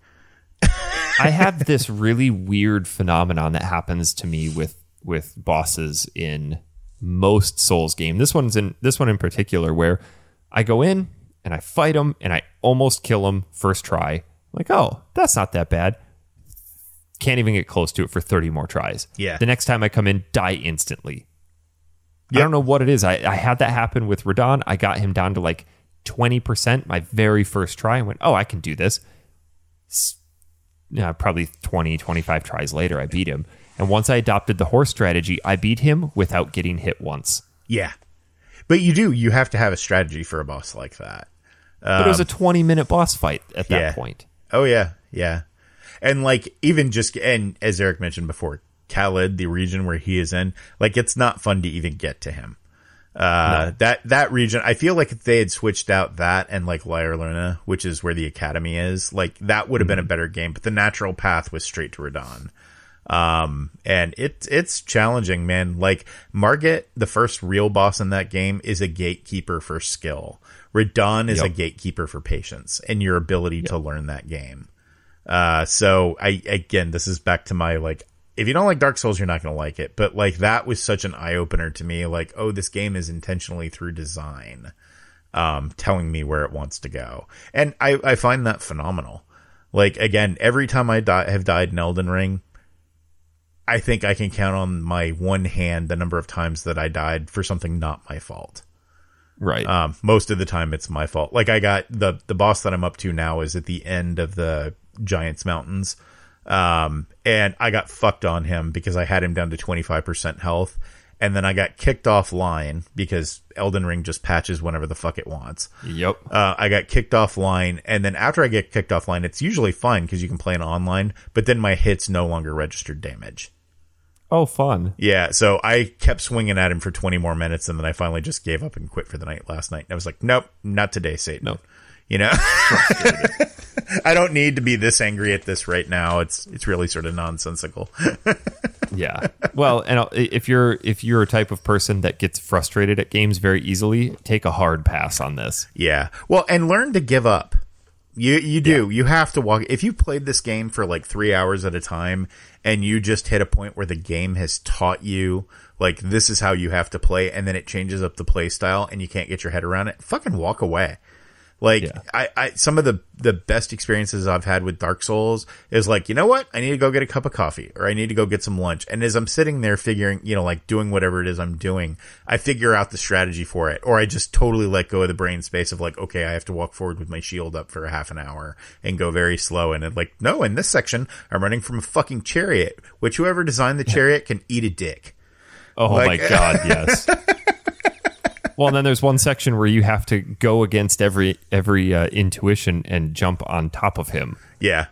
I have this really weird phenomenon that happens to me with with bosses in most Souls game. This one's in this one in particular where I go in and I fight them and I almost kill them first try. I'm like, oh, that's not that bad. Can't even get close to it for 30 more tries. Yeah. The next time I come in, die instantly. I don't know what it is. I, I had that happen with Radahn. I got him down to like 20% my very first try and went, oh, I can do this yeah, probably 20, 25 tries later, I beat him. And once I adopted the horse strategy, I beat him without getting hit once. Yeah. But you do, you have to have a strategy for a boss like that. But it was a 20 minute boss fight at that Um, yeah. point. Oh yeah, yeah. And like even just and as Eric mentioned before, Caelid, the region where he is in, like it's not fun to even get to him. Uh that that region I feel like if they had switched out that and like Liurnia, which is where the academy is, like that would have been a better game, but the natural path was straight to Radahn. Um and it's it's challenging, man. Like Margit, the first real boss in that game, is a gatekeeper for skill. Radahn is a gatekeeper for patience and your ability to learn that game. Uh, so I, again, this is back to my, like, if you don't like Dark Souls, you're not going to like it. But like, that was such an eye opener to me. Like, oh, this game is intentionally through design, um, telling me where it wants to go. And I, I find that phenomenal. Like, again, every time I die, have died in Elden Ring, I think I can count on my one hand the number of times that I died for something not my fault. Right. Um, most of the time it's my fault. Like I got the the boss that I'm up to now is at the end of the Giants Mountains. Um, and I got fucked on him because I had him down to 25% health. And then I got kicked offline because Elden Ring just patches whenever the fuck it wants. yep. Uh, I got kicked offline, and then after I get kicked offline, it's usually fine because you can play it online. But then my hits no longer registered damage. Oh, fun. Yeah, so I kept swinging at him for 20 more minutes, and then I finally just gave up and quit for the night last night. And I was like, nope, not today, Satan. Nope. You know, I don't need to be this angry at this right now. It's it's really sort of nonsensical. Yeah. Well, and if you're if you're a type of person that gets frustrated at games very easily, take a hard pass on this. yeah, well, and learn to give up. You you do. You have to walk. If you played this game for like three hours at a time, and you just hit a point where the game has taught you like this is how you have to play, and then it changes up the play style, and you can't get your head around it, fucking walk away. Like Yeah. I, I, some of the the best experiences I've had with Dark Souls is like, you know what? I need to go get a cup of coffee or I need to go get some lunch. And as I'm sitting there figuring, you know, like doing whatever it is I'm doing, I figure out the strategy for it, or I just totally let go of the brain space of like, okay, I have to walk forward with my shield up for a half an hour and go very slow. And it like, no, in this section, I'm running from a fucking chariot, which whoever designed the chariot can eat a dick. Oh Like- my god, yes. well, and then there's one section where you have to go against every every uh, intuition and jump on top of him. Yeah.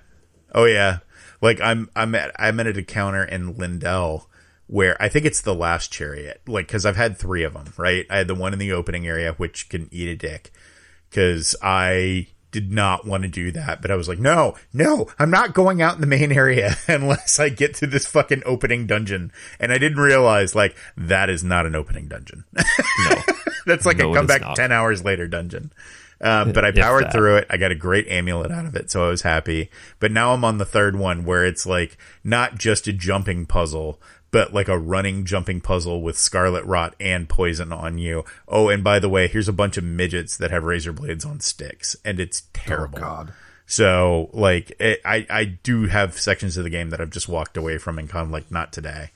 Oh yeah. Like I'm I'm at I'm at a counter in Leyndell where I think it's the last chariot. Like cuz I've had 3 of them, right? I had the one in the opening area which can eat a dick cuz I did not want to do that, but I was like, "No, no, I'm not going out in the main area unless I get to this fucking opening dungeon." And I didn't realize like that is not an opening dungeon. No, That's like No, a it come is back not. 10 hours later dungeon. Um, but I powered through it. I got a great amulet out of it, so I was happy. But now I'm on the third one where it's like not just a jumping puzzle, but like a running jumping puzzle with scarlet rot and poison on you. Oh, and by the way, here's a bunch of midgets that have razor blades on sticks, and it's terrible. Oh, God. So like, it, I I do have sections of the game that I've just walked away from and kind of like not today.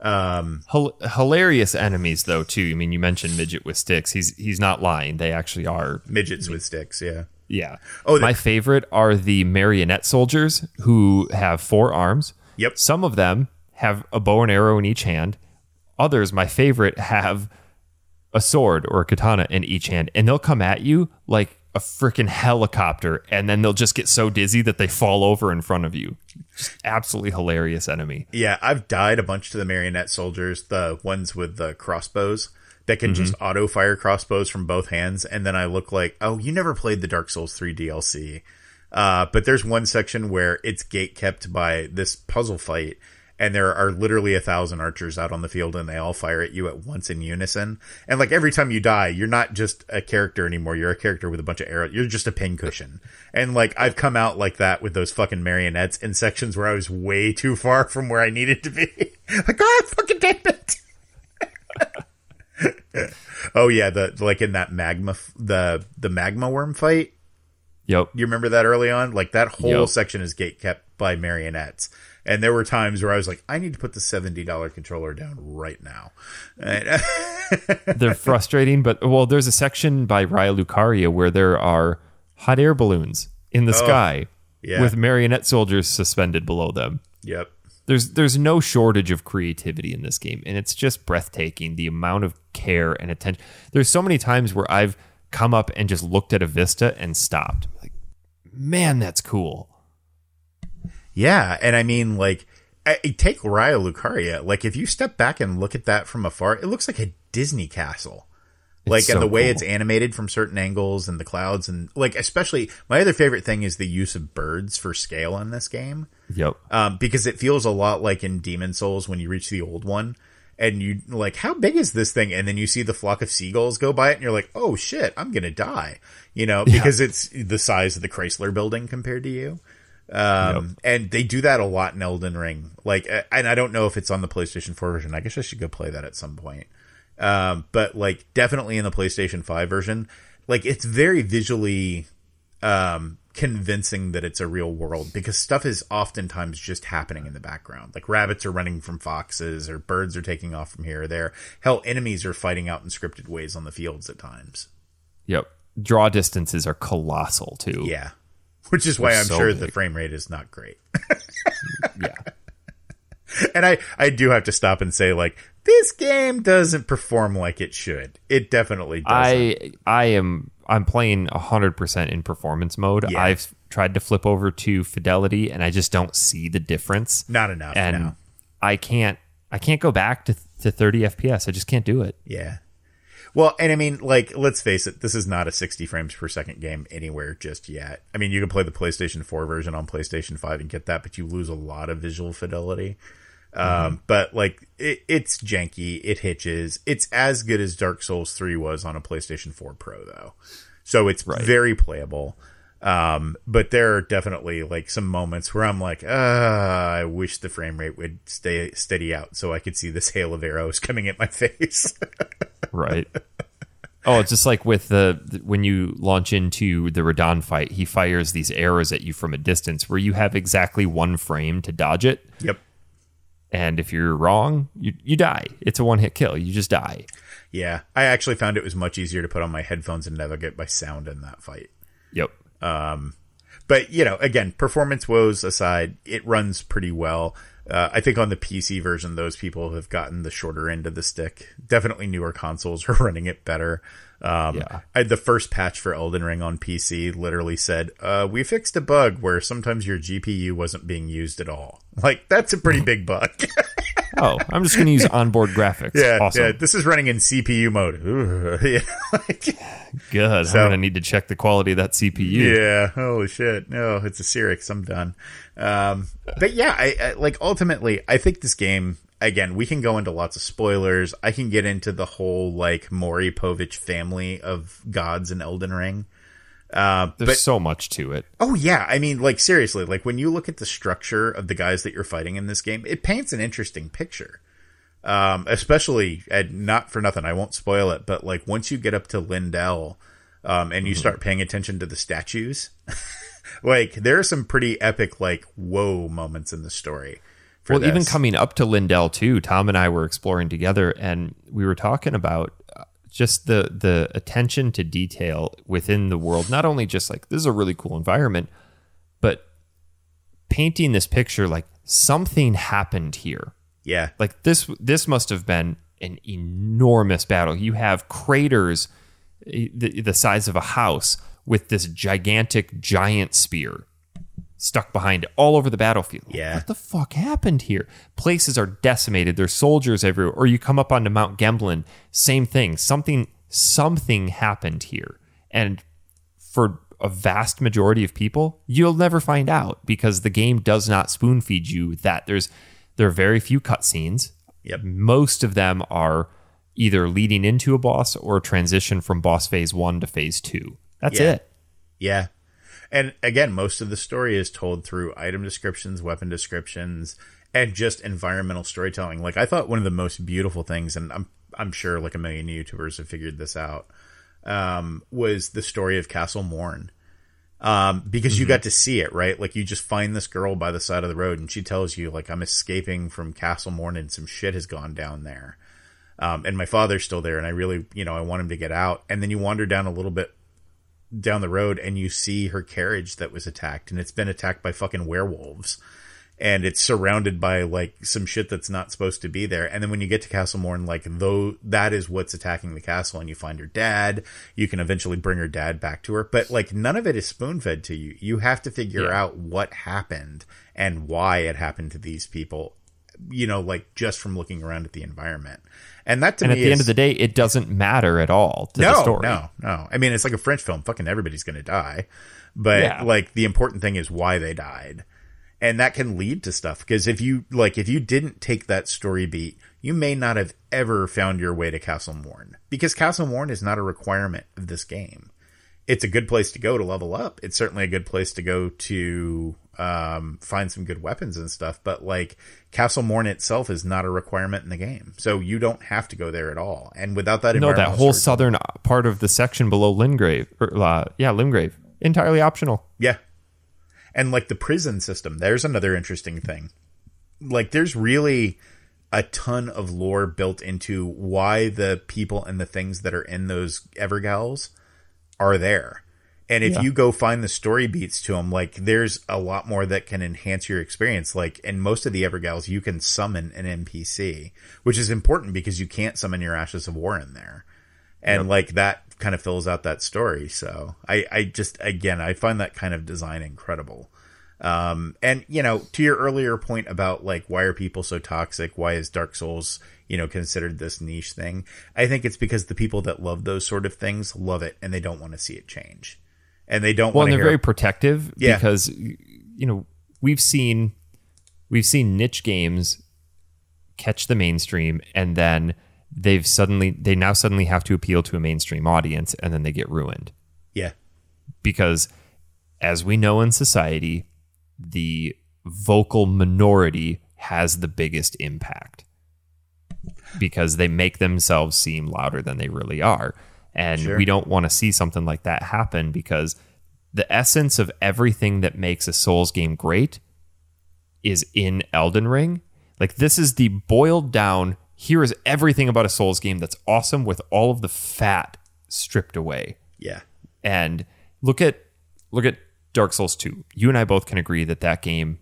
Um, Hil- hilarious enemies though too. I mean, you mentioned midget with sticks. He's he's not lying. They actually are. Midgets with sticks, yeah. Yeah. Oh, my favorite are the marionette soldiers who have four arms. Yep. Some of them have a bow and arrow in each hand. Others, my favorite, have a sword or a katana in each hand, and they'll come at you like a freaking helicopter, and then they'll just get so dizzy that they fall over in front of you. Just absolutely hilarious enemy. Yeah, I've died a bunch to the marionette soldiers, the ones with the crossbows that can just auto fire crossbows from both hands, and then I look like, oh, you never played the Dark Souls 3 DLC. Uh, but there's one section where it's gate kept by this puzzle fight, and there are literally a thousand archers out on the field, and they all fire at you at once in unison. And like every time you die, you're not just a character anymore. You're a character with a bunch of arrows. You're just a pincushion. And like I've come out like that with those fucking marionettes in sections where I was way too far from where I needed to be. like, oh, fucking damn it. oh yeah, the like in that magma, the the magma worm fight. Yep. You remember that early on? Like that whole Yep. section is gate kept by marionettes. And there were times where I was like, I need to put the seventy dollar controller down right now. They're frustrating, but well, there's a section by Raya Lucaria where there are hot air balloons in the oh, sky yeah. with marionette soldiers suspended below them. yep. there's there's no shortage of creativity in this game and it's just breathtaking the amount of care and attention there's so many times where i've come up and just looked at a vista and stopped like man that's cool Yeah, and I mean, like, I, take Raya Lucaria. Like, if you step back and look at that from afar, it looks like a Disney castle. Like, so and the way cool. it's animated from certain angles and the clouds, and like, especially my other favorite thing is the use of birds for scale in this game. yep um, because it feels a lot like in Demon's Souls when you reach the old one and you like, how big is this thing? And then you see the flock of seagulls go by it and you're like, oh shit, I'm going to die, you know, because it's the size of the Chrysler building compared to you. Um, and they do that a lot in Elden Ring. Like, and I don't know if it's on the PlayStation 4 version. I guess I should go play that at some point. Um, but like definitely in the PlayStation 5 version, like it's very visually, um, convincing that it's a real world because stuff is oftentimes just happening in the background. Like rabbits are running from foxes or birds are taking off from here or there. Hell, enemies are fighting out in scripted ways on the fields at times. yep draw distances are colossal too Yeah. Which is why I'm so sure the frame rate is not great. yeah and I, I do have to stop and say, like, this game doesn't perform like it should. It definitely doesn't. i i am i'm playing 100% in performance mode Yeah. i've tried to flip over to fidelity and i just don't see the difference not enough. and no. i can't i can't go back to, to 30 fps i just can't do it Yeah. Well, and I mean, like, let's face it, this is not a 60 frames per second game anywhere just yet. I mean, you can play the PlayStation 4 version on PlayStation 5 and get that, but you lose a lot of visual fidelity. Um, but like, it, it's janky, it hitches. It's as good as Dark Souls 3 was on a PlayStation 4 Pro, though. So it's very playable. Um, but there are definitely like some moments where I'm like, ah, I wish the frame rate would stay steady out so I could see this hail of arrows coming at my face. right Oh, it's just like with the when you launch into the Radahn fight, he fires these arrows at you from a distance where you have exactly one frame to dodge it. Yep. And if you're wrong, you you die. It's a one hit kill. You just die. Yeah, I actually found it was much easier to put on my headphones and navigate by sound in that fight. Yep. But you know, again, performance woes aside, it runs pretty well. Uh, I think on the PC version, those people have gotten the shorter end of the stick. Definitely newer consoles are running it better. Um, Yeah. I, the first patch for Elden Ring on PC literally said, uh, "We fixed a bug where sometimes your GPU wasn't being used at all." Like that's a pretty big bug. Oh, I'm just going to use onboard graphics. yeah, awesome. yeah. This is running in CPU mode. Ooh, yeah, like- Good. So- I'm going to need to check the quality of that CPU. Yeah. Holy shit. No, it's a Cyrix. I'm done. Um, but yeah, I, I like ultimately, I think this game. Again, we can go into lots of spoilers. I can get into the whole like Maury Povich family of gods in Elden Ring. Uh, There's but so much to it. oh yeah, I mean, like seriously, like when you look at the structure of the guys that you're fighting in this game, it paints an interesting picture. Um, especially, and not for nothing, I won't spoil it, but like once you get up to Leyndell, um, and you start paying attention to the statues, like there are some pretty epic, like whoa moments in the story. Well, even coming up to Leyndell too, Tom and I were exploring together, and we were talking about uh, just the the attention to detail within the world. Not only just like this is a really cool environment, but painting this picture like something happened here. yeah, Like this this must have been an enormous battle. You have craters eh, the, the size of a house with this gigantic giant spear stuck behind it all over the battlefield. Yeah. What the fuck happened here? Places are decimated. There's soldiers everywhere. Or you come up onto Mount Gemblin, same thing. Something something happened here. And for a vast majority of people, you'll never find out because the game does not spoon feed you that. There's there are very few cutscenes. Yep. Most of them are either leading into a boss or transition from boss phase one to phase two. That's Yeah. it. Yeah. And again, most of the story is told through item descriptions, weapon descriptions, and just environmental storytelling. Like I thought one of the most beautiful things, and I'm I'm sure like a million YouTubers have figured this out, um, was the story of Castle Morne. Um, because you got to see it, right? Like you just find this girl by the side of the road and she tells you like, I'm escaping from Castle Morne and some shit has gone down there. Um, and my father's still there and I really, you know, I want him to get out. And then you wander down a little bit down the road and you see her carriage that was attacked and it's been attacked by fucking werewolves. And it's surrounded by like some shit that's not supposed to be there. And then when you get to castle Morne like though that is what's attacking the castle and you find her dad. You can eventually bring her dad back to her. But like none of it is spoon fed to you. You have to figure Yeah. out what happened and why it happened to these people you know like just from looking around at the environment and that to And me at the is, end of the day, it doesn't matter at all to no, the story. No, no. I mean, it's like a French film. Fucking everybody's going to die. But Yeah. like the important thing is why they died. And that can lead to stuff because if you like if you didn't take that story beat, you may not have ever found your way to Castle Morne because Castle Morne is not a requirement of this game. It's a good place to go to level up. It's certainly a good place to go to um, find some good weapons and stuff. But like Castle Morne itself is not a requirement in the game, so you don't have to go there at all. And without that, No, that whole southern part of the section below Lingrave, or, uh, yeah, Limgrave, entirely optional. Yeah. And like the prison system, there's another interesting thing. Like there's really a ton of lore built into why the people and the things that are in those Evergaols are there. And if Yeah. you go find the story beats to them, like there's a lot more that can enhance your experience. Like in most of the Evergaols, you can summon an NPC, which is important because you can't summon your Ashes of War in there. And like that kind of fills out that story. So i i just again i find that kind of design incredible. Um and you know to your earlier point about like why are people so toxic? Why is dark souls you know considered this niche thing? I think it's because the people that love those sort of things love it and they don't want to see it change and they don't Well, and they're very protective Yeah. because you know we've seen we've seen niche games catch the mainstream and then they've suddenly they now suddenly have to appeal to a mainstream audience and then they get ruined. Yeah. Because as we know in society the vocal minority has the biggest impact because they make themselves seem louder than they really are And Sure. we don't want to see something like that happen because the essence of everything that makes a Souls game great is in Elden Ring. Like this is the boiled down, here is everything about a Souls game that's awesome with all of the fat stripped away. Yeah. And look at look at Dark Souls 2. You and I both can agree that that game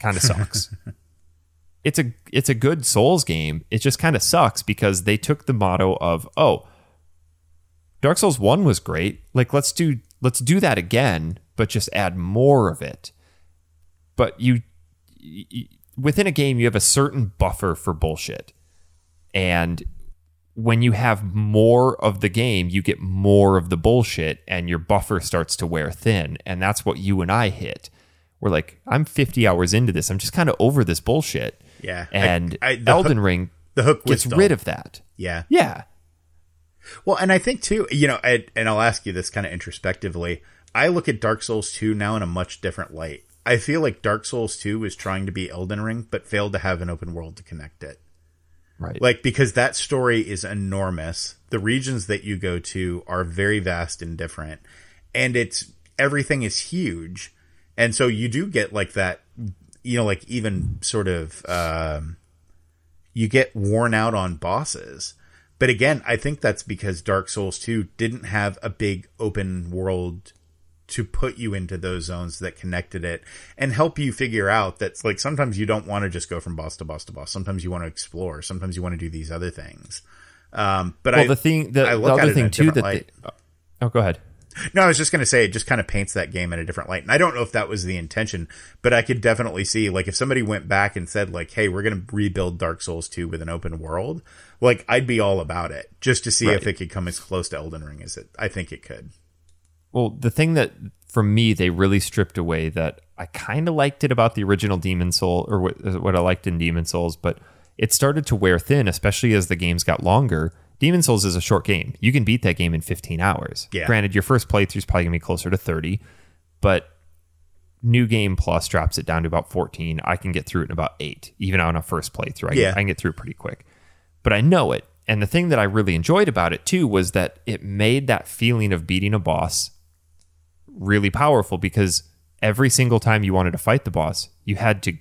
kind of sucks. it's a it's a good Souls game. It just kind of sucks because they took the motto of, "Oh, Dark Souls 1 was great. Like let's do let's do that again, but just add more of it." But you y- y- within a game you have a certain buffer for bullshit. And when you have more of the game, you get more of the bullshit and your buffer starts to wear thin. And that's what you and I hit. We're like, I'm 50 hours into this. I'm just kind of over this bullshit. Yeah. And I- the Elden hook- Ring The hook gets dull. rid of that. Yeah. Yeah. Well, and I think too, you know, I, and I'll ask you this kind of introspectively. I look at Dark Souls 2 now in a much different light. I feel like Dark Souls 2 was trying to be Elden Ring, but failed to have an open world to connect it. Right. Like, because that story is enormous. The regions that you go to are very vast and different. And it's, everything is huge. And so you do get like that, you know, like even sort of, um, you get worn out on bosses. But again, I think that's because Dark Souls 2 didn't have a big open world to put you into those zones that connected it and help you figure out that like sometimes you don't want to just go from boss to boss to boss. Sometimes you want to explore. Sometimes you want to do these other things. Um, but well, I, the thing, the, I the other thing too that they, oh, go ahead. no, I was just going to say it just kind of paints that game in a different light. And I don't know if that was the intention, but I could definitely see like if somebody went back and said like, "Hey, we're going to rebuild Dark Souls 2 with an open world." Like I'd be all about it just to see if it could come as close to Elden Ring as it I think it could. Well, the thing that for me they really stripped away that I kind of liked it about the original Demon Soul or what, uh, what I liked in Demon's Souls, but it started to wear thin, especially as the games got longer. Demon's Souls is a short game. You can beat that game in 15 hours. Yeah. Granted, your first playthrough is probably gonna be closer to 30, but New Game Plus drops it down to about 14. I can get through it in about eight, even on a first playthrough. I, Yeah. can, I can get through it pretty quick. But I know it. And the thing that I really enjoyed about it too was that it made that feeling of beating a boss really powerful because every single time you wanted to fight the boss, you had to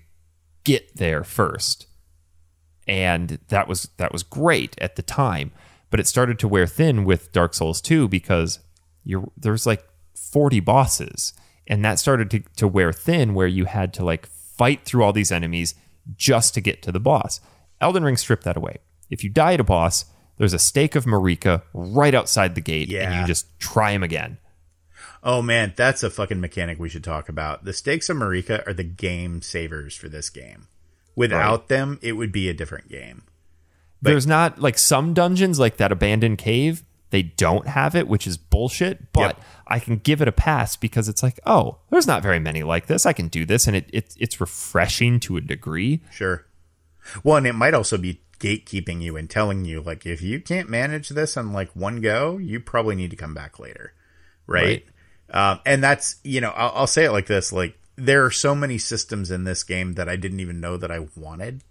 get there first. And that was that was great at the time, but it started to wear thin with Dark Souls 2 because you're there's like 40 bosses and that started to, to wear thin where you had to like fight through all these enemies just to get to the boss. Elden Ring stripped that away. If you die at a boss, there's a stake of Marika right outside the gate and Yeah. you just try him again. Oh man, that's a fucking mechanic we should talk about. The stakes of Marika are the game savers for this game. Without them, it would be a different game. There's not like some dungeons like that abandoned cave, they don't have it, which is bullshit, but Yep. I can give it a pass because it's like, oh, there's not very many like this. I can do this and it, it it's refreshing to a degree. Sure. Well, and it might also be gatekeeping you and telling you like if you can't manage this on like one go, you probably need to come back later, right? Um, and that's you know I'll, I'll say it like this: like there are so many systems in this game that I didn't even know that I wanted.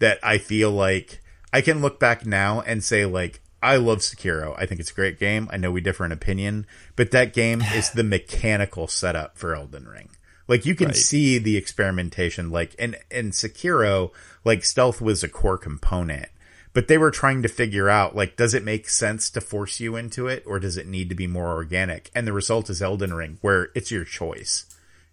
That I feel like I can look back now and say like I love Sekiro. I think it's a great game. I know we differ in opinion, but that game is the mechanical setup for Elden Ring. Like you can Right. see the experimentation, like and and Sekiro, like stealth was a core component, but they were trying to figure out like does it make sense to force you into it or does it need to be more organic? And the result is Elden Ring, where it's your choice,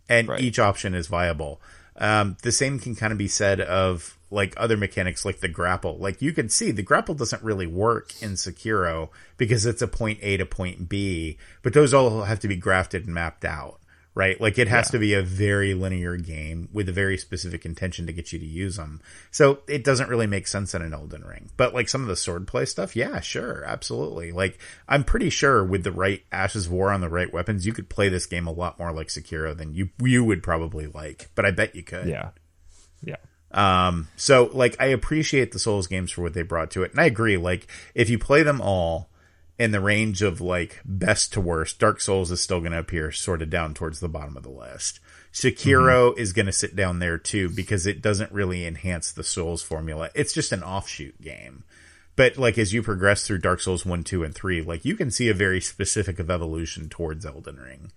and Right. each option is viable. Um, the same can kind of be said of like other mechanics like the grapple. Like you can see the grapple doesn't really work in Sekiro because it's a point A to point B, but those all have to be grafted and mapped out, right? Like it has Yeah. to be a very linear game with a very specific intention to get you to use them. So it doesn't really make sense in an Elden Ring. But like some of the swordplay stuff, yeah, sure, absolutely. Like I'm pretty sure with the right Ashes of War on the right weapons, you could play this game a lot more like Sekiro than you you would probably like. But I bet you could. Yeah. Yeah. Um, so like I appreciate the Souls games for what they brought to it. And I agree, like if you play them all in the range of like best to worst, Dark Souls is still gonna appear sort of down towards the bottom of the list. Sekiro is gonna sit down there too because it doesn't really enhance the Souls formula. It's just an offshoot game. but like as you progress through Dark Souls 1, 2, and 3, like you can see a very specific of evolution towards Elden Ring.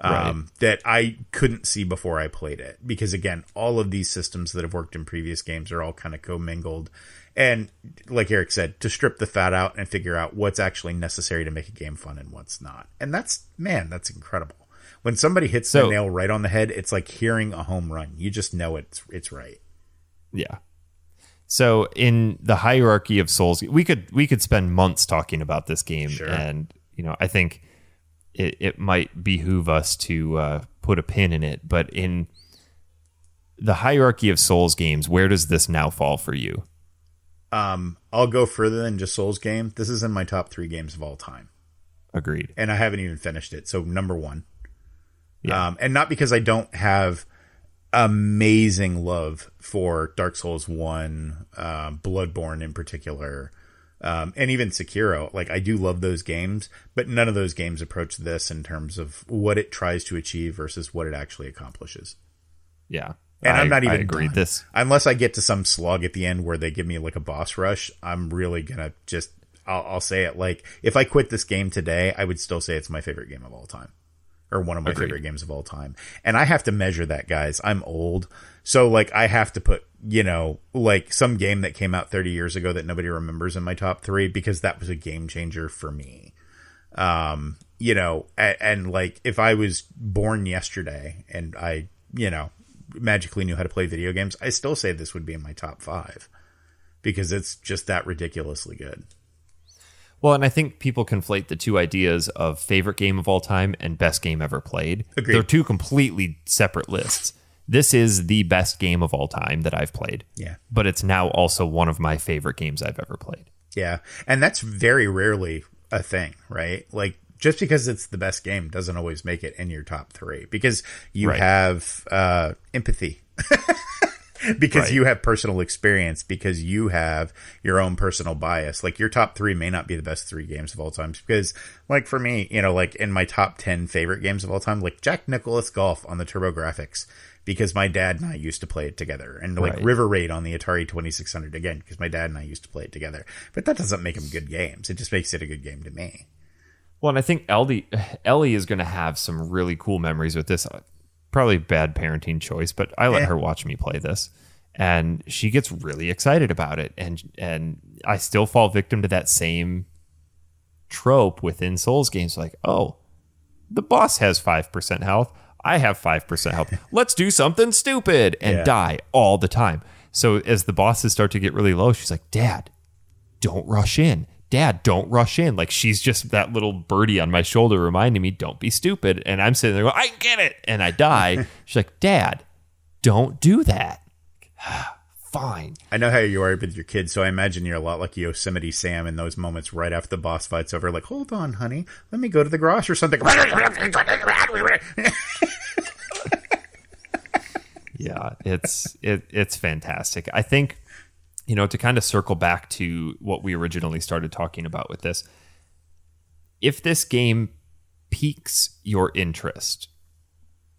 Um, right. that I couldn't see before I played it because again, all of these systems that have worked in previous games are all kind of commingled and like Eric said, to strip the fat out and figure out what's actually necessary to make a game fun and what's not. And that's man, that's incredible. When somebody hits so, the nail right on the head, it's like hearing a home run. You just know it's it's right. Yeah. So in the hierarchy of souls, we could we could spend months talking about this game, sure. and you know I think it, it might behoove us to uh, put a pin in it. But in the hierarchy of Souls games, where does this now fall for you? Um, I'll go further than just Souls game. This is in my top three games of all time. Agreed. And I haven't even finished it. So number one. Yeah. Um, and not because I don't have amazing love for Dark Souls One, uh, Bloodborne in particular, um, and even Sekiro. Like I do love those games, but none of those games approach this in terms of what it tries to achieve versus what it actually accomplishes. Yeah, and I, am not even I agree done. this unless I get to some slug at the end where they give me like a boss rush. I'm really gonna just I'll, I'll say it like if I quit this game today, I would still say it's my favorite game of all time or one of my Agreed. favorite games of all time. And I have to measure that, guys. I'm old. So like I have to put, you know, like some game that came out 30 years ago that nobody remembers in my top 3 because that was a game changer for me. Um, you know, and, and like if I was born yesterday and I, you know, magically knew how to play video games, I still say this would be in my top 5 because it's just that ridiculously good. Well, and I think people conflate the two ideas of favorite game of all time and best game ever played. Agreed. They're two completely separate lists. This is the best game of all time that I've played. Yeah. But it's now also one of my favorite games I've ever played. Yeah. And that's very rarely a thing, right? Like just because it's the best game doesn't always make it in your top 3 because you right. have uh empathy. because right. you have personal experience, because you have your own personal bias. Like your top three may not be the best three games of all time. Because, like for me, you know, like in my top 10 favorite games of all time, like Jack Nicklaus Golf on the TurboGrafx, because my dad and I used to play it together. And like right. River Raid on the Atari 2600 again, because my dad and I used to play it together. But that doesn't make them good games. It just makes it a good game to me. Well, and I think Ellie, Ellie is going to have some really cool memories with this probably bad parenting choice, but I let yeah. her watch me play this and she gets really excited about it and and I still fall victim to that same trope within Souls games like, "Oh, the boss has 5% health. I have 5% health. Let's do something stupid and yeah. die all the time." So as the bosses start to get really low, she's like, "Dad, don't rush in." Dad, don't rush in. Like she's just that little birdie on my shoulder reminding me, don't be stupid. And I'm sitting there going, I get it. And I die. she's like, Dad, don't do that. Fine. I know how you are with your kids, so I imagine you're a lot like Yosemite Sam in those moments right after the boss fight's over. Like, hold on, honey, let me go to the garage or something. yeah, it's it, it's fantastic. I think you know, to kind of circle back to what we originally started talking about with this, if this game piques your interest,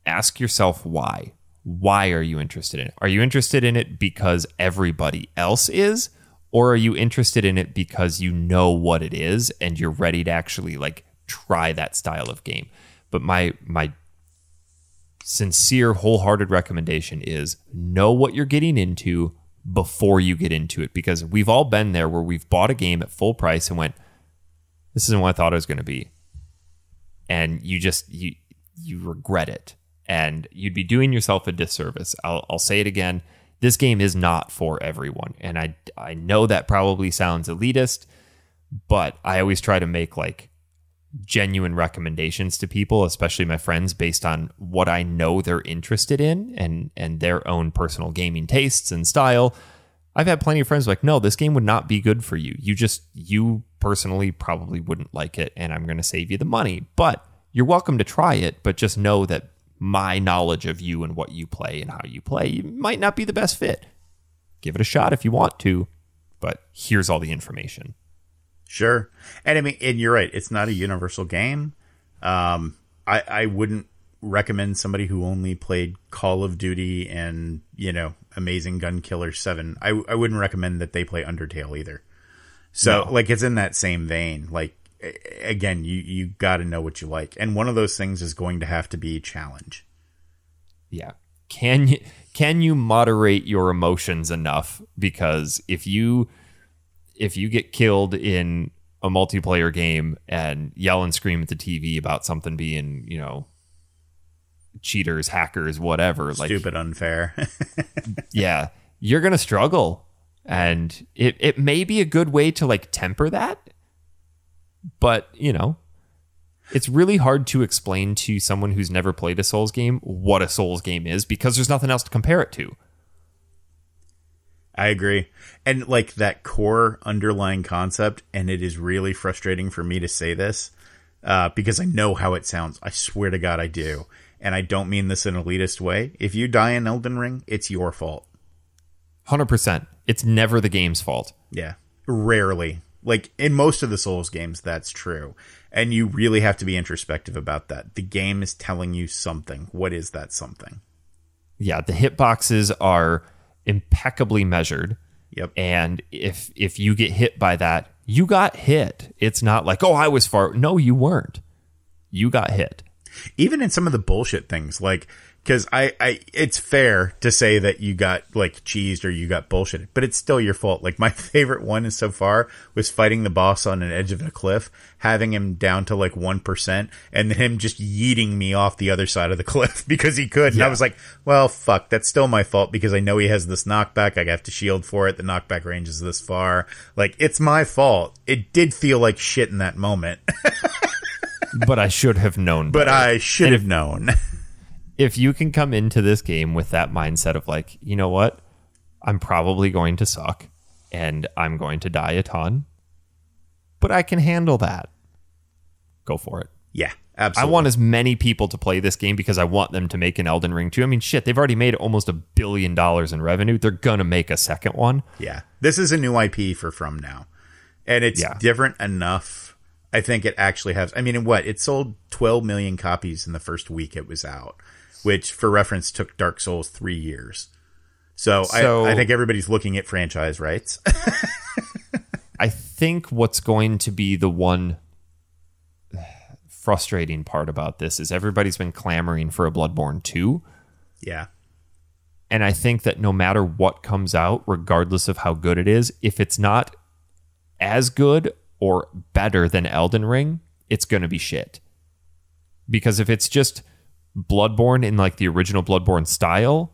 ask yourself why. Why are you interested in it? Are you interested in it because everybody else is? Or are you interested in it because you know what it is and you're ready to actually like try that style of game? But my my sincere, wholehearted recommendation is know what you're getting into before you get into it because we've all been there where we've bought a game at full price and went, this isn't what I thought it was going to be. And you just, you, you regret it and you'd be doing yourself a disservice. I'll, I'll say it again. This game is not for everyone. And I, I know that probably sounds elitist, but I always try to make like genuine recommendations to people, especially my friends, based on what I know they're interested in and and their own personal gaming tastes and style. I've had plenty of friends like, no, this game would not be good for you. You just you personally probably wouldn't like it, and I'm going to save you the money. But you're welcome to try it, but just know that my knowledge of you and what you play and how you play might not be the best fit. Give it a shot if you want to, but here's all the information. Sure. And I mean, and you're right. It's not a universal game. Um, I, I wouldn't recommend somebody who only played Call of Duty and, you know, Amazing Gun Killer 7. I, I wouldn't recommend that they play Undertale either. So No. like it's in that same vein. Like again, you you got to know what you like, and one of those things is going to have to be challenge. Yeah. Can you can you moderate your emotions enough because if you if you get killed in a multiplayer game and yell and scream at the TV about something being, you know, cheaters, hackers, whatever, like Stupid, unfair. yeah, you're going to struggle. And it, it may be a good way to like temper that. But, you know, it's really hard to explain to someone who's never played a Souls game what a Souls game is because there's nothing else to compare it to. I agree. And like that core underlying concept, and it is really frustrating for me to say this uh, because I know how it sounds. I swear to God, I do. And I don't mean this in an elitist way. If you die in Elden Ring, it's your fault. 100%. It's never the game's fault. Yeah. Rarely. Like in most of the Souls games, that's true. And you really have to be introspective about that. The game is telling you something. What is that something? Yeah, the hitboxes are impeccably measured. Yep. And if if you get hit by that, you got hit. It's not like, "Oh, I was far." No, you weren't. You got hit. even in some of the bullshit things like because I, I it's fair to say that you got like cheesed or you got bullshitted but it's still your fault. Like my favorite one is so far was fighting the boss on an edge of a cliff having him down to like 1% and then him just yeeting me off the other side of the cliff because he could. And i was like well fuck that's still my fault because i know he has this knockback. I have to shield for it. The knockback range is this far. Like it's my fault. It did feel like shit in that moment. But I should have known. but i should have known if you can come into this game with that mindset of like, you know what? I'm probably going to suck and I'm going to die a ton, but I can handle that. Go for it. yeah absolutely. I want as many people to play this game because I want them to make an Elden Ring too. I mean, shit, they've already made almost a billion dollars in revenue. They're going to make a second one. Yeah. This is a new IP for From now. And it's Yeah. different enough. I think it actually has. I mean, what? It sold 12 million copies in the first week it was out, which for reference took Dark Souls three years. So, So- I, I think everybody's looking at franchise rights. I think what's going to be the one frustrating part about this is everybody's been clamoring for a Bloodborne 2. yeah. And I think that no matter what comes out, regardless of how good it is, if it's not as good or better than Elden Ring, it's going to be shit. Because if it's just Bloodborne in like the original Bloodborne style,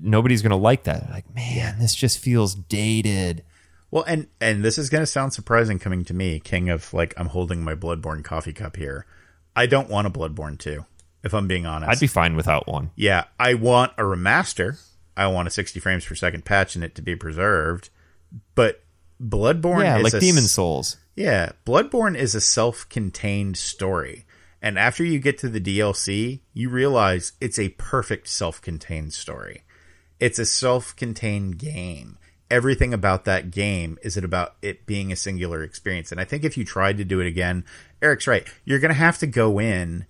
nobody's to like that. Like, man, this just feels dated. Well, and and this is to sound surprising coming to me, king of like I'm holding my Bloodborne coffee cup here. I don't want a Bloodborne 2, if I'm being honest. I'd be fine without one. Yeah, I want a remaster. I want a 60 frames per second patch in it to be preserved. But Bloodborne Yeah, is like a Demon's Souls. Yeah, Bloodborne is a self-contained story. And after you get to the DLC, you realize it's a perfect self-contained story. It's a self-contained game. Everything about that game is it about it being a singular experience. And I think if you tried to do it again, Eric's right. You're going to have to go in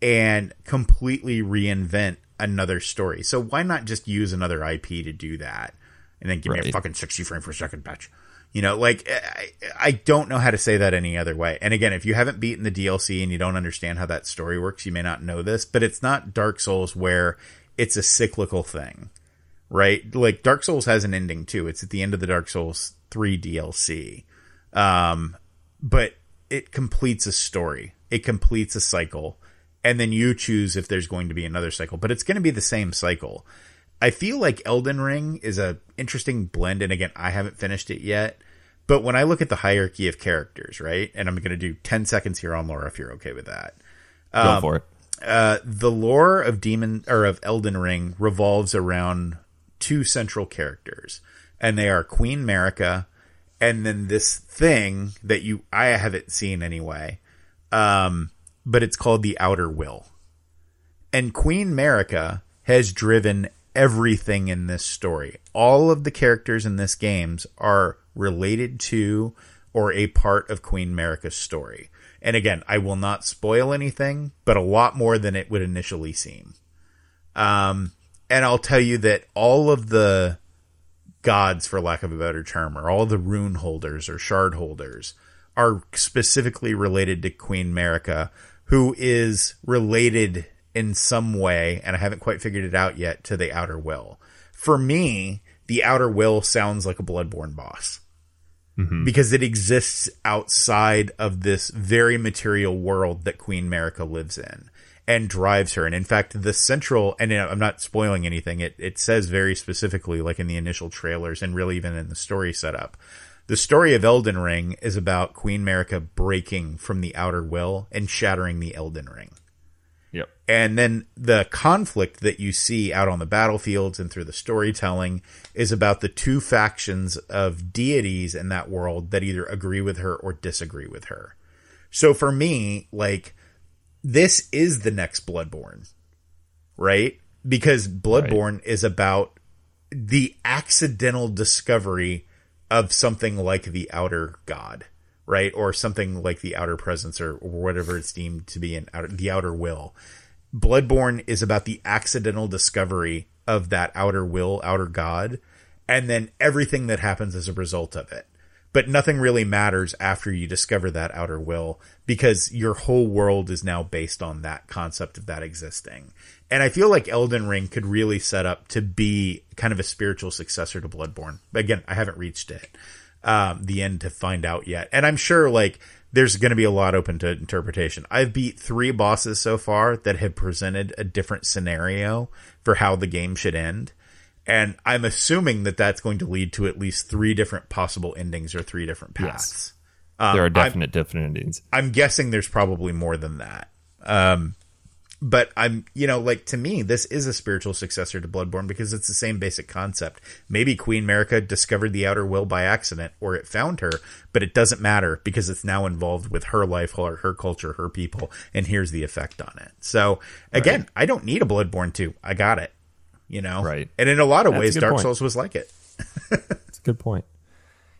and completely reinvent another story. So why not just use another IP to do that? And then give me a fucking 60 frame per second patch. You know, like I, I don't know how to say that any other way. And again, if you haven't beaten the DLC and you don't understand how that story works, you may not know this, but it's not Dark Souls where it's a cyclical thing, right? Like Dark Souls has an ending too. It's at the end of the Dark Souls 3 DLC. Um, but it completes a story. It completes a cycle. And then you choose if there's going to be another cycle, but it's going to be the same cycle. I feel like Elden Ring is a interesting blend. And again, I haven't finished it yet, but when I look at the hierarchy of characters, right? And I'm going to do 10 seconds here on lore if you're okay with that. Go for it. Uh, the lore of Demon or of Elden Ring revolves around two central characters, and they are Queen Marika, and then this thing that you I haven't seen anyway, um, but it's called the Outer Will. And Queen Marika has driven everything in this story. All of the characters in this games are related to or a part of Queen Marika's story. And again, I will not spoil anything, but a lot more than it would initially seem. Um, and I'll tell you that all of the gods, for lack of a better term, or all the rune holders or shard holders are specifically related to Queen Marika, who is related in some way, and I haven't quite figured it out yet, to the Outer Will. For me, the Outer Will sounds like a Bloodborne boss. Mm-hmm. Because it exists outside of this very material world that Queen Marika lives in and drives her. And in fact, the central, and I'm not spoiling anything, it, it says very specifically, like in the initial trailers and really even in the story setup, the story of Elden Ring is about Queen Marika breaking from the outer will and shattering the Elden Ring. And then the conflict that you see out on the battlefields and through the storytelling is about the two factions of deities in that world that either agree with her or disagree with her. So for me, like, this is the next Bloodborne, right? Because Bloodborne right. is about the accidental discovery of something like the outer god, right? Or something like the outer presence or, or whatever it's deemed to be in outer, the outer will. Bloodborne is about the accidental discovery of that outer will, outer god, and then everything that happens as a result of it. But nothing really matters after you discover that outer will because your whole world is now based on that concept of that existing. And I feel like Elden Ring could really set up to be kind of a spiritual successor to Bloodborne. But again, I haven't reached it, um, the end to find out yet. And I'm sure like there's going to be a lot open to interpretation. I've beat three bosses so far that have presented a different scenario for how the game should end. And I'm assuming that that's going to lead to at least three different possible endings or three different paths. Yes. Um, there are definite I'm, different endings. I'm guessing there's probably more than that. Um, but I'm, you know, like to me, this is a spiritual successor to Bloodborne because it's the same basic concept. Maybe Queen Marika discovered the Outer Will by accident, or it found her, but it doesn't matter because it's now involved with her life, her, her culture, her people, and here's the effect on it. So again, right. I don't need a Bloodborne 2. I got it. You know, right? And in a lot of That's ways, Dark point. Souls was like it. That's a good point.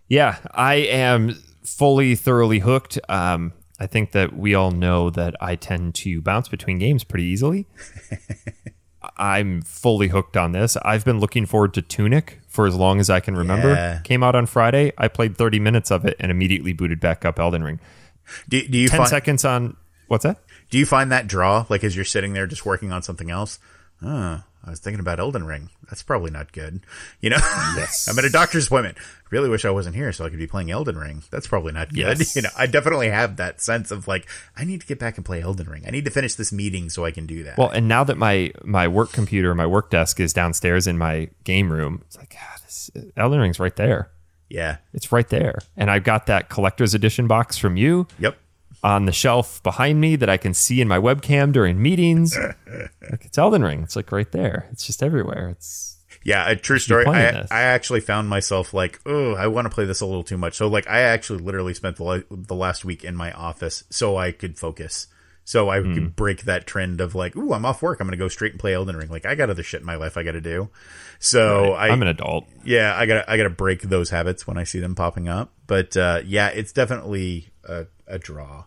Yeah, I am fully, thoroughly hooked. Um, I think that we all know that I tend to bounce between games pretty easily. I'm fully hooked on this. I've been looking forward to Tunic for as long as I can remember. Yeah. Came out on Friday. I played 30 minutes of it and immediately booted back up Elden Ring. Do, do you 10 find, seconds on what's that? Do you find that draw like as you're sitting there just working on something else? Oh, I was thinking about Elden Ring. That's probably not good. You know, yes. I'm at a doctor's appointment. Really wish I wasn't here so I could be playing Elden Ring. That's probably not good. Yes. You know, I definitely have that sense of like, I need to get back and play Elden Ring. I need to finish this meeting so I can do that. Well, and now that my my work computer, my work desk is downstairs in my game room, it's like, God, this uh, Elden Ring's right there. Yeah, it's right there, and I've got that collector's edition box from you. Yep on the shelf behind me that I can see in my webcam during meetings. like it's Elden Ring. It's like right there. It's just everywhere. It's yeah, a true story. I, I actually found myself like, oh, I want to play this a little too much. So like, I actually literally spent the, the last week in my office so I could focus. So I mm. could hmm. break that trend of like, ooh, I'm off work. I'm going to go straight and play Elden Ring. Like I got other shit in my life I got to do. So right. I, I'm an adult. Yeah, I got I got to break those habits when I see them popping up. But uh, yeah, it's definitely a, a draw.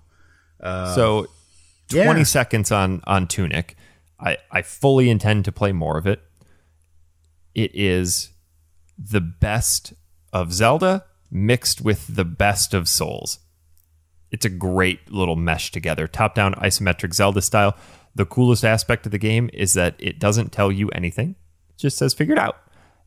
Uh, so, twenty yeah. seconds on on Tunic. I I fully intend to play more of it. It is the best of Zelda mixed with the best of Souls. It's a great little mesh together, top down isometric Zelda style. The coolest aspect of the game is that it doesn't tell you anything, it just says figure it out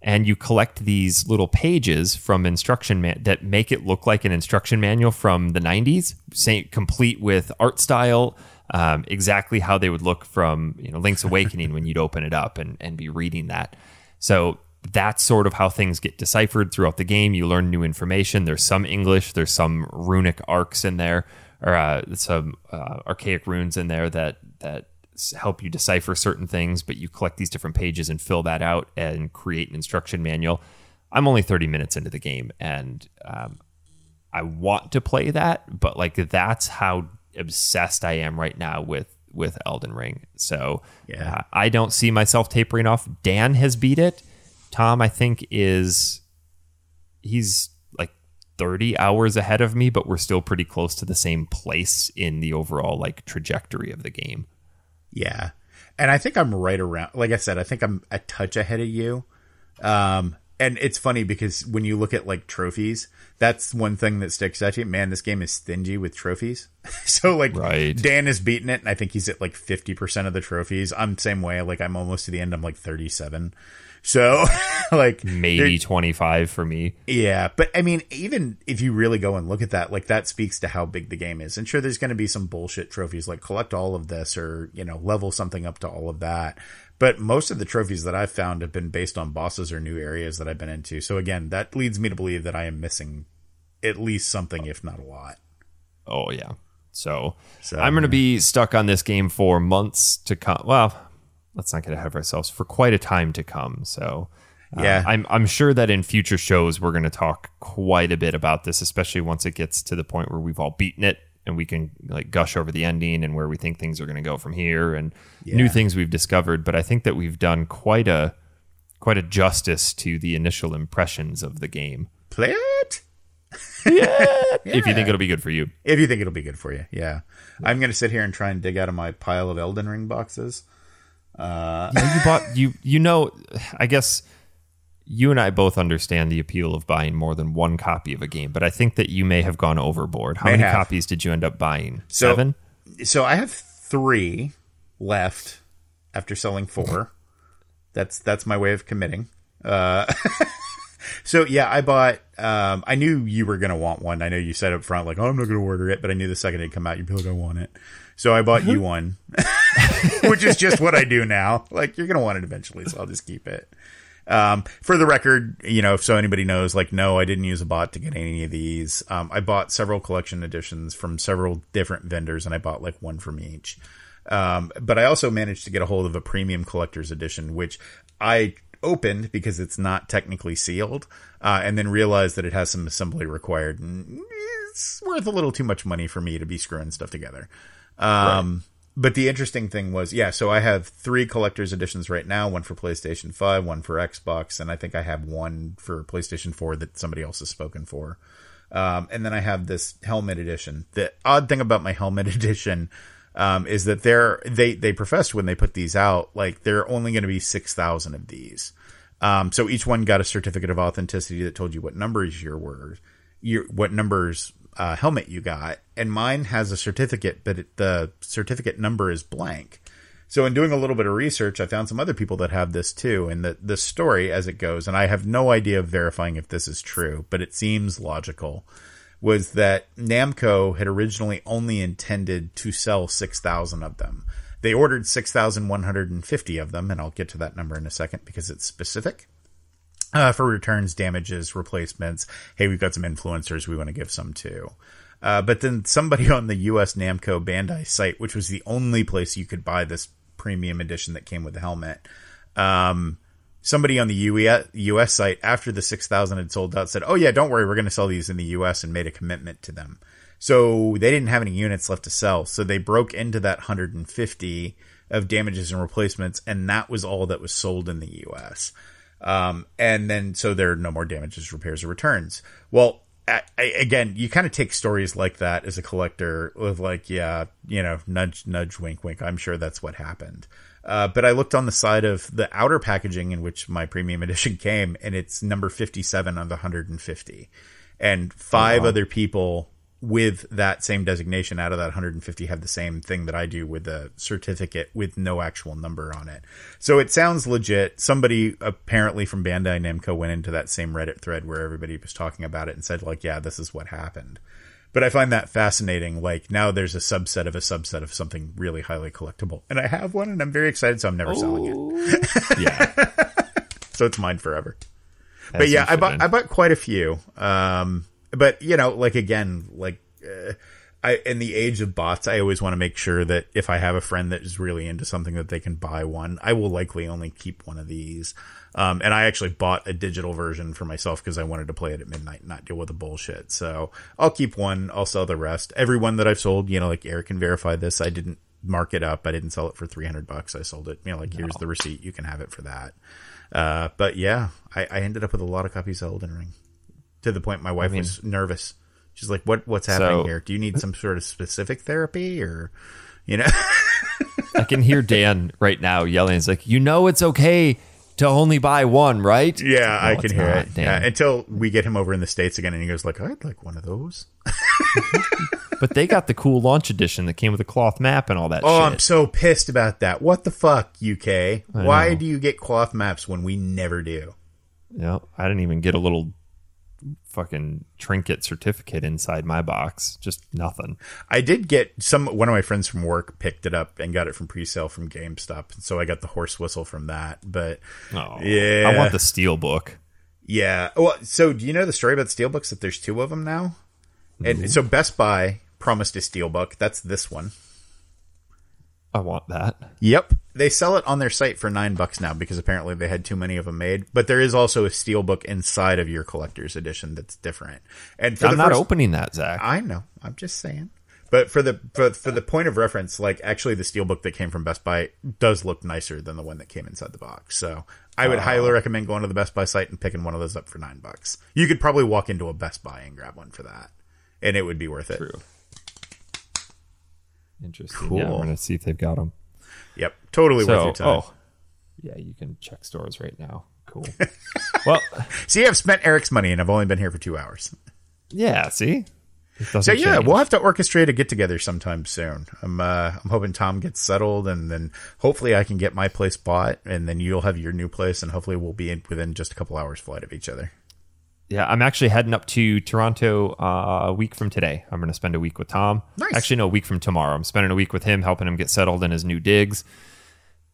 and you collect these little pages from instruction man- that make it look like an instruction manual from the 90s say, complete with art style um, exactly how they would look from you know link's awakening when you'd open it up and, and be reading that. So that's sort of how things get deciphered throughout the game. You learn new information. There's some english there's some runic arcs in there or uh, some uh, archaic runes in there that that help you decipher certain things, but you collect these different pages and fill that out and create an instruction manual. I'm only 30 minutes into the game and um, I want to play that, but like that's how obsessed I am right now with with Elden Ring. So yeah, uh, I don't see myself tapering off. Dan has beat it. Tom, I think, is he's like 30 hours ahead of me, but we're still pretty close to the same place in the overall like trajectory of the game. Yeah. And I think I'm right around, like I said, I think I'm a touch ahead of you. Um, and it's funny because when you look at like trophies, that's one thing that sticks out to you. Man, this game is stingy with trophies. so like Right. Dan is beating it, and I think he's at like fifty percent of the trophies. I'm the same way. Like I'm almost to the end. I'm like thirty seven. So like Maybe 25 for me. yeah, but I mean, even if you really go and look at that, like that speaks to how big the game is. And sure, there's going to be some bullshit trophies like collect all of this or, you know, level something up to all of that. But most of the trophies that I've found have been based on bosses or new areas that I've been into. So again, that leads me to believe that I am missing at least something, if not a lot. Oh yeah. So, So, I'm going to be stuck on this game for months to come. Well, let's not get ahead of ourselves. For quite a time to come. So, uh, Yeah. I'm I'm sure that in future shows we're going to talk quite a bit about this, especially once it gets to the point where we've all beaten it and we can like gush over the ending and where we think things are going to go from here and new things we've discovered. But I think that we've done quite a quite a justice to the initial impressions of the game. Play it! yeah. If you think it'll be good for you. If you think it'll be good for you. Yeah. I'm going to sit here and try and dig out of my pile of Elden Ring boxes. You bought you you know i guess you and i both understand the appeal of buying more than one copy of a game but i think that you may have gone overboard how many have. copies did you end up buying So- seven so I have three left after selling four. That's that's my way of committing. Uh, so yeah, I bought. Um, I knew you were gonna want one. I know you said up front like, "Oh, I'm not gonna order it," but I knew the second it come out, you'd be like, "I want it." So I bought you one, which is just what I do now. Like you're gonna want it eventually, so I'll just keep it. Um, for the record, you know, if so anybody knows, like, no, I didn't use a bot to get any of these. Um, I bought several collection editions from several different vendors, and I bought like one from each. Um, but I also managed to get a hold of a premium collector's edition, which I opened because it's not technically sealed, uh, and then realized that it has some assembly required, and it's worth a little too much money for me to be screwing stuff together. Um, but the interesting thing was, yeah, so I have three collector's editions right now, one for PlayStation 5, one for Xbox, and I think I have one for PlayStation 4 that somebody else has spoken for. Um, and then I have this helmet edition. The odd thing about my helmet edition um, is that they're they they professed when they put these out like there are only going to be six thousand of these. Um, so each one got a certificate of authenticity that told you what numbers your were, your what numbers uh, helmet you got, and mine has a certificate, but it, the certificate number is blank. So in doing a little bit of research, I found some other people that have this too, and the the story as it goes, and I have no idea of verifying if this is true, but it seems logical. Was that Namco had originally only intended to sell six thousand of them. They ordered six thousand one hundred and fifty of them, and I'll get to that number in a second because it's specific uh, for returns, damages, replacements. Hey, we've got some influencers we want to give some to. Uh, but then somebody on the US Namco Bandai site, which was the only place you could buy this premium edition that came with the helmet, um, somebody on the US site after the 6,000 had sold out said, Oh yeah, don't worry. We're going to sell these in the US and made a commitment to them. So they didn't have any units left to sell. So they broke into that 150 of damages and replacements. And that was all that was sold in the US. Um, and then so there are no more damages, repairs, or returns. Well, I, I, again, you kind of take stories like that as a collector with like, yeah, you know, nudge, nudge, wink, wink. I'm sure that's what happened. Uh, but I looked on the side of the outer packaging in which my premium edition came, and it's number 57 of the 150. And five other people with that same designation out of that 150 have the same thing that I do with the certificate with no actual number on it. So it sounds legit. Somebody apparently from Bandai Namco went into that same Reddit thread where everybody was talking about it and said like, yeah, this is what happened. But I find that fascinating. Like now there's a subset of a subset of something really highly collectible. And I have one and I'm very excited. So I'm never selling it. yeah So it's mine forever. But yeah, I bought. I bought quite a few. Um, but you know, like again, like uh, I in the age of bots, I always want to make sure that if I have a friend that is really into something, that they can buy one. I will likely only keep one of these. Um, and I actually bought a digital version for myself because I wanted to play it at midnight, and not deal with the bullshit. So I'll keep one. I'll sell the rest. Every one that I've sold, you know, like Eric can verify this. I didn't mark it up. I didn't sell it for 300 bucks. I sold it, you know, like here's the receipt. You can have it for that. Uh, but yeah, I, I ended up with a lot of copies of Elden Ring to the point my wife was nervous. She's like, "What? What's happening So- here? Do you need some sort of specific therapy, or you know?" i can hear dan right now yelling it's like you know it's okay to only buy one, right? Yeah, I can hear not. it. Damn. Yeah, until we get him over in the states again, and he goes like, "I'd like one of those." But they got the cool launch edition that came with a cloth map and all that Oh, shit. I'm so pissed about that. What the fuck, UK? Why do you get cloth maps when we never do? Yeah, I didn't even get a little fucking trinket certificate inside my box. Just nothing. I did get some. One of my friends from work picked it up and got it from pre-sale from GameStop, so I got the horse whistle from that. But Oh, Yeah. I want the steel book. yeah, well, so do you know the story about the steelbooks? That there's two of them now, and so Best Buy promised a steelbook. That's this one. I want that. Yep. They sell it on their site for nine bucks now because apparently they had too many of them made. But there is also a steelbook inside of your collector's edition that's different. And for I'm not first, opening that, Zach. I know. I'm just saying. But for the for, for the point of reference, like actually the steelbook that came from Best Buy does look nicer than the one that came inside the box. So I would highly oh. recommend going to the Best Buy site and picking one of those up for nine bucks. You could probably walk into a Best Buy and grab one for that, and it would be worth it. True. Interesting. Cool. Yeah, I'm gonna see if they've got them. Yep, totally worth So, your time. oh, yeah, you can check stores right now. Cool. well, See, I've spent Eric's money and I've only been here for two hours. yeah. See, So yeah, change. we'll have to orchestrate a get together sometime soon. I'm uh, I'm hoping Tom gets settled, and then hopefully I can get my place bought, and then you'll have your new place, and hopefully we'll be in within just a couple hours flight of each other. Yeah, I'm actually heading up to Toronto uh, a week from today. I'm going to spend a week with Tom. Nice. Actually, no, a week from tomorrow. I'm spending a week with him, helping him get settled in his new digs.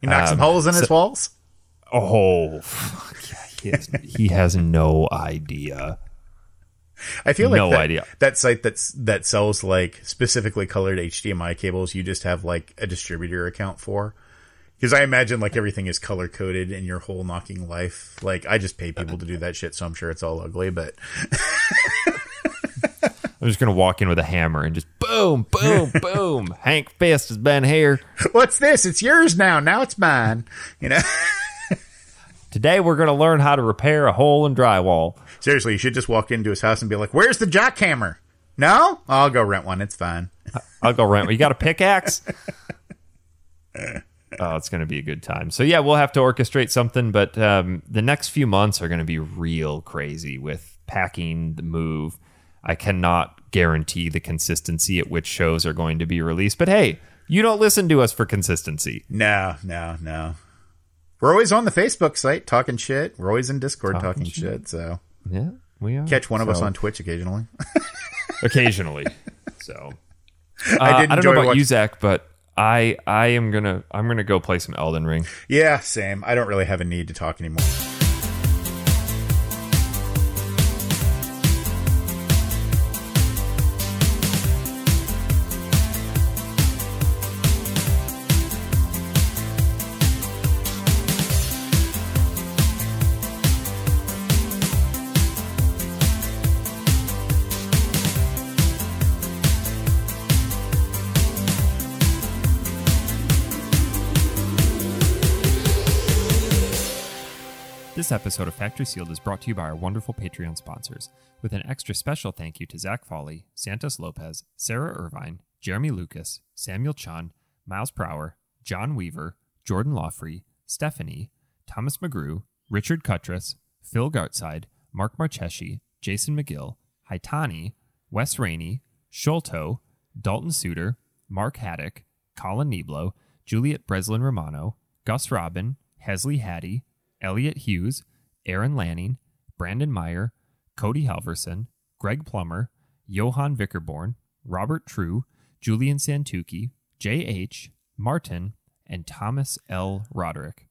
He knocked some Um, holes in his walls. Oh, fuck yeah, he has, he has no idea. I feel like no that, idea. that site that's that sells like specifically colored HDMI cables. You just have like a distributor account for. Because I imagine like everything is color coded in your whole knocking life. Like I just pay people to do that shit, so I'm sure it's all ugly. But I'm just going to walk in with a hammer and just boom, boom, boom. Hank Fist has been here. what's this? It's yours now. Now it's mine. You know. Today we're going to learn how to repair a hole in drywall. Seriously, you should just walk into his house and be like, "Where's the jackhammer?" No, I'll go rent one. It's fine. I'll go rent. one. You got a pickaxe? Oh, it's going to be a good time. So yeah, we'll have to orchestrate something, but um, the next few months are going to be real crazy with packing the move. I cannot guarantee the consistency at which shows are going to be released, but hey, you don't listen to us for consistency. No, no, no. We're always on the Facebook site talking shit. We're always in Discord talking, shit. So Yeah, we are. catch one of us on Twitch occasionally. occasionally. So uh, I I don't know about watch- you, Zach, but I I am gonna I'm gonna go play some Elden Ring. yeah, same. I don't really have a need to talk anymore. This episode of Factory Sealed is brought to you by our wonderful Patreon sponsors, with an extra special thank you to Zach Foley, Santos Lopez, Sarah Irvine, Jeremy Lucas, Samuel Chun, Miles Prower, John Weaver, Jordan Lawfree, Stephanie, Thomas McGrew, Richard Cutress, Phil Gartside, Mark Marcheshi, Jason McGill, Haitani, Wes Rainey, Sholto, Dalton Suter, Mark Haddock, Colin Neblo, Juliet Breslin Romano, Gus Robin, Hesley Hattie, Elliot Hughes, Aaron Lanning, Brandon Meyer, Cody Halverson, Greg Plummer, Johan Vickerborn, Robert True, Julian Santucci, J.H., Martin, and Thomas L. Roderick.